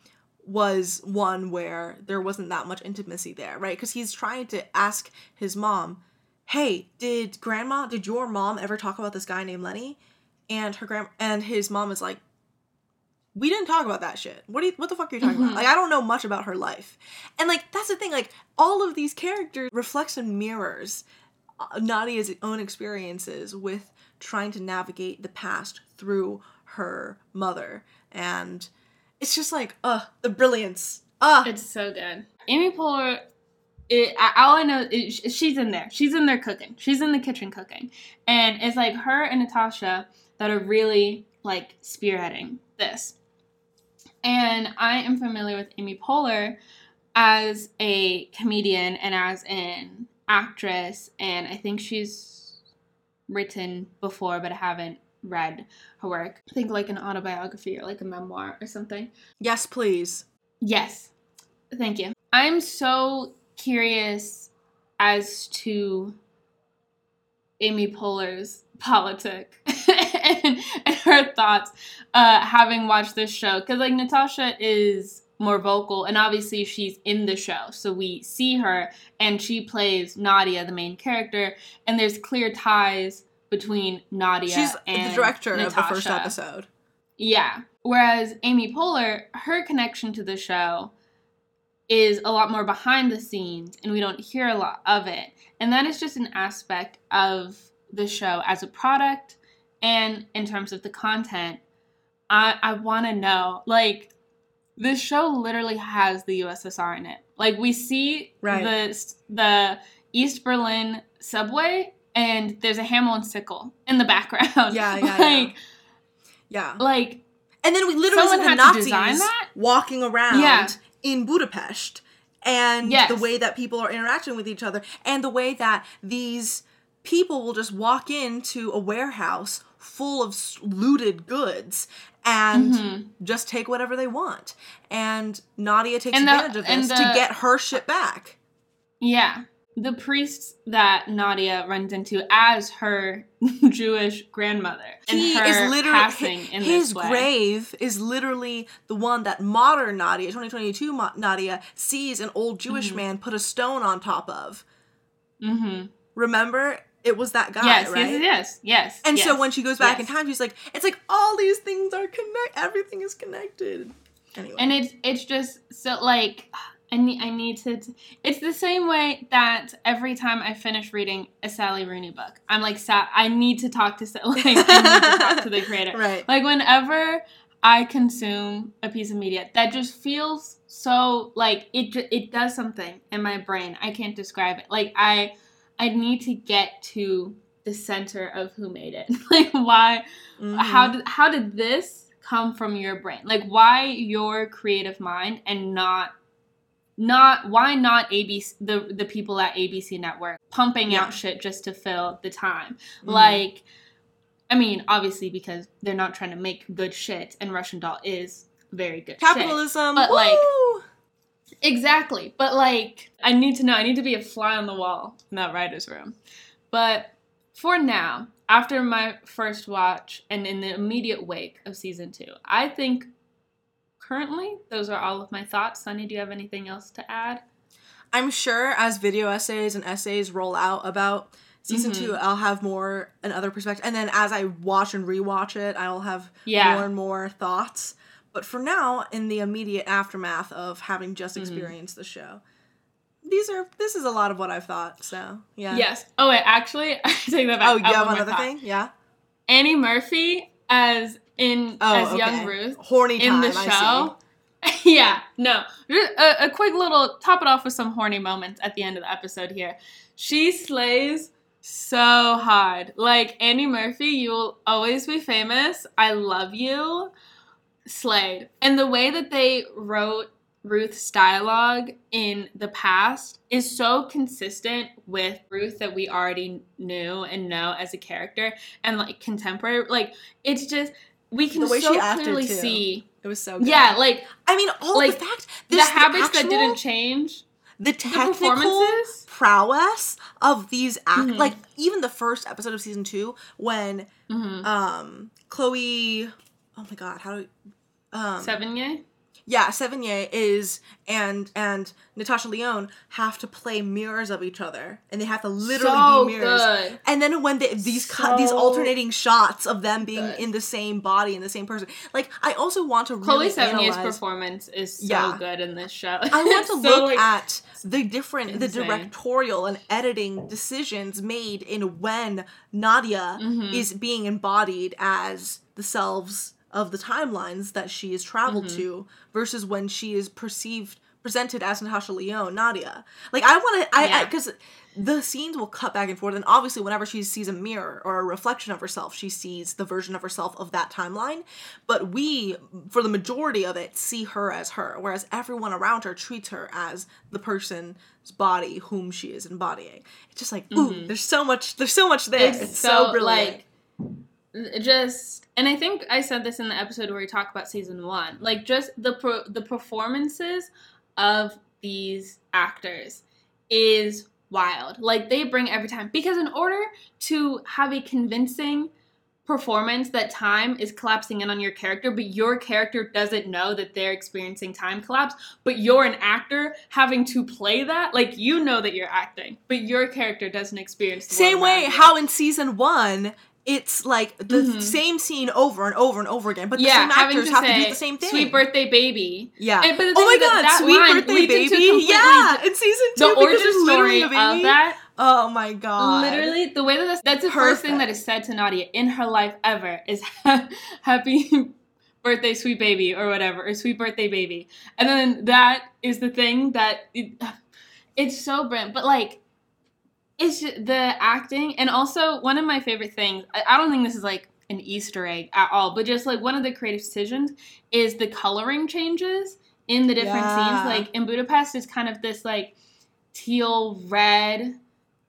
was one where there wasn't that much intimacy there, right? Because he's trying to ask his mom, "Hey, did grandma, did your mom ever talk about this guy named Lenny?" And her grand and his mom is like, "We didn't talk about that shit. What do you, what the fuck are you talking about? Like, I don't know much about her life." And like that's the thing. Like all of these characters reflects and mirrors uh, Nadia's own experiences with trying to navigate the past through her mother and it's just like uh the brilliance uh It's so good. Amy Poehler, it, I, all I know is she's in there. She's in there cooking. She's in the kitchen cooking, and it's like her and Natasha that are really like spearheading this. And I am familiar with Amy Poehler as a comedian and as an actress, and I think she's written before, but I haven't read her work. I think like an autobiography or like a memoir or something. yes please Yes. Thank you. I'm so curious as to Amy Poehler's politic and, and her thoughts uh, having watched this show. Because, like, Natasha is more vocal, and obviously she's in the show. So we see her, and she plays Nadia, the main character, and there's clear ties between Nadia she's and the director of the first Natasha. episode Yeah. Whereas Amy Poehler, her connection to the show is a lot more behind the scenes and we don't hear a lot of it. And that is just an aspect of the show as a product and in terms of the content. I I want to know like this show literally has the USSR in it. Like we see Right. the the East Berlin subway and there's a hammer and sickle in the background. Yeah, yeah, yeah. like yeah like and then we literally see the had to design nazis walking around Yeah. in budapest and Yes. the way that people are interacting with each other and the way that these people will just walk into a warehouse full of looted goods and Mm-hmm. just take whatever they want and nadia takes And the- advantage of this the- to get her shit back Yeah. The priests that Nadia runs into as her Jewish grandmother. And he is literally passing in his way. grave is literally the one that modern Nadia, 2022 Mo- Nadia, sees an old Jewish Mm-hmm. man put a stone on top of. hmm Remember, it was that guy, Yes, right? yes, yes, yes. And so when she goes back yes. in time, she's like, it's like all these things are connect. Everything is connected. Anyway, And it's it's just so like I need I need to it's the same way that every time I finish reading a Sally Rooney book, I'm like Sa- I need to talk to like I need to talk to the creator. right? Like whenever I consume a piece of media that just feels so like it it does something in my brain. I can't describe it. Like I I need to get to the center of who made it. like why Mhm. how did how did this come from your brain? Like why your creative mind and not not why not ABC the the people at ABC Network pumping Yeah. out shit just to fill the time? Mhm. Like I mean, obviously because they're not trying to make good shit and Russian Doll is very good shit. capitalism, but, like! Exactly. But like I need to know, I need to be a fly on the wall in that writer's room. But for now, after my first watch and in the immediate wake of season two, I think currently those are all of my thoughts. Sunny, do you have anything else to add? I'm sure as video essays and essays roll out about season Mhm. two, I'll have more and other perspective. And then as I watch and rewatch it, I'll have Yeah. more and more thoughts. But for now, in the immediate aftermath of having just Mm-hmm. experienced the show, these are this is a lot of what I've thought. So yeah. Yes. Oh wait, actually I take that back. Oh, you have another thing? Yeah. Annie Murphy as in Oh, as okay. young Ruth. Horny time, in the show. yeah, no. A, a quick little top it off with some horny moments at the end of the episode here. She slays so hard. Like Annie Murphy, you will always be famous. I love you. Slayed. And the way that they wrote Ruth's dialogue in the past is so consistent with Ruth that we already knew and know as a character and like contemporary. Like it's just we can The so clearly see. It was so good. Yeah, like I mean, all like, the fact the habits that actual- didn't change. the technical performances? prowess of these act Mhm. like even the first episode of season two when Mhm. um chloe oh my god how do um Sevigny? Yeah, Sevigny is and and Natasha Lyonne have to play mirrors of each other, and they have to literally So be mirrors. good. And then when they, these cut these alternating shots of them being good. in the same body in the same person, like I also want to Chloe really Sevigny's analyze. performance is so Yeah. good in this show. I want to So, look like, at the different, the directorial and editing decisions made in when Nadia Mm-hmm. is being embodied as the selves of the timelines that she has traveled Mm-hmm. to versus when she is perceived presented as Natasha Lyonne, Nadia. Like I want to, I Yeah. because the scenes will cut back and forth, and obviously, whenever she sees a mirror or a reflection of herself, she sees the version of herself of that timeline. But we, for the majority of it, see her as her, whereas everyone around her treats her as the person's body whom she is embodying. It's just like, ooh, there's so much, there's so much there. it's, It's, so, so, brilliant. like just and I think I said this in the episode where we talk about season one. Like just the pro- the performances of these actors is wild. Like they bring every time because in order to have a convincing performance that time is collapsing in on your character but your character doesn't know that they're experiencing time collapse but you're an actor having to play that like you know that you're acting but your character doesn't experience the Same way how in season one, it's like the Mhm. same scene over and over and over again, but the yeah, same actors to have say, to do the same thing. Sweet birthday baby. Yeah. And- but the oh my god, that that sweet birthday baby. Yeah, in season two because origin story of that, Oh my god. literally, the way that that's, that's the first thing that is said to Nadia in her life ever is happy birthday, sweet baby, or whatever, or sweet birthday baby. And then that is the thing that it, it's so brilliant. But like, it's the acting, and also one of my favorite things. I, don't think this is like an Easter egg at all, but just like one of the creative decisions is the coloring changes in the different Yeah. scenes. Like in Budapest, is kind of this like teal red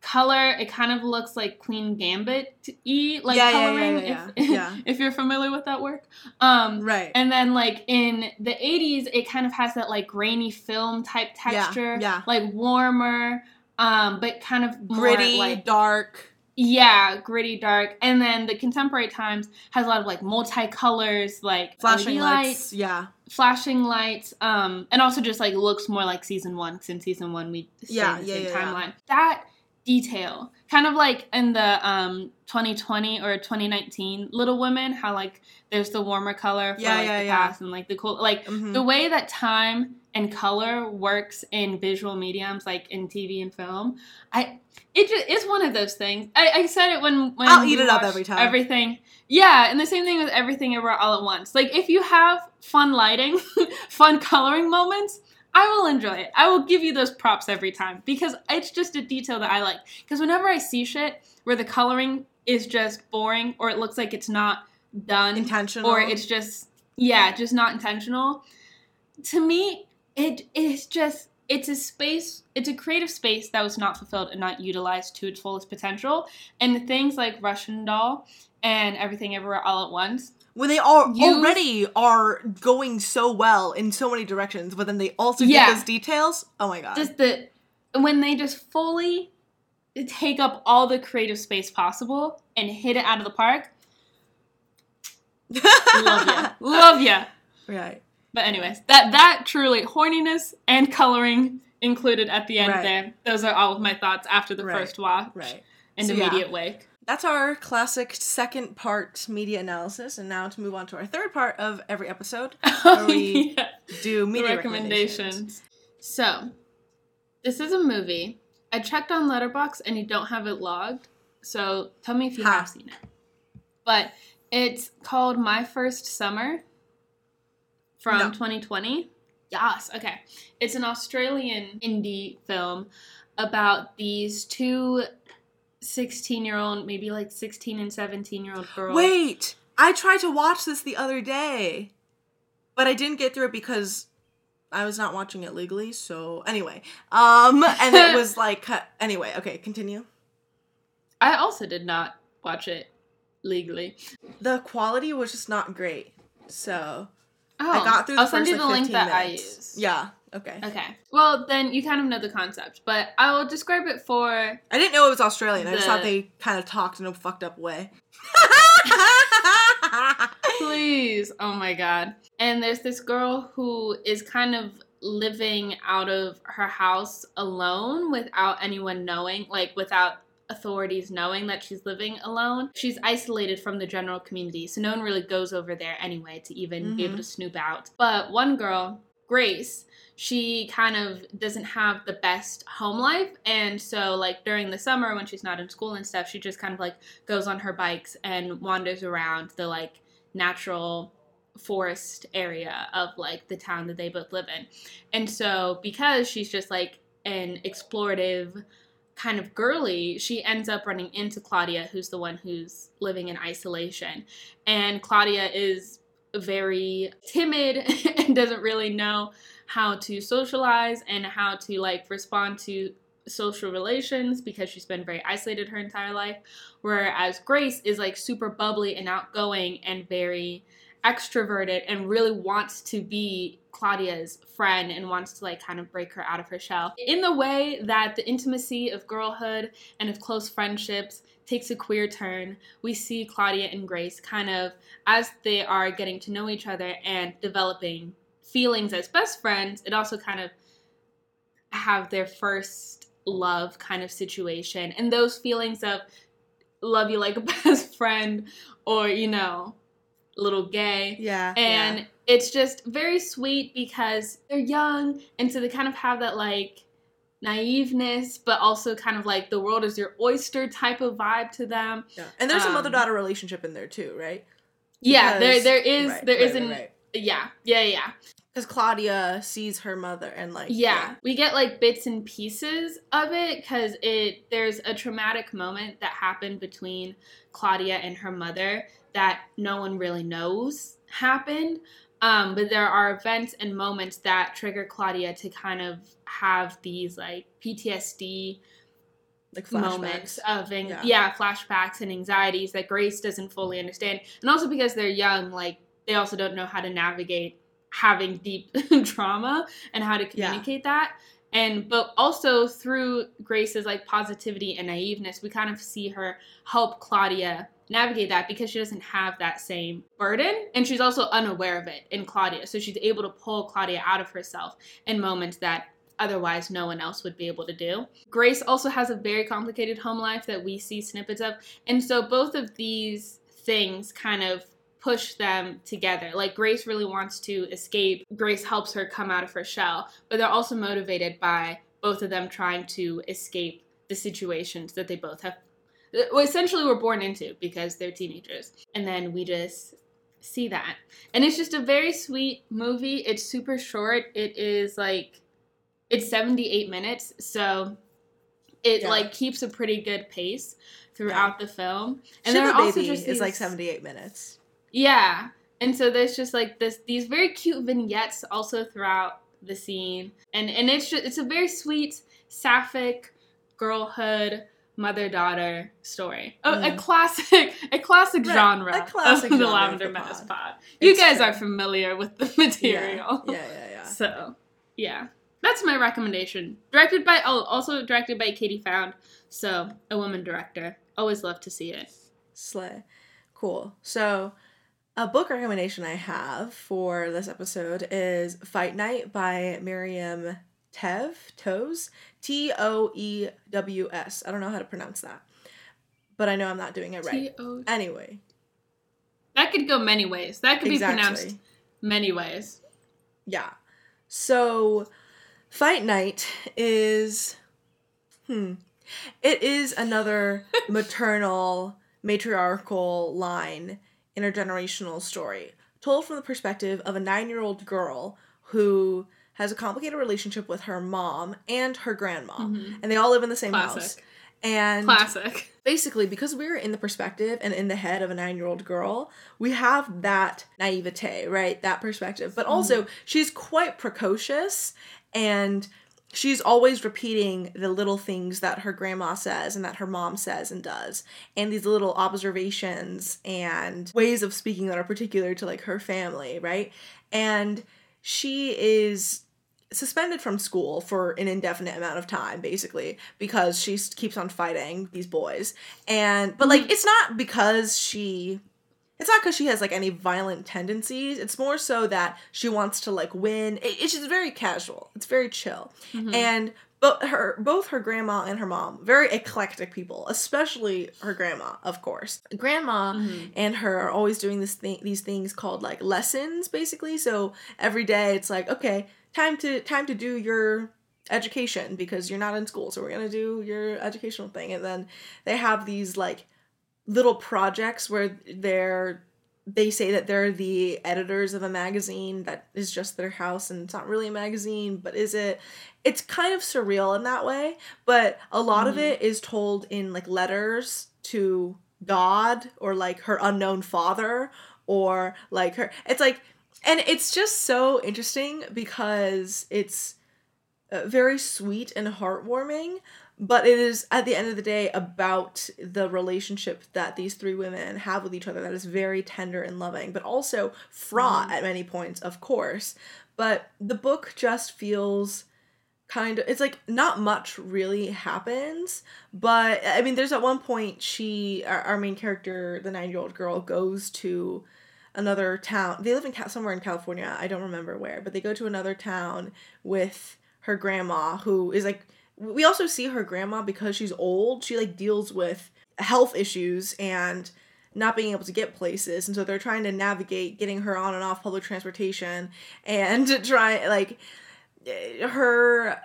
color. It kind of looks like Queen Gambit e like Yeah, coloring. yeah, if, if you're familiar with that work. Um, Right. and then like in the 80s, it kind of has that like grainy film type texture, yeah. like warmer, um, but kind of Gritty, like dark. yeah, gritty, dark. And then the contemporary times has a lot of like multicolors, like Flashing LED lights. Yeah. flashing lights, um, and also just like looks more like season one. Because in season one we Yeah, yeah, same yeah, yeah. timeline. That detail, kind of like in the um 2020 or 2019 Little Women, how like there's the warmer color for Yeah, like yeah, the yeah. past and like the cool, like Mhm. the way that time and color works in visual mediums like in TV and film. I it just it's one of those things. I, I said it when when I'll eat it up every time. Everything. Yeah, and the same thing with everything ever all at once. Like if you have fun lighting, fun coloring moments, I will enjoy it. I will give you those props every time because it's just a detail that I like. Because whenever I see shit where the coloring is just boring or it looks like it's not done Intentional. or it's just yeah, just not intentional. To me, it is just it's a space, it's a creative space that was not fulfilled and not utilized to its fullest potential. And the things like Russian Doll and Everything Everywhere All at Once. when they are Use- already are going so well in so many directions, but then they also Yeah. get those details. Oh my god. Just the when they just fully take up all the creative space possible and hit it out of the park. Love ya. Love ya. Right. But anyways, that that truly horniness and coloring included at the end Right. there. Those are all of my thoughts after the Right. first watch Right. and So, yeah. immediate wake. That's our classic second part media analysis, and now to move on to our third part of every episode, where we Yeah. do media recommendations. recommendations. So, this is a movie. I checked on Letterboxd and you don't have it logged. So, tell me if you Ha. have seen it. But it's called My First Summer from No. 2020. Yes, okay. It's an Australian indie film about these two 16 year old, maybe like 16 and 17 year old girls. Wait, I tried to watch this the other day, but I didn't get through it because I was not watching it legally. So anyway, um, and it was like anyway. Okay, continue. I also did not watch it legally. The quality was just not great, so Oh, I got through. The I'll send you the link 15 that I use. Yeah. Okay. Okay. Well, then you kind of know the concept, but I will describe it for. I didn't know it was Australian. I just thought they kind of talked in a fucked up way. Please. Oh my god. And there's this girl who is kind of living out of her house alone without anyone knowing, like without authorities knowing that she's living alone. She's isolated from the general community, so no one really goes over there anyway to even mm-hmm. be able mm-hmm. to snoop out. But one girl, Grace, she kind of doesn't have the best home life and so like during the summer when she's not in school and stuff she just kind of like goes on her bikes and wanders around the like natural forest area of like the town that they both live in and so because she's just like an explorative kind of girly she ends up running into claudia who's the one who's living in isolation. And claudia is very timid and doesn't really know how to socialize and how to like respond to social relations because she's been very isolated her entire life. Whereas grace is like super bubbly and outgoing and very extroverted and really wants to be claudia's friend and wants to like kind of break her out of her shell in the way that the intimacy of girlhood and of close friendships takes a queer turn we see claudia and grace kind of as they are getting to know each other and developing feelings as best friends, it also kind of have their first love kind of situation. And those feelings of love you like a best friend or, you know, little gay. Yeah. And yeah. it's just very sweet because they're young and so they kind of have that like naiveness, but also kind of like the world is your oyster type of vibe to them. Yeah. And there's um, a mother daughter relationship in there too, right? Yeah, there there is right, there right, an right, yeah, yeah, yeah. Because Claudia sees her mother and like yeah. yeah. we get like bits and pieces of it because it there's a traumatic moment that happened between Claudia and her mother that no one really knows happened. Um, but there are events and moments that trigger Claudia to kind of have these like PTSD like moments of yeah. yeah flashbacks and anxieties that Grace doesn't fully understand, and also because they're young, like they also don't know how to navigate having deep trauma and how to communicate yeah. that and but also through grace's like positivity and naiveness we kind of see her help claudia navigate that because she doesn't have that same burden. And she's also unaware of it in claudia. So she's able to pull claudia out of herself in moments that otherwise no one else would be able to do. Grace also has a very complicated home life that we see snippets of. And so both of these things kind of push them together. Like Grace really wants to escape. Grace helps her come out of her shell, but they're also motivated by both of them trying to escape the situations that they both have well, essentially were born into because they're teenagers. And then we just see that. And it's just a very sweet movie. It's super short. It is like it's 78 minutes, so it yeah. like keeps a pretty good pace throughout yeah. the film. And Shiva there are also just these... is like 78 minutes. Yeah. And so there's just like this these very cute vignettes also throughout the scene. And and it's just it's a very sweet sapphic girlhood mother-daughter story. Mm. A, classic a classic right. genre a classic of the Lavender Menace pod. You guys true. are familiar with the material. Yeah, yeah, yeah. yeah. So, yeah. That's my recommendation. Directed by oh, also directed by Katie Found. So, a woman director. Always love to see it. Slay. Cool. So, a book recommendation I have for this episode is Fight Night by Miriam Tev, Toes, T O E W S. I don't know how to pronounce that, but I know I'm not doing it right. T-O- anyway. That could go many ways. That could exactly. be pronounced many ways. Yeah. So, Fight Night is. Hmm. It is another maternal, matriarchal line intergenerational story told from the perspective of a nine year old girl who has a complicated relationship with her mom and her grandma, mm-hmm. and they all live in the same Classic. house. And Classic. Basically, because we're in the perspective and in the head of a nine year old girl, we have that naivete, right? That perspective. But also, mm-hmm. she's quite precocious and she's always repeating the little things that her grandma says and that her mom says and does and these little observations and ways of speaking that are particular to like her family right? And she is suspended from school for an indefinite amount of time basically because she keeps on fighting these boys. And but like it's not because she it's not because she has like any violent tendencies. It's more so that she wants to like win. It, it's just very casual. It's very chill. Mm-hmm. And but her both her grandma and her mom very eclectic people, especially her grandma, of course. Grandma mm-hmm. and her are always doing this thing these things called like lessons basically. So every day it's like, okay, time to time to do your education because you're not in school. So we're going to do your educational thing and then they have these like little projects where they're they say that they're the editors of a magazine that is just their house and it's not really a magazine but is it? It's kind of surreal in that way but a lot of mm-hmm. it is told in like letters to god or like her unknown father or like her it's like and it's just so interesting because it's uh, very sweet and heartwarming but it is at the end of the day about the relationship that these three women have with each other that is very tender and loving but also fraught at many points of course. But the book just feels kind of it's like not much really happens but i mean there's at one point she our, our main character the nine year old girl goes to another town. They live in somewhere in california i don't remember where but they go to another town with her grandma who is like we also see her grandma because she's old she like deals with health issues and not being able to get places and so they're trying to navigate getting her on and off public transportation and try like her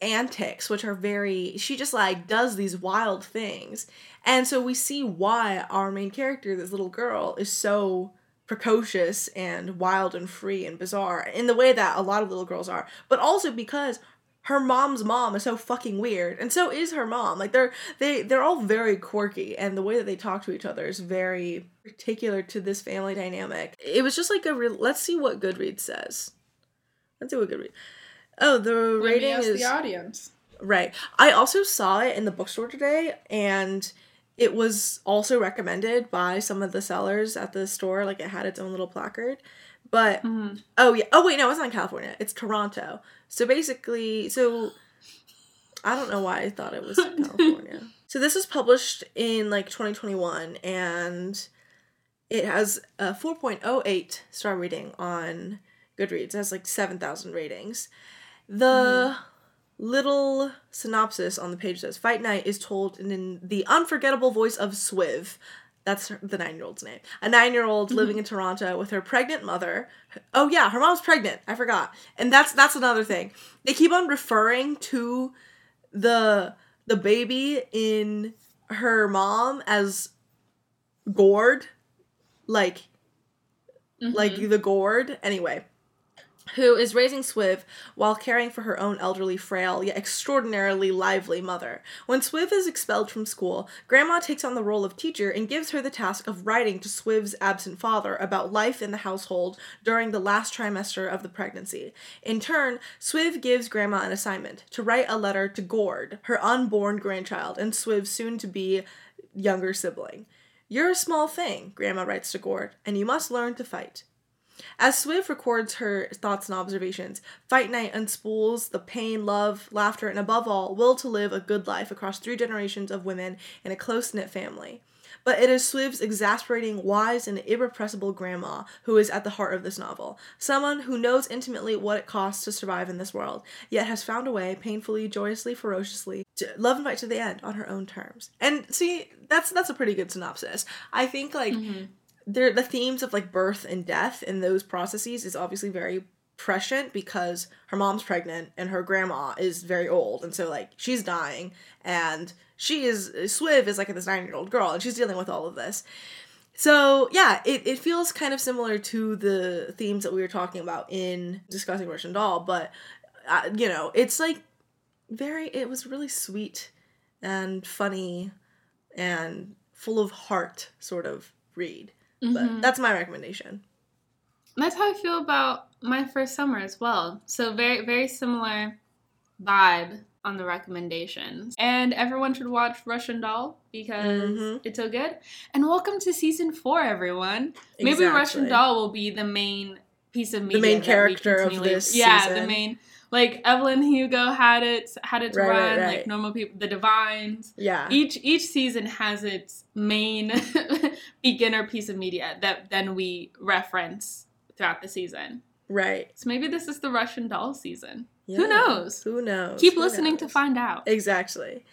antics which are very she just like does these wild things. And so we see why our main character this little girl is so precocious and wild and free and bizarre in the way that a lot of little girls are but also because her mom's mom is so fucking weird and so is her mom like they're they they're all very quirky and the way that they talk to each other is very particular to this family dynamic it was just like a re- let's see what goodreads says let's see what goodreads oh the Let rating is the audience. Right. I also saw it in the bookstore today and it was also recommended by some of the sellers at the store. Like it had its own little placard. But mm-hmm. oh yeah. Oh wait, no, it's not in California. It's Toronto. So basically, so I don't know why I thought it was California. So this was published in like 2021 and it has a 4.08 star rating on Goodreads. It has like 7,000 ratings. The mm-hmm. Little synopsis on the page says Fight Night is told in the unforgettable voice of Swiv. That's her- the nine year old's name. A nine year old mm-hmm. living in Toronto with her pregnant mother. Oh yeah, her mom's pregnant. I forgot. And that's that's another thing. They keep on referring to the the baby in her mom as gourd. Like like mm-hmm. the gourd. Anyway, who is raising Swiv while caring for her own elderly, frail, yet extraordinarily lively mother. When Swiv is expelled from school, Grandma takes on the role of teacher and gives her the task of writing to Swiv's absent father about life in the household during the last trimester of the pregnancy. In turn, Swiv gives Grandma an assignment to write a letter to Gord, her unborn grandchild, and Swiv's soon to be younger sibling. You're a small thing, Grandma writes to Gord, and you must learn to fight. As Swiv records her thoughts and observations, Fight Night unspools the pain, love, laughter, and above all, will to live a good life across three generations of women in a close knit family. But it is Swiv's exasperating, wise, and irrepressible grandma who is at the heart of this novel. Someone who knows intimately what it costs to survive in this world, yet has found a way, painfully, joyously, ferociously, to love and fight to the end on her own terms. And see, that's that's a pretty good synopsis. I think like mm-hmm. There the themes of like birth and death and those processes is obviously very prescient because her mom's pregnant and her grandma is very old and so like she's dying and she is Swiv is like this nine year old girl and she's dealing with all of this. So yeah, it, it feels kind of similar to the themes that we were talking about in discussing Russian Doll, but uh, you know, it's like very it was really sweet and funny and full of heart sort of read. But that's my recommendation. That's how I feel about my first summer as well. So very very similar vibe on the recommendations. And everyone should watch Russian Doll because Mhm. it's so good. And welcome to season four, everyone. Exactly. Maybe Russian Doll will be the main piece of media. The main character of this Yeah, season. the main Like Evelyn Hugo had it had its Right, right, run, right. like normal people the Divines. Yeah. Each each season has its main beginner piece of media that then we reference throughout the season. Right. So maybe this is the Russian doll season. Yeah. Who knows? Who knows? Keep Who listening to find out. Exactly.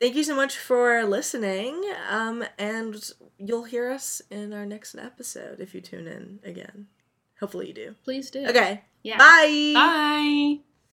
Thank you so much for listening. Um, and you'll hear us in our next episode if you tune in again. Hopefully you do. Please do. Okay. Yeah. Bye. Bye.